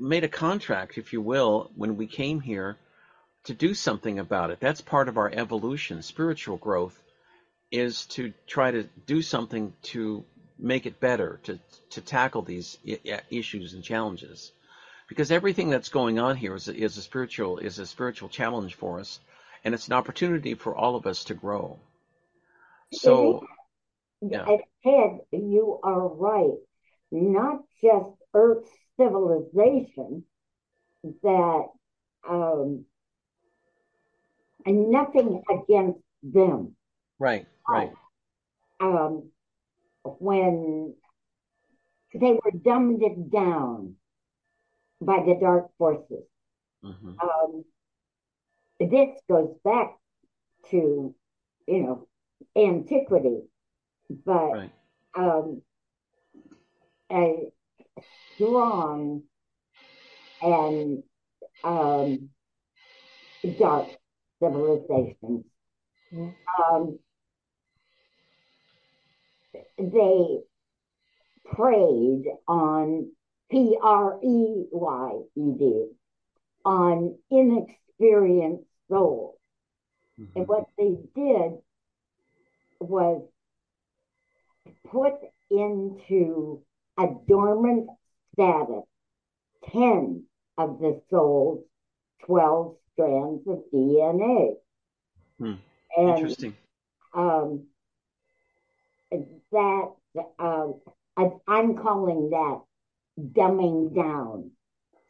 made a contract, if you will, when we came here, to do something about it. That's part of our evolution, spiritual growth, is to try to do something to make it better, to to tackle these issues and challenges, because everything that's going on here is a, is a spiritual is a spiritual challenge for us and it's an opportunity for all of us to grow. So, yeah. Ted, you are right. Not just Earth civilization that, um, and nothing against them. Right, right. Um, when they were dumbed it down by the dark forces. Mm-hmm. Um, this goes back to, you know, antiquity, but right. um, a strong and um, dark civilizations. Mm-hmm. Um, they preyed on P R E Y E D on inexperienced souls. Mm-hmm. And what they did was put into a dormant status 10 of the soul's 12 strands of DNA. Hmm. And, Interesting. Um, that, uh, I'm calling that dumbing down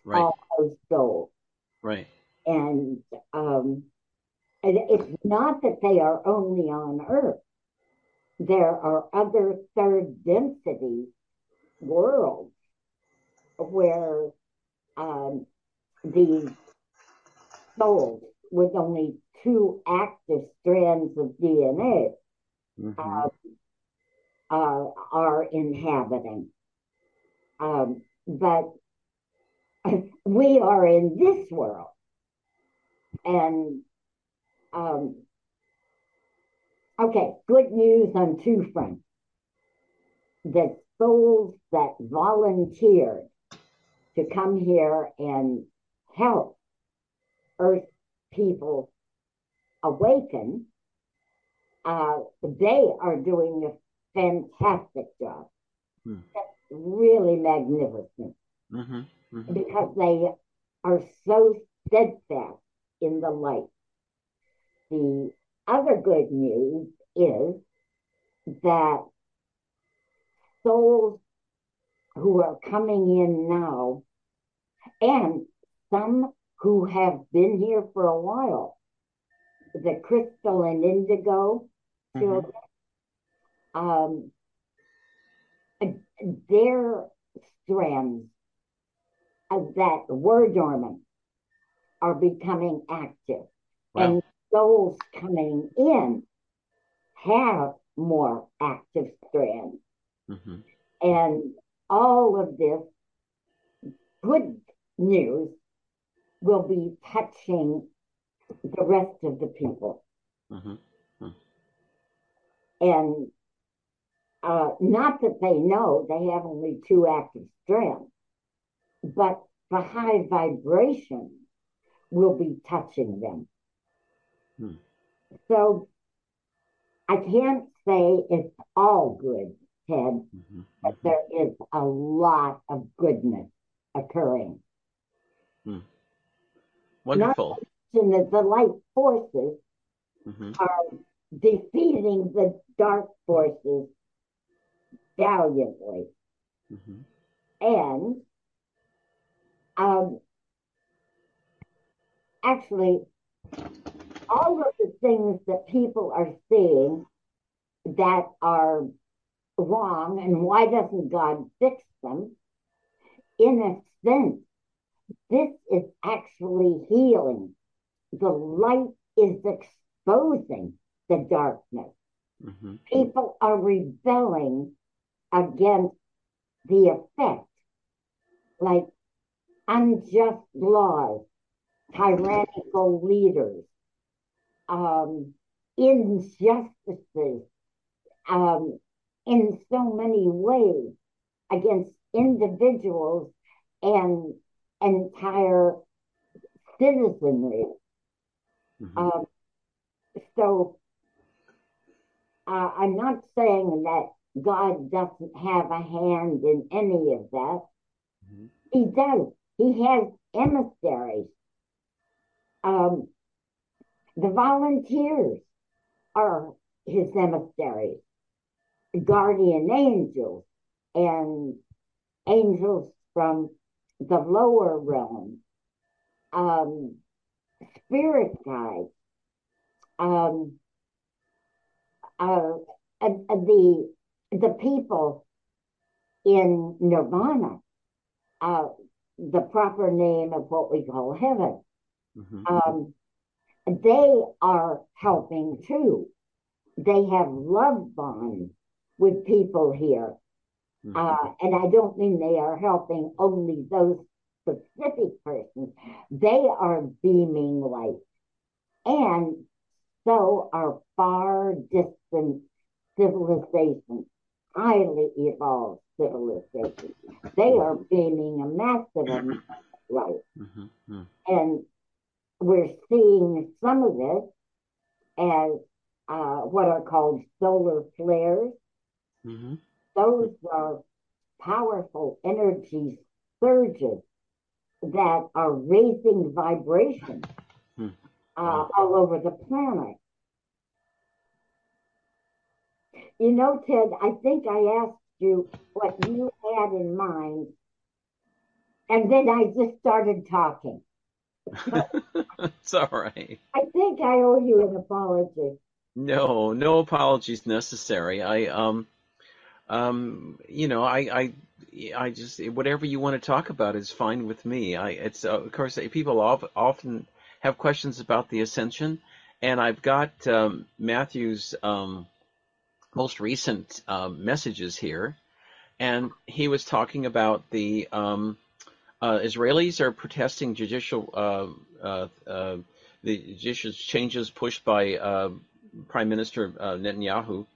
right. all those souls. Right. And um, it's not that they are only on Earth. There are other third density worlds where um, the souls with only two active strands of DNA mm-hmm. uh, uh, are inhabiting. Um, but we are in this world. And um, okay, good news on two fronts. The souls that volunteered to come here and help Earth people awaken, uh, they are doing fantastic job. Hmm. That's really magnificent mm-hmm. Mm-hmm. because they are so steadfast in the light. The other good news is that souls who are coming in now and some who have been here for a while, the crystal and indigo mm-hmm. children, um, their strands that were dormant are becoming active. Wow. And those coming in have more active strands. Mm-hmm. And all of this good news will be touching the rest of the people. Mm-hmm. Mm-hmm. And uh, not that they know they have only two active strands, but the high vibration will be touching them. Hmm. So I can't say it's all good, Ted, mm-hmm. that mm-hmm. there is a lot of goodness occurring. Hmm. Wonderful. Not the light forces mm-hmm. are defeating the dark forces valiantly. Mm-hmm. And um, actually, all of the things that people are seeing that are wrong, and why doesn't God fix them? In a sense, this is actually healing. The light is exposing the darkness. Mm-hmm. People are rebelling against the effect, like unjust laws, tyrannical leaders, um, injustices um, in so many ways against individuals and entire citizenry. Mm-hmm. Um, so uh, I'm not saying that God doesn't have a hand in any of that. Mm-hmm. He does. He has emissaries. Um, the volunteers are his emissaries, guardian angels, and angels from the lower realm, um, spirit guides, um, uh, uh, the the people in nirvana, uh, the proper name of what we call heaven, mm-hmm. um, they are helping too. They have love bonds with people here. Mm-hmm. Uh, and I don't mean they are helping only those specific persons. They are beaming light. And so are far distant civilizations, highly evolved civilizations. They are beaming a massive amount of light. Mm-hmm. mm-hmm. And we're seeing some of this as uh, what are called solar flares. Mm-hmm. Those are powerful energy surges that are raising vibration hmm. uh, all over the planet. You know, Ted, I think I asked you what you had in mind, and then I just started talking. it's all right. I think I owe you an apology. No, no apologies necessary. I um um you know, I I I just whatever you want to talk about is fine with me. I it's uh, of course people often have questions about the ascension and I've got um, Matthew's um, most recent uh, messages here and he was talking about the um, uh, Israelis are protesting judicial uh, uh, uh the judicial changes pushed by uh, Prime Minister uh, Netanyahu.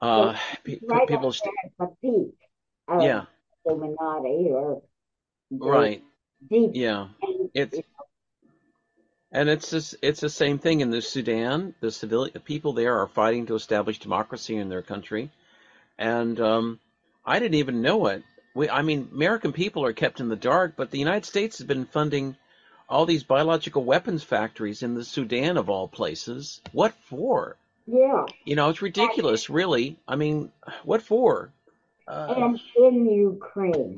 Well, pe- right people, st- peak yeah, Illuminati or right, deep yeah, it's. And it's just, it's the same thing in the Sudan. The civilian people there are fighting to establish democracy in their country, and um, I didn't even know it we, I mean, American people are kept in the dark, but the United States has been funding all these biological weapons factories in the Sudan of all places. What for? Yeah. You know, it's ridiculous, really. I mean, what for? Uh, and in Ukraine.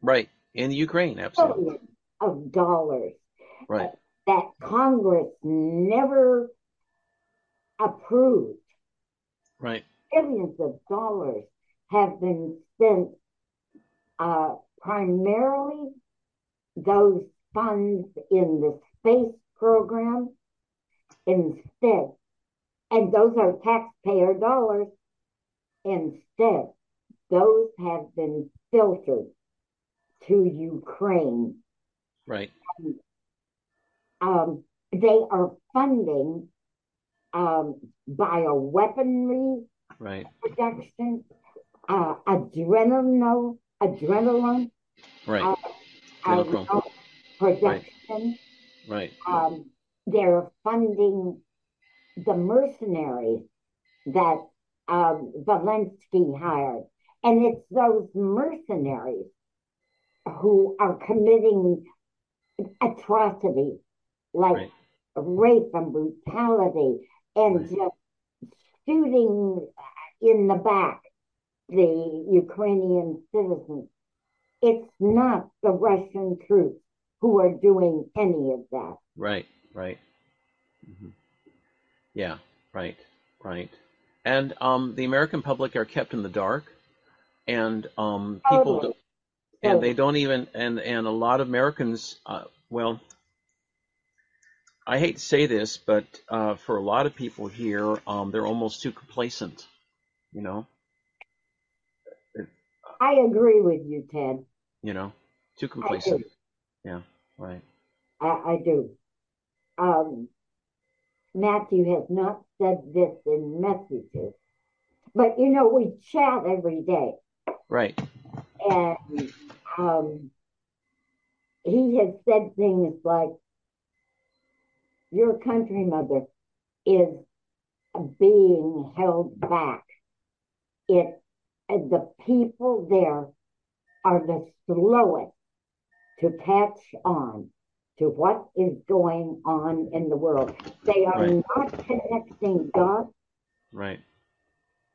Right. In Ukraine, absolutely. Of dollars. Right. That Congress never approved. Right. Billions of dollars have been spent uh, primarily those funds in the space program instead, and those are taxpayer dollars. Instead, those have been filtered to Ukraine. Right. And, um, they are funding um, bioweaponry right. production, uh, adrenal adrenaline, right? Uh, uh, production, right? Um, they're funding the mercenaries that um, Zelensky hired. And it's those mercenaries who are committing atrocities like right. rape and brutality and right. just shooting in the back the Ukrainian citizens. It's not the Russian troops who are doing any of that. Right, right. Mm-hmm. Yeah, right, right. And um, the American public are kept in the dark, and um, people, totally. and they don't even, and and a lot of Americans, uh, well, I hate to say this, but uh, for a lot of people here, um, they're almost too complacent. You know. I agree with you, Ted. You know, too complacent. Yeah, right. I, I do. Um, Matthew has not said this in messages, but you know, we chat every day. Right. And um, he has said things like, Your country mother is being held back. It the people there are the slowest to catch on to what is going on in the world. They are right. not connecting dots. Right.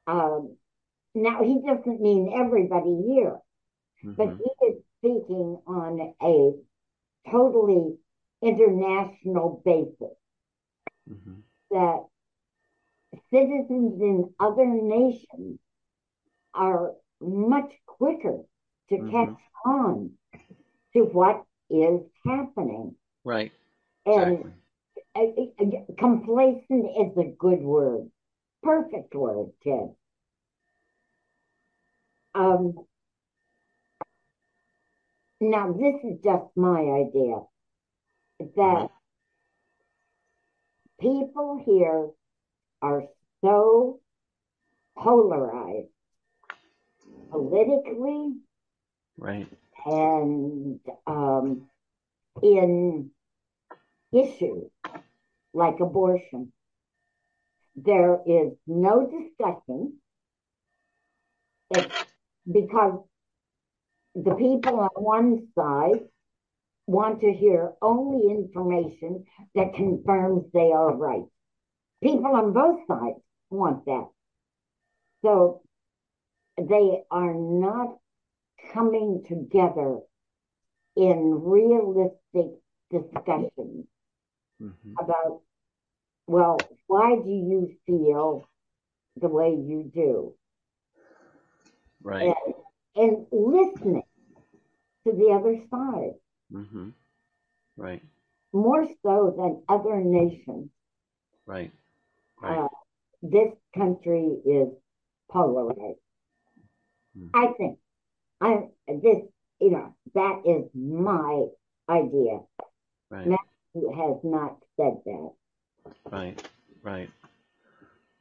Um, now, he doesn't mean everybody here, mm-hmm. but he is speaking on a totally international basis. Mm-hmm. That citizens in other nations are much quicker to mm-hmm. catch on to what is happening. Right. And exactly. complacent is a good word. Perfect word, Ted. Um, now, this is just my idea that people here are so polarized politically, right, and um, in issues like abortion. There is no discussion. It's because the people on one side want to hear only information that confirms they are right. People on both sides want that. So they are not coming together in realistic discussions mm-hmm. about, well, why do you feel the way you do? Right. And, and listening to the other side. Mm-hmm. Right. More so than other nations. Right. Right. Uh, this country is polarized. Mm. I think I this you know that is my idea. Right. Matthew has not said that. Right. Right.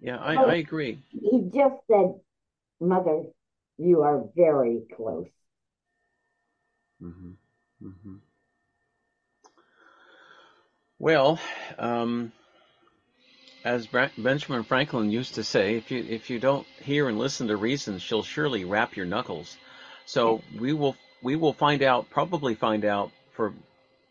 Yeah, I, I agree. He just said, "Mother, you are very close." Mm-hmm. Mm-hmm. Well, um, as Benjamin Franklin used to say, if you if you don't hear and listen to reason, she'll surely rap your knuckles. So we will we will find out, probably find out for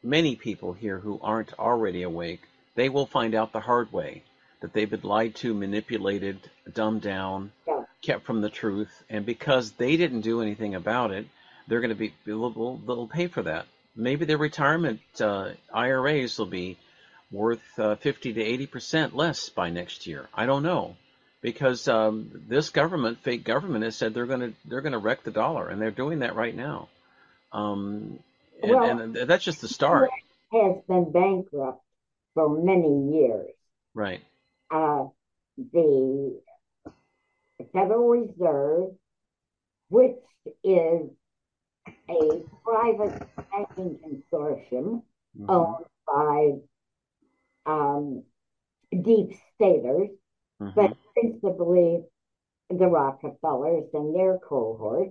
many people here who aren't already awake, they will find out the hard way that they've been lied to, manipulated, dumbed down, kept from the truth, and because they didn't do anything about it, they're going to be they'll, they'll pay for that. Maybe their retirement uh, IRAs will be worth uh, 50 to 80 percent less by next year. I don't know because um, this government, fake government, has said they're going to they're going to wreck the dollar, and they're doing that right now. Um, and, well, and that's just the start. Has been bankrupt for many years. Right. Uh, the Federal Reserve, which is a private banking consortium mm-hmm. owned by um, deep staters, mm-hmm. but principally the Rockefellers and their cohort.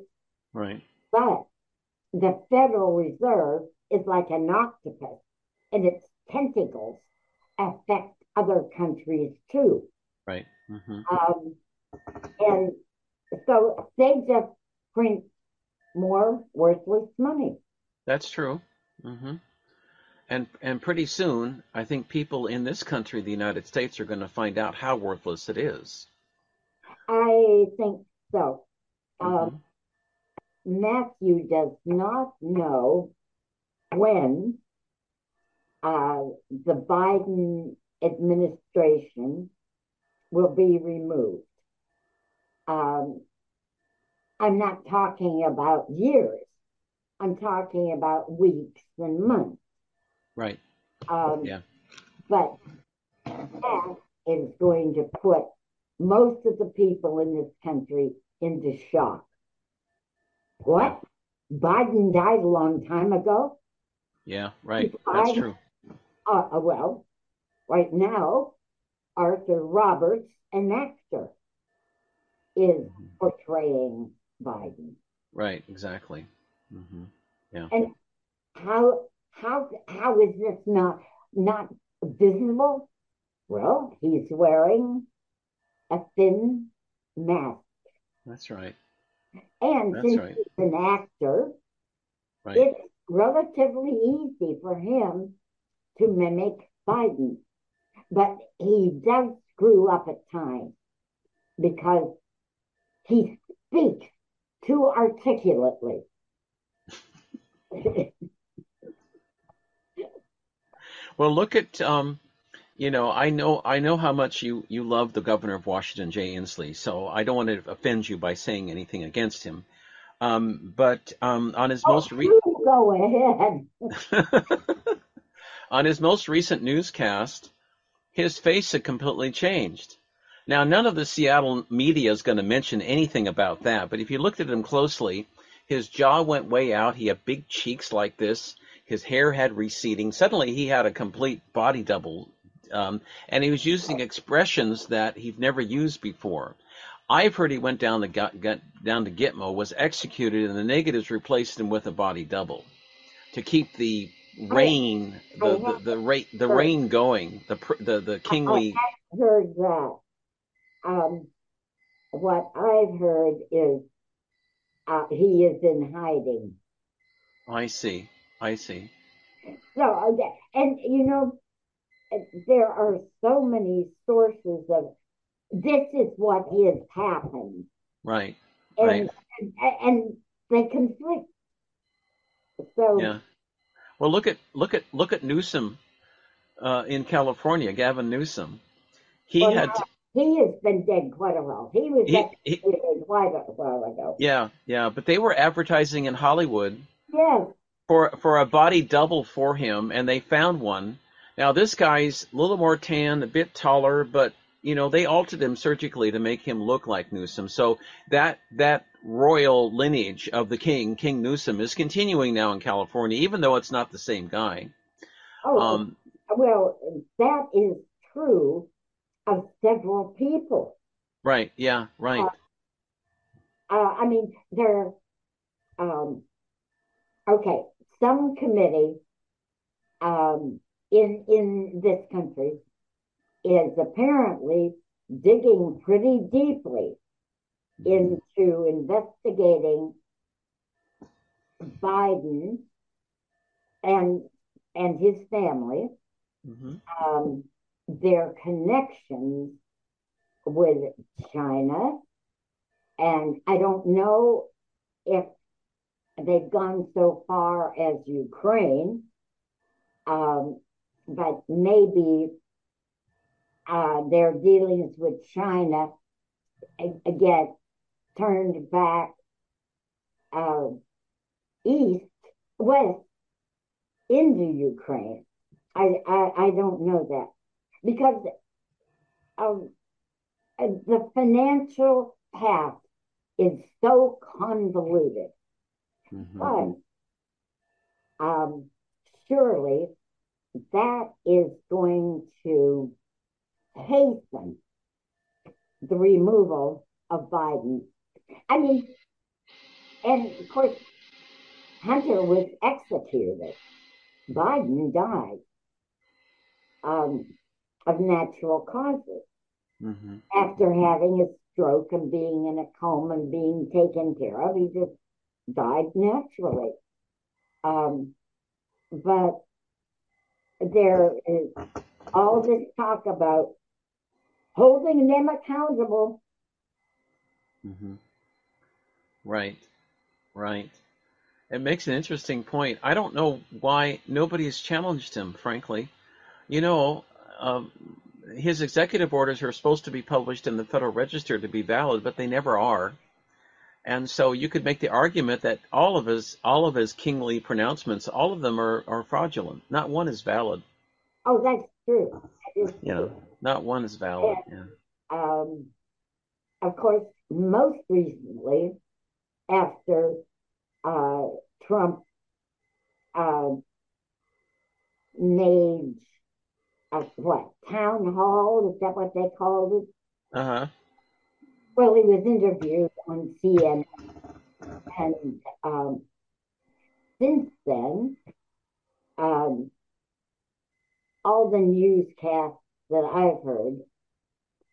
Right. But the Federal Reserve is like an octopus, and its tentacles affect other countries too. Right. Mm-hmm. Um, And so they just print more worthless money. That's true. Mm-hmm. And and pretty soon, I think people in this country, the United States, are going to find out how worthless it is. I think so. Mm-hmm. Um, Matthew does not know when uh, the Biden administration will be removed. Um, I'm not talking about years. I'm talking about weeks and months. Right. Um, Yeah. But that is going to put most of the people in this country into shock. What? Biden died a long time ago? Yeah. Right. That's I- true. Uh, uh, well, right now, Arthur Roberts, an actor, is Mhm. portraying Biden. Right. Exactly. hmm Yeah. And How how how is this not not visible? Well, he's wearing a thin mask, That's right. and That's since right. he's an actor, Right. it's relatively easy for him to mimic Biden. But he does screw up at times because he speaks too articulately. Well, look at um, you know, I know I know how much you you love the governor of Washington, Jay Inslee. So I don't want to offend you by saying anything against him. Um, but um, on his most oh, re- you go ahead. on his most recent newscast, his face had completely changed. Now, none of the Seattle media is going to mention anything about that, but if you looked at him closely, his jaw went way out. He had big cheeks like this. His hair had receding. Suddenly, he had a complete body double, um, and he was using expressions that he'd never used before. I've heard he went down to got, got down to Gitmo, was executed, and the negatives replaced him with a body double to keep the rain, the the the, ra- the rain going, the the the kingly. I heard that. Um, what I've heard is uh, he is in hiding. I see, I see. So, uh, and you know, there are so many sources of this is what has happened, Right, and Right. and, and they conflict. So, yeah. Well, look at look at look at Newsom uh, in California, Gavin Newsom. He well, had now, he has been dead quite a while. He was he, he quite a while ago. yeah yeah, but they were advertising in Hollywood Yes, for for a body double for him, and they found one. Now this guy's a little more tan, a bit taller, but you know they altered him surgically to make him look like Newsom. So that that royal lineage of the king, King Newsom, is continuing now in California, even though it's not the same guy. Oh, Um, well, that is true of several people. right? Yeah. Right. Uh, I mean, there, um, okay, some committee um, in in this country is apparently digging pretty deeply into investigating Biden and and his family, hmm um, their connections with China, and I don't know if they've gone so far as Ukraine, um, but maybe uh, their dealings with China get turned back uh, east, west into Ukraine. I, I I don't know that because um, the financial path is so convoluted. hmm But um, surely that is going to hasten the removal of Biden. I mean, and of course, Hunter was executed. Biden died um, of natural causes hmm after having a stroke and being in a coma and being taken care of. He just died naturally. Um, but there is all this talk about holding them accountable. Mm-hmm. Right, right. It makes an interesting point. I don't know why nobody has challenged him, frankly. You know, um, his executive orders are supposed to be published in the Federal Register to be valid, but they never are. And so you could make the argument that all of his all of his kingly pronouncements, all of them are, are fraudulent. Not one is valid. Oh, that's true. That you know, not one is valid. And, yeah. Um, of course, most recently, after uh, Trump uh, made a what town hall? Is that what they called it? Uh huh. Well, he was interviewed on CNN, and um, since then, um, all the newscasts that I've heard,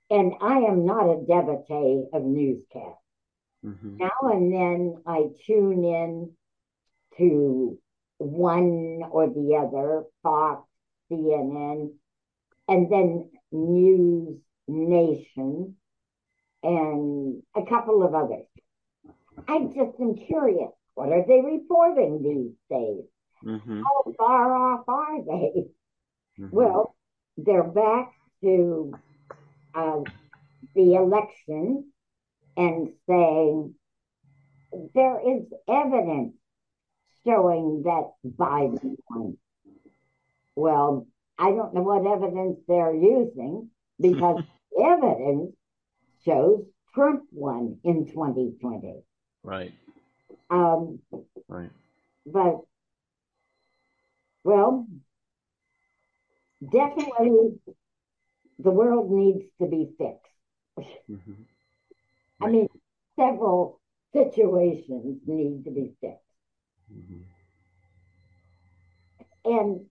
and I am not a devotee of newscasts. Mm-hmm. Now and then I tune in to one or the other, Fox, CNN, and then News Nation, and a couple of others. I just am curious. What are they reporting these days? Mm-hmm. How far off are they? Mm-hmm. Well, they're back to uh, the election and saying there is evidence showing that Biden won. Well, I don't know what evidence they're using because evidence shows Trump won in 2020. Right. Um, right. But, well, definitely the world needs to be fixed. Mm-hmm. Right. I mean, several situations need to be fixed. Mm-hmm. And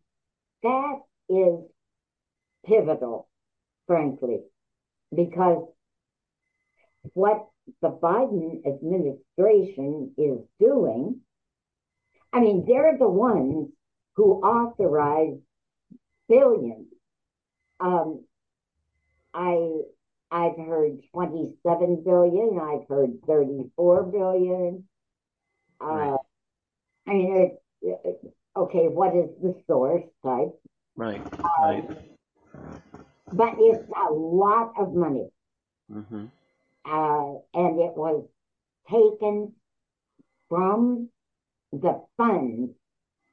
that is pivotal, frankly, because what the Biden administration is doing, I mean, they're the ones who authorize billions. Um, I I've heard 27 billion. I've heard 34 billion. Uh, right. I mean, it, okay, what is the source type? Right, right. But it's a lot of money. Mm-hmm. Uh, and it was taken from the funds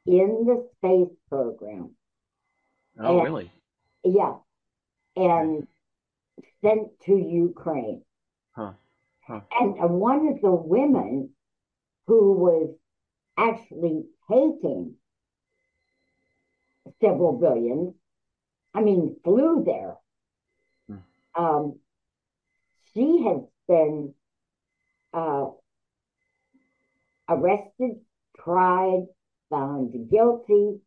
in the space program. Oh, and, really? Yeah. And sent to Ukraine. Huh. Huh. And one of the women who was actually taking several billions, I mean, flew there. Hmm. Um, she has been uh, arrested, tried, found guilty,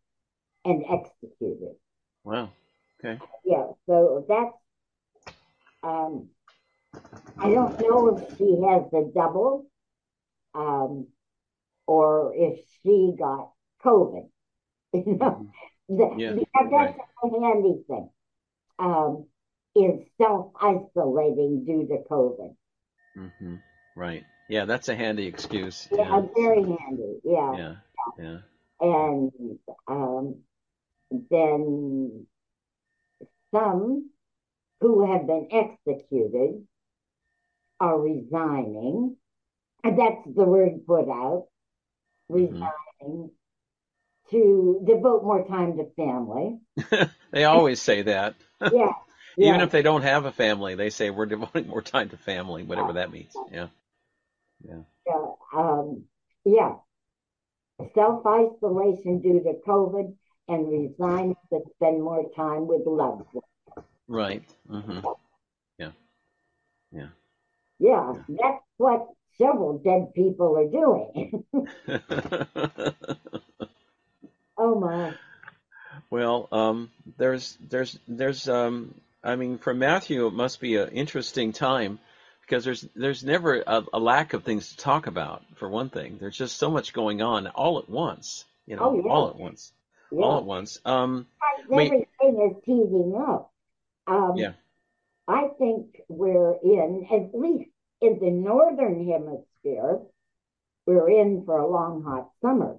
and executed. Wow. Okay. Yeah. So that's um, I don't know if she has the double um, or if she got COVID. you know, mm-hmm. yeah, that's right. a handy thing. Um, is self isolating due to COVID. Mm-hmm. Right. Yeah, that's a handy excuse. Yeah, yeah. very handy. Yeah. Yeah. Yeah. And um, then some who have been executed are resigning. And that's the word put out mm-hmm. resigning. To devote more time to family. they always say that. yeah. Even if they don't have a family, they say we're devoting more time to family, whatever that means. Yeah. Yeah. Yeah. Um, yeah. Self isolation due to COVID and resigning to spend more time with loved ones. Right. Mm-hmm. Yeah. Yeah. Yeah. That's what several dead people are doing. Oh my. Well, um, there's there's there's um, I mean, for Matthew, it must be an interesting time because there's there's never a, a, lack of things to talk about. For one thing, there's just so much going on all at once. You know, oh, yeah. all at once, yeah. all at once. Um, everything is heating up. Um, yeah, I think we're in at least in the northern hemisphere. We're in for a long hot summer.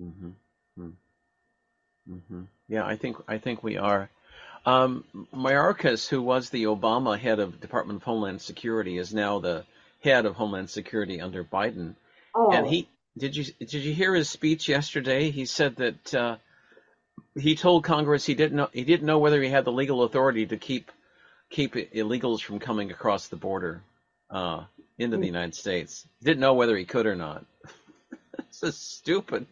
Mm-hmm. Mm-hmm. Yeah, I think I think we are. Um, Mayorkas, who was the Obama head of Department of Homeland Security, is now the head of Homeland Security under Biden. Oh. And he did you did you hear his speech yesterday? He said that uh, he told Congress he didn't know he didn't know whether he had the legal authority to keep keep illegals from coming across the border uh, into the hmm. United States. Didn't know whether he could or not. this is stupid.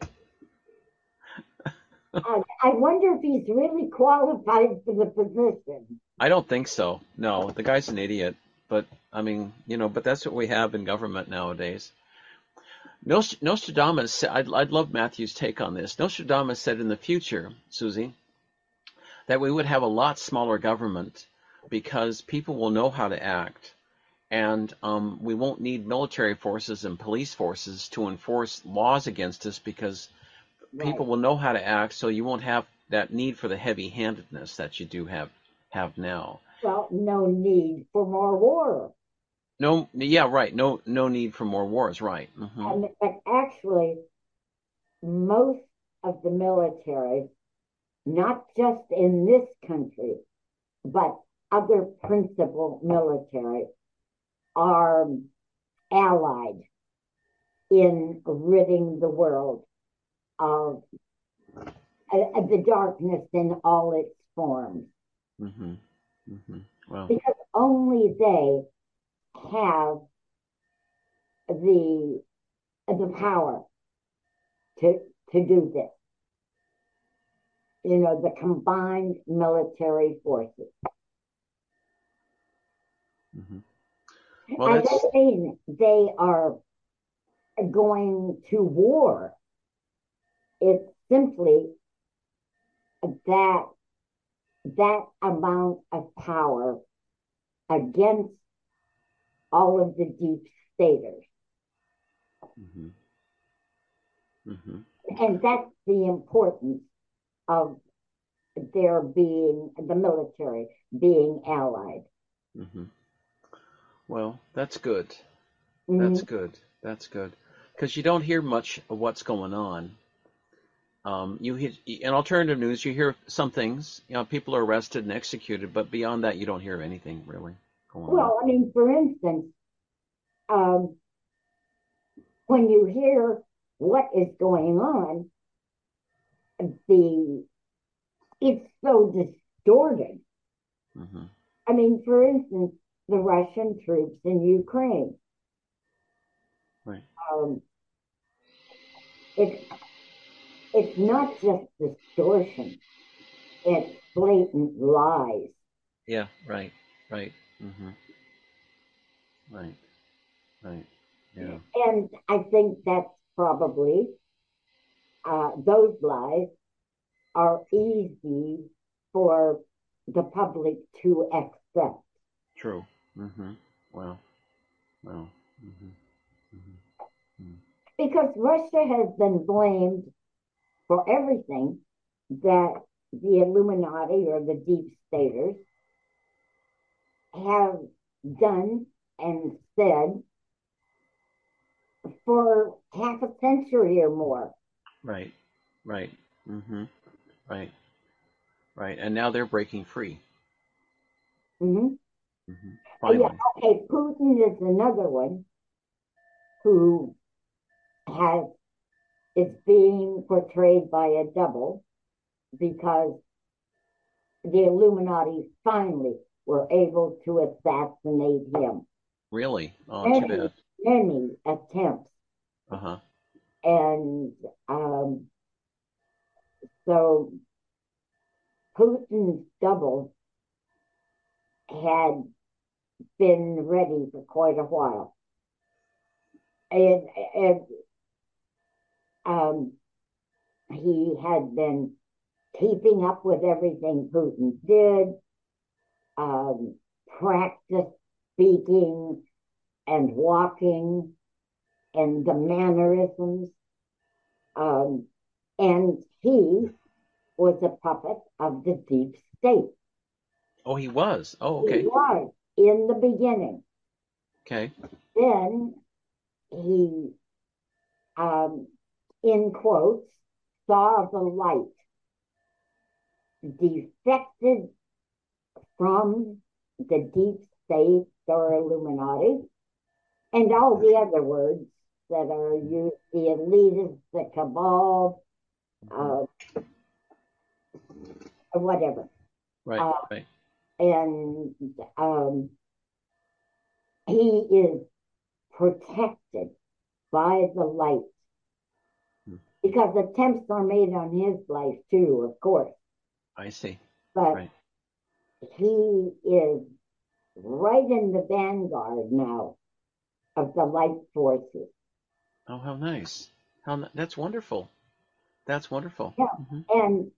I wonder if he's really qualified for the position. I don't think so. No, the guy's an idiot. But I mean, you know, but that's what we have in government nowadays. Nostradamus, I'd, I'd love Matthew's take on this. Nostradamus said in the future, Suzy, that we would have a lot smaller government because people will know how to act, and um, we won't need military forces and police forces to enforce laws against us because right. people will know how to act, so you won't have that need for the heavy-handedness that you do have have now. Well, no need for more war. No, yeah, right. No, no need for more wars. Right. Mm-hmm. And, but actually, most of the military, not just in this country, but other principal military, are allied in ridding the world of uh, the darkness in all its forms. Mm-hmm. Mm-hmm. Well. Because only they have the the power to to do this. You know, the combined military forces. Mm-hmm. Well, I don't mean they are going to war it's simply that that amount of power against all of the deep staters. Mm-hmm. Mm-hmm. And that's the importance of their being, the military being allied. Mm-hmm. Well, that's good. That's mm-hmm. good. That's good. Because you don't hear much of what's going on um, you hit, in alternative news, you hear some things. You know, people are arrested and executed, but beyond that, you don't hear anything really going well, on. Well, I mean, for instance, um, when you hear what is going on, the it's so distorted. Mm-hmm. I mean, for instance, the Russian troops in Ukraine. Right. Um, it's it's not just distortion, it's blatant lies. Yeah, right, right. Mm-hmm. Right, right. Yeah. And I think that's probably uh, those lies are easy for the public to accept. True. Mm-hmm. Well, well. Mm-hmm. Mm-hmm. Mm. Because Russia has been blamed for everything that the Illuminati or the deep staters have done and said for half a century or more. Right, right, mm-hmm. right, right. And now they're breaking free. Mm-hmm. Mm-hmm. Oh, yeah, okay, Putin is another one who has is being portrayed by a double because the Illuminati finally were able to assassinate him. Really? Oh, many, many attempts. Uh huh. And um, so Putin's double had been ready for quite a while. And, and um, he had been keeping up with everything Putin did, um, practiced speaking and walking and the mannerisms. Um, and he was a puppet of the deep state. Oh, he was. Oh, okay. He was in the beginning. Okay. Then he, um, in quotes, saw the light, defected from the deep state or Illuminati, and all the other words that are used, the elitists, the cabal, uh, whatever. Right, Uh, right. And um, he is protected by the light. Because attempts are made on his life too, of course. I see. But Right. he is right in the vanguard now of the light forces. Oh, how nice. How that's wonderful. That's wonderful. Yeah. Mhm. And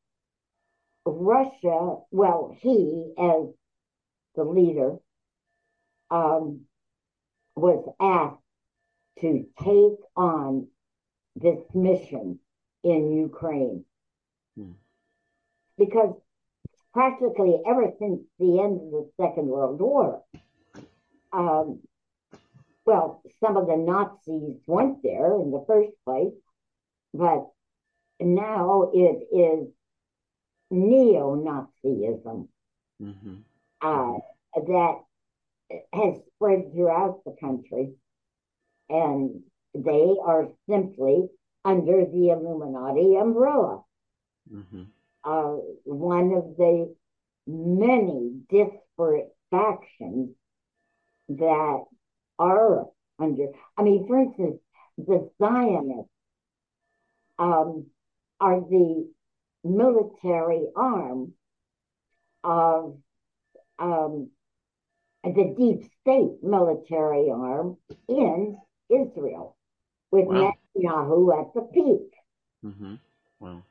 Russia, well, he as the leader, um, was asked to take on this mission in Ukraine. Hmm. Because practically ever since the end of the Second World War, um, well, some of the Nazis went there in the first place, but now it is neo-Nazism Mhm. uh, that has spread throughout the country, and they are simply under the Illuminati umbrella. Mhm. Uh, one of the many disparate factions that are under. I mean, for instance, the Zionists um, are the military arm of um, the deep state military arm in Israel, with Wow. Netanyahu at the peak. Mhm. Wow.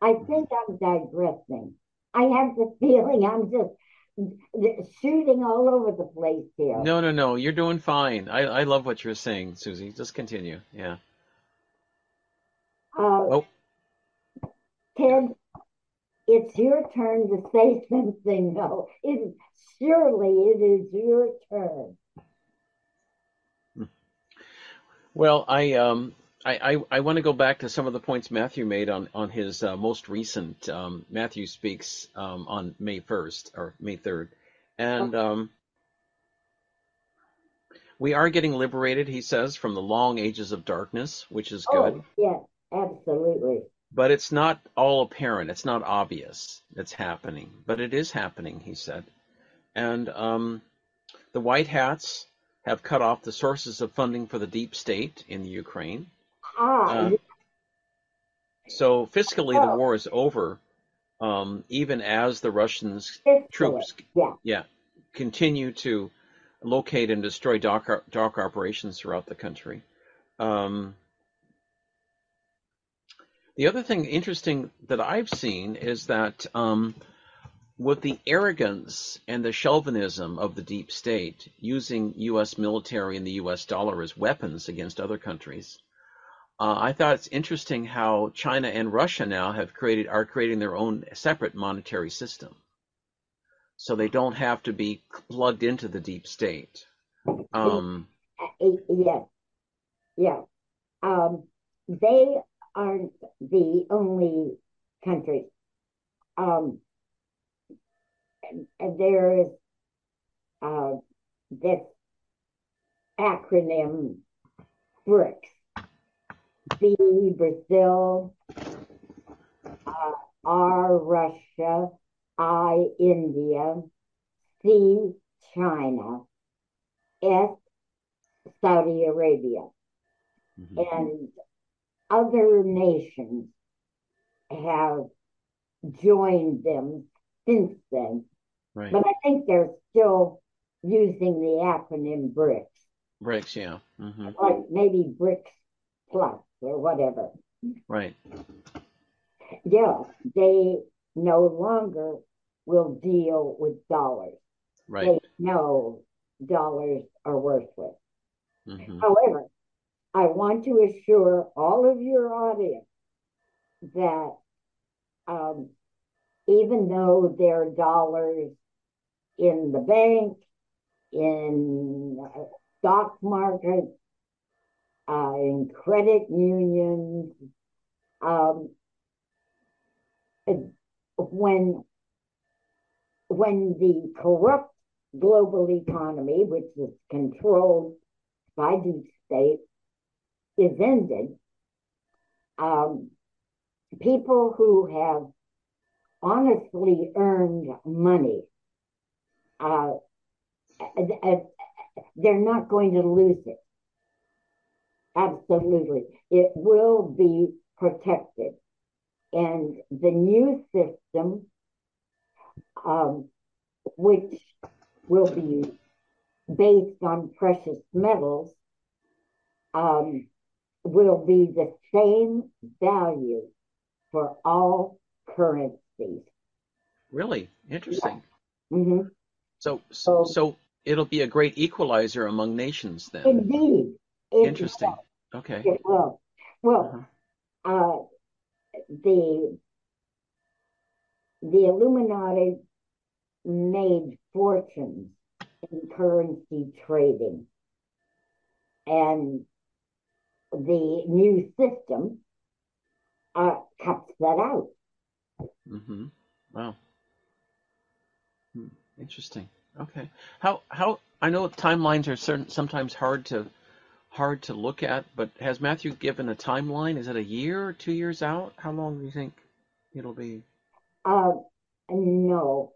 I think I'm digressing. I have the feeling I'm just shooting all over the place here. No, no, no. You're doing fine. I, I love what you're saying, Suzy. Just continue. Yeah. Uh, Oh. Ted, it's your turn to say something now. It, surely it is your turn. Well, I um I, I, I want to go back to some of the points Matthew made on on his uh, most recent um, Matthew speaks um, on May first or May third, and um, we are getting liberated, he says, from the long ages of darkness, which is good. Oh, yes, absolutely. But it's not all apparent. It's not obvious it's happening, but it is happening, he said. And um, the White Hats have cut off the sources of funding for the deep state in the Ukraine. Ah, Uh, so fiscally, the war is over, um, even as the Russians fiscally, troops, Yeah. yeah, continue to locate and destroy dark, dark operations throughout the country. Um, the other thing interesting that I've seen is that um, with the arrogance and the chauvinism of the deep state using U.S. military and the U.S. dollar as weapons against other countries, uh, I thought it's interesting how China and Russia now have created are creating their own separate monetary system, so they don't have to be plugged into the deep state. Um, Uh, Yes. Yeah. Um, they aren't the only countries. Um, there is uh, this acronym BRICS. B Brazil, uh, R Russia, I India, C China, S Saudi Arabia, mhm. and other nations have joined them since then. Right, But I think they're still using the acronym BRICS, BRICS, yeah, hmm like maybe BRICS Plus or whatever. right, Yeah, they no longer will deal with dollars. right, They know dollars are worthless. Mm-hmm. However, I want to assure all of your audience that um, even though their dollars in the bank, in stock market, uh, in credit unions, um, when when the corrupt global economy, which is controlled by deep state, is ended, um, people who have honestly earned money, uh, they're not going to lose it. Absolutely. It will be protected. And the new system, um, which will be based on precious metals, um, will be the same value for all currencies. Really interesting. Yeah. Mm-hmm. So, so, so it'll be a great equalizer among nations then. Indeed. Interesting. Okay. It will. Well, uh-huh. uh, the the Illuminati made fortunes in currency trading, and the new system uh, cuts that out. Mm-hmm. Wow. Hmm. Interesting. Okay. How how I know timelines are certain sometimes hard to hard to look at, but has Matthew given a timeline? Is it a year or two years out? How long do you think it'll be? Uh, no,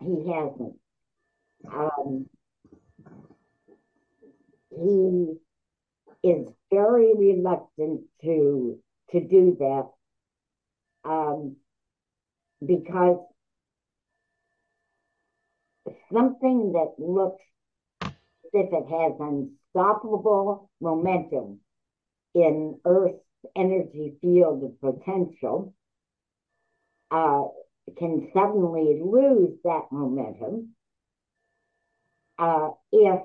he hasn't. Um, he is very reluctant to to do that um, because something that looks as if it has unstoppable momentum in Earth's energy field of potential uh, can suddenly lose that momentum uh, if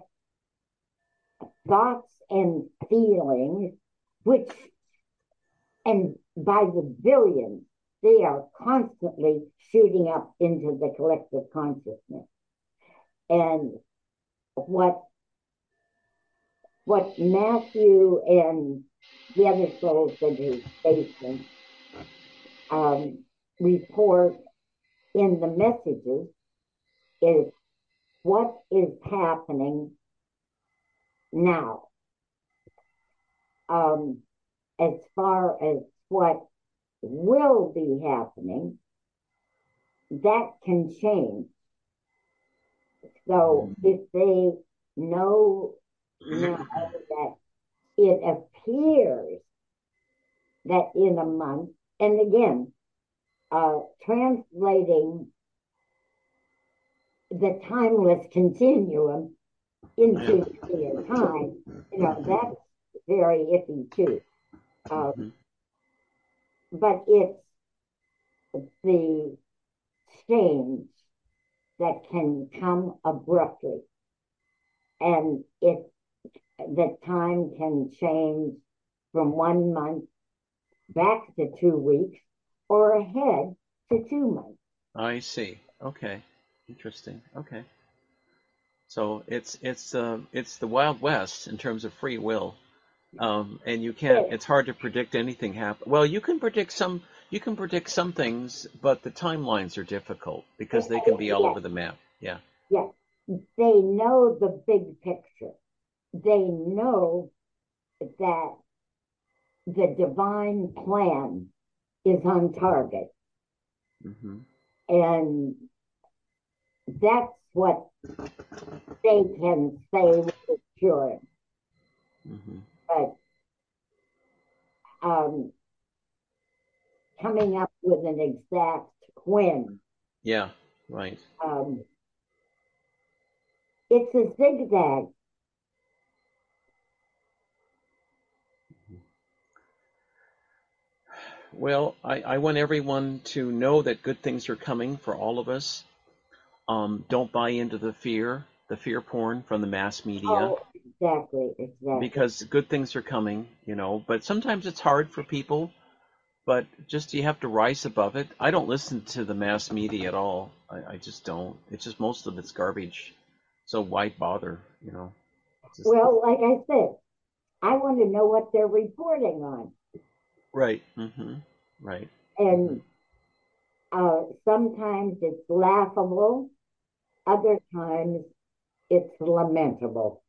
thoughts and feelings, which, and by the billions, they are constantly shooting up into the collective consciousness. And what what Matthew and the other souls that he's facing um, report in the messages is what is happening now. Um, as far as what will be happening, that can change. So mm-hmm. if they know now that it appears that in a month, and again, uh, translating the timeless continuum into clear time, you know, that's very iffy too. Uh, mm-hmm. But it's the change that can come abruptly. And it the time can change from one month back to two weeks or ahead to two months. I see. Okay. Interesting. Okay. So it's it's uh, it's the Wild West in terms of free will, um, and you can't. It's hard to predict anything happen. Well, you can predict some. You can predict some things, but the timelines are difficult because they can be all over the map. Yeah. Yeah. They know the big picture. They know that the divine plan is on target. Mm-hmm. And that's what they can say with assurance. Mm-hmm. But um, coming up with an exact when. Yeah, right. Um, it's a zigzag. Well, I, I want everyone to know that good things are coming for all of us. Um, don't buy into the fear. the fear porn from the mass media. Oh, exactly, exactly. Because good things are coming, you know, but sometimes it's hard for people. But just you have to rise above it. I don't listen to the mass media at all. I, I just don't. It's just most of it's garbage. So why bother, you know? Just... Well, like I said, I want to know what they're reporting on. Right. Mm-hmm. Right. And uh, sometimes it's laughable. Other times it's lamentable.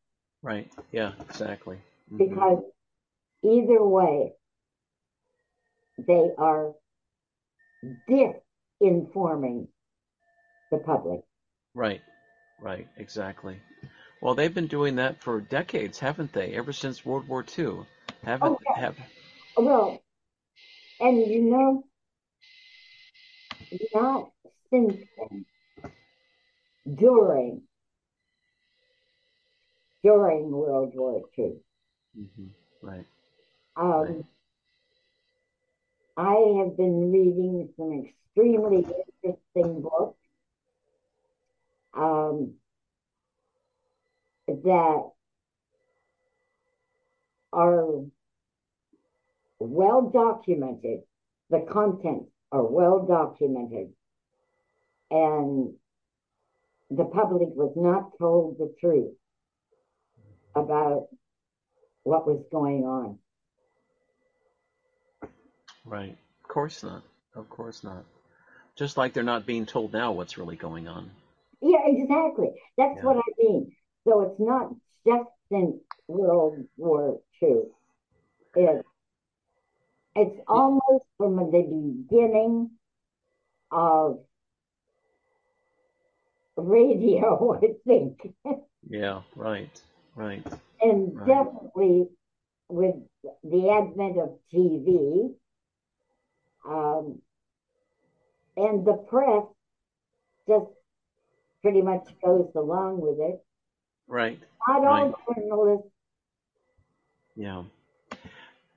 Right. Yeah, exactly. Mm-hmm. Because either way, they are disinforming the public. Right. Right. Exactly. Well, they've been doing that for decades, haven't they? Ever since World War II, haven't oh, yeah. have? Well, and you know, not since then, during during World War II. Mm-hmm. Right. Um, right. I have been reading some extremely interesting books um, that are well documented. The contents are well documented. And the public was not told the truth about what was going on. Right. Of course not. Of course not. Just like they're not being told now what's really going on. Yeah, exactly. That's yeah. what I mean. So it's not just in World War II. It's it's almost from the beginning of radio, I think. yeah, right, right. And right. definitely with the advent of TV um, and the press just pretty much goes along with it. Right. Not right. all journalists. Yeah.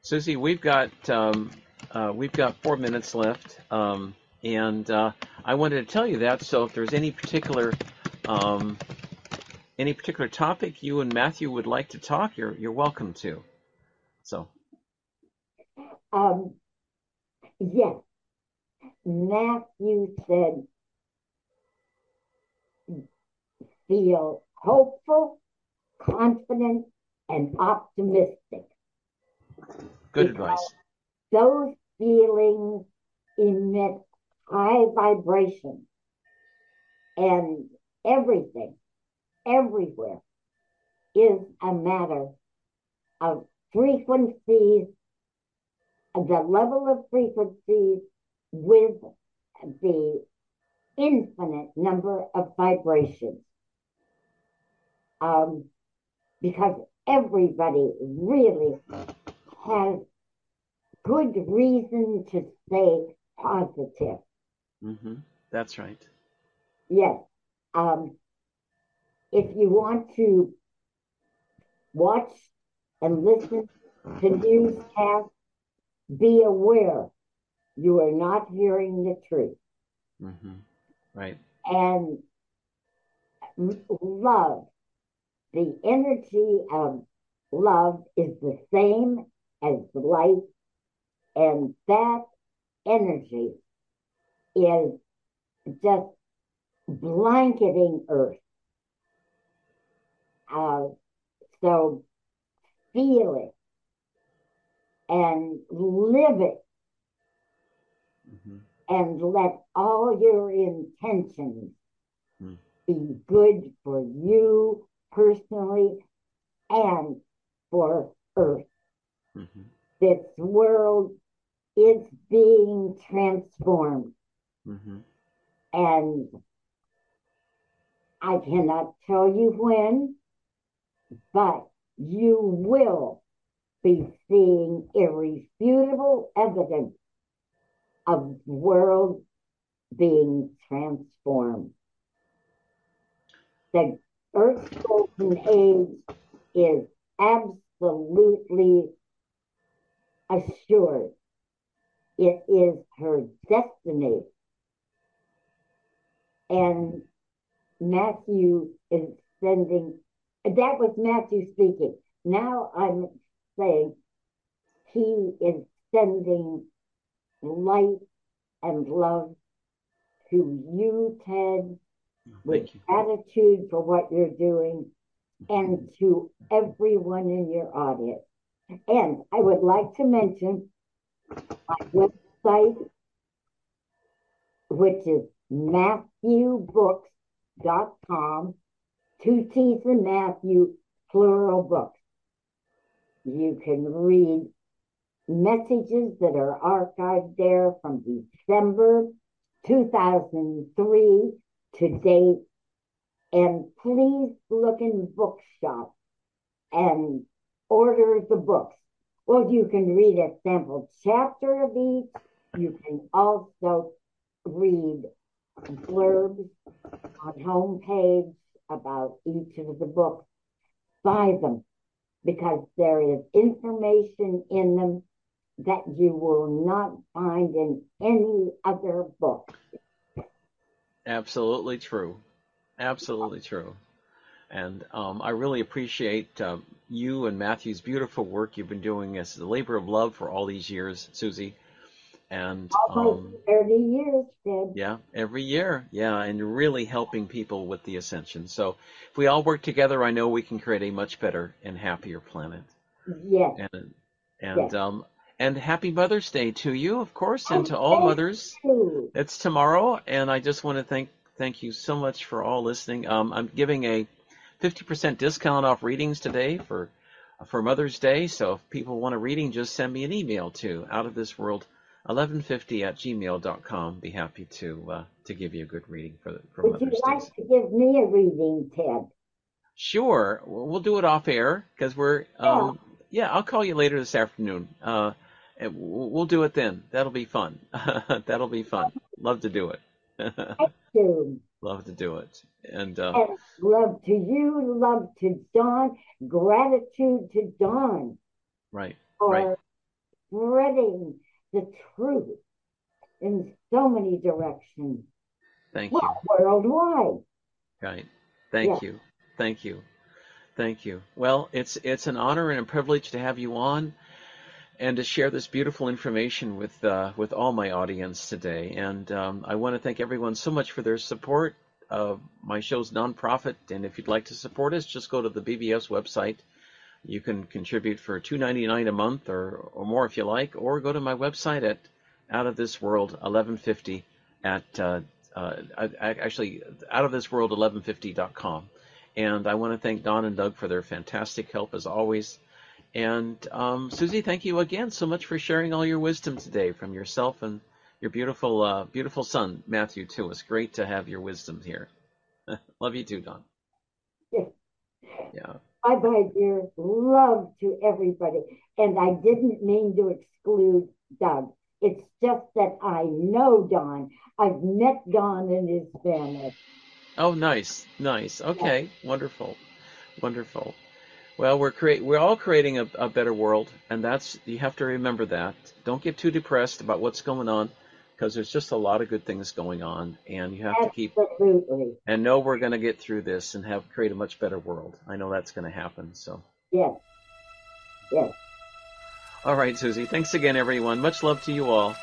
Suzy, we've got um, uh, we've got four minutes left, um, and uh, I wanted to tell you that. So, if there's any particular um, any particular topic you and Matthew would like to talk, you're you're welcome to. So. Um. Yes. Matthew said, "Feel hopeful, confident, and optimistic." Good advice. Those feelings emit high vibration and everything, everywhere is a matter of frequencies, the level of frequencies with the infinite number of vibrations. Um, because everybody really has good reason to stay positive. Mm-hmm. That's right. Yes. Um, if you want to watch and listen to newscasts, be aware you are not hearing the truth. Mm-hmm. Right. And love, the energy of love is the same as light, and that energy is just blanketing Earth. Uh, so feel it and live it mm-hmm. and let all your intentions mm. be good for you personally and for Earth. Mm-hmm. This world is being transformed. Mm-hmm. And I cannot tell you when, but you will be seeing irrefutable evidence of world being transformed. The Earth's golden age is absolutely assured it is her destiny. And Matthew is sending, that was Matthew speaking. Now I'm saying he is sending light and love to you, Ted, with Thank you. gratitude for what you're doing and mm-hmm. to everyone in your audience. And I would like to mention my website, which is matthewbooks.com, two T's in Matthew, plural books. You can read messages that are archived there from December 2003 to date. And please look in bookshop and order the books. Well, you can read a sample chapter of each. You can also read blurbs on homepage about each of the books. Buy them because there is information in them that you will not find in any other book. Absolutely true. Absolutely true. And um, I really appreciate uh, you and Matthew's beautiful work you've been doing as a labor of love for all these years, Suzy. And um, 30 years, Ted. yeah, every year, yeah, and really helping people with the ascension. So if we all work together, I know we can create a much better and happier planet. Yes. And and Yes. um and happy Mother's Day to you, of course, and to all mothers. you. It's tomorrow, and I just want to thank thank you so much for all listening. Um, I'm giving a 50% discount off readings today for for Mother's Day. So if people want a reading, just send me an email to out of this world 1150 at gmail.com. Be happy to uh, to give you a good reading for the, for Would you like Day. to give me a reading, Ted? Sure, we'll we'll do it off air because we're um, yeah. I'll call you later this afternoon. Uh, and we'll we'll do it then. That'll be fun. That'll be fun. Love to do it. Love to do it. And uh, and love to you, love to Don, gratitude to Don right, for Right. spreading the truth in so many directions. thank you. Well, worldwide. Right. Thank Yeah. you. Thank you. Thank you. Well, it's it's an honor and a privilege to have you on and to share this beautiful information with uh, with all my audience today. And um, I want to thank everyone so much for their support. Uh, my show's nonprofit, and if you'd like to support us, just go to the BBS website. You can contribute for $2.99 a month or, or more if you like, or go to my website at Out of This World 1150 at uh, uh, actually out of this world 1150.com. And I want to thank Don and Doug for their fantastic help as always. And um, Suzy, thank you again so much for sharing all your wisdom today from yourself and your beautiful, uh, beautiful son Matthew too. It's great to have your wisdom here. Love you too, Don. Yeah. Yeah. Bye bye, dear. Love to everybody. And I didn't mean to exclude Doug. It's just that I know Don. I've met Don and his family. Oh, nice, nice. Okay, wonderful, wonderful. Well, we're create we're all creating a, a better world, and that's you have to remember that. Don't get too depressed about what's going on, because there's just a lot of good things going on, and you have to keep and know we're going to get through this and have create a much better world. I know that's going to happen. So, Yes. Yes. all right, Suzy. Thanks again, everyone. Much love to you all.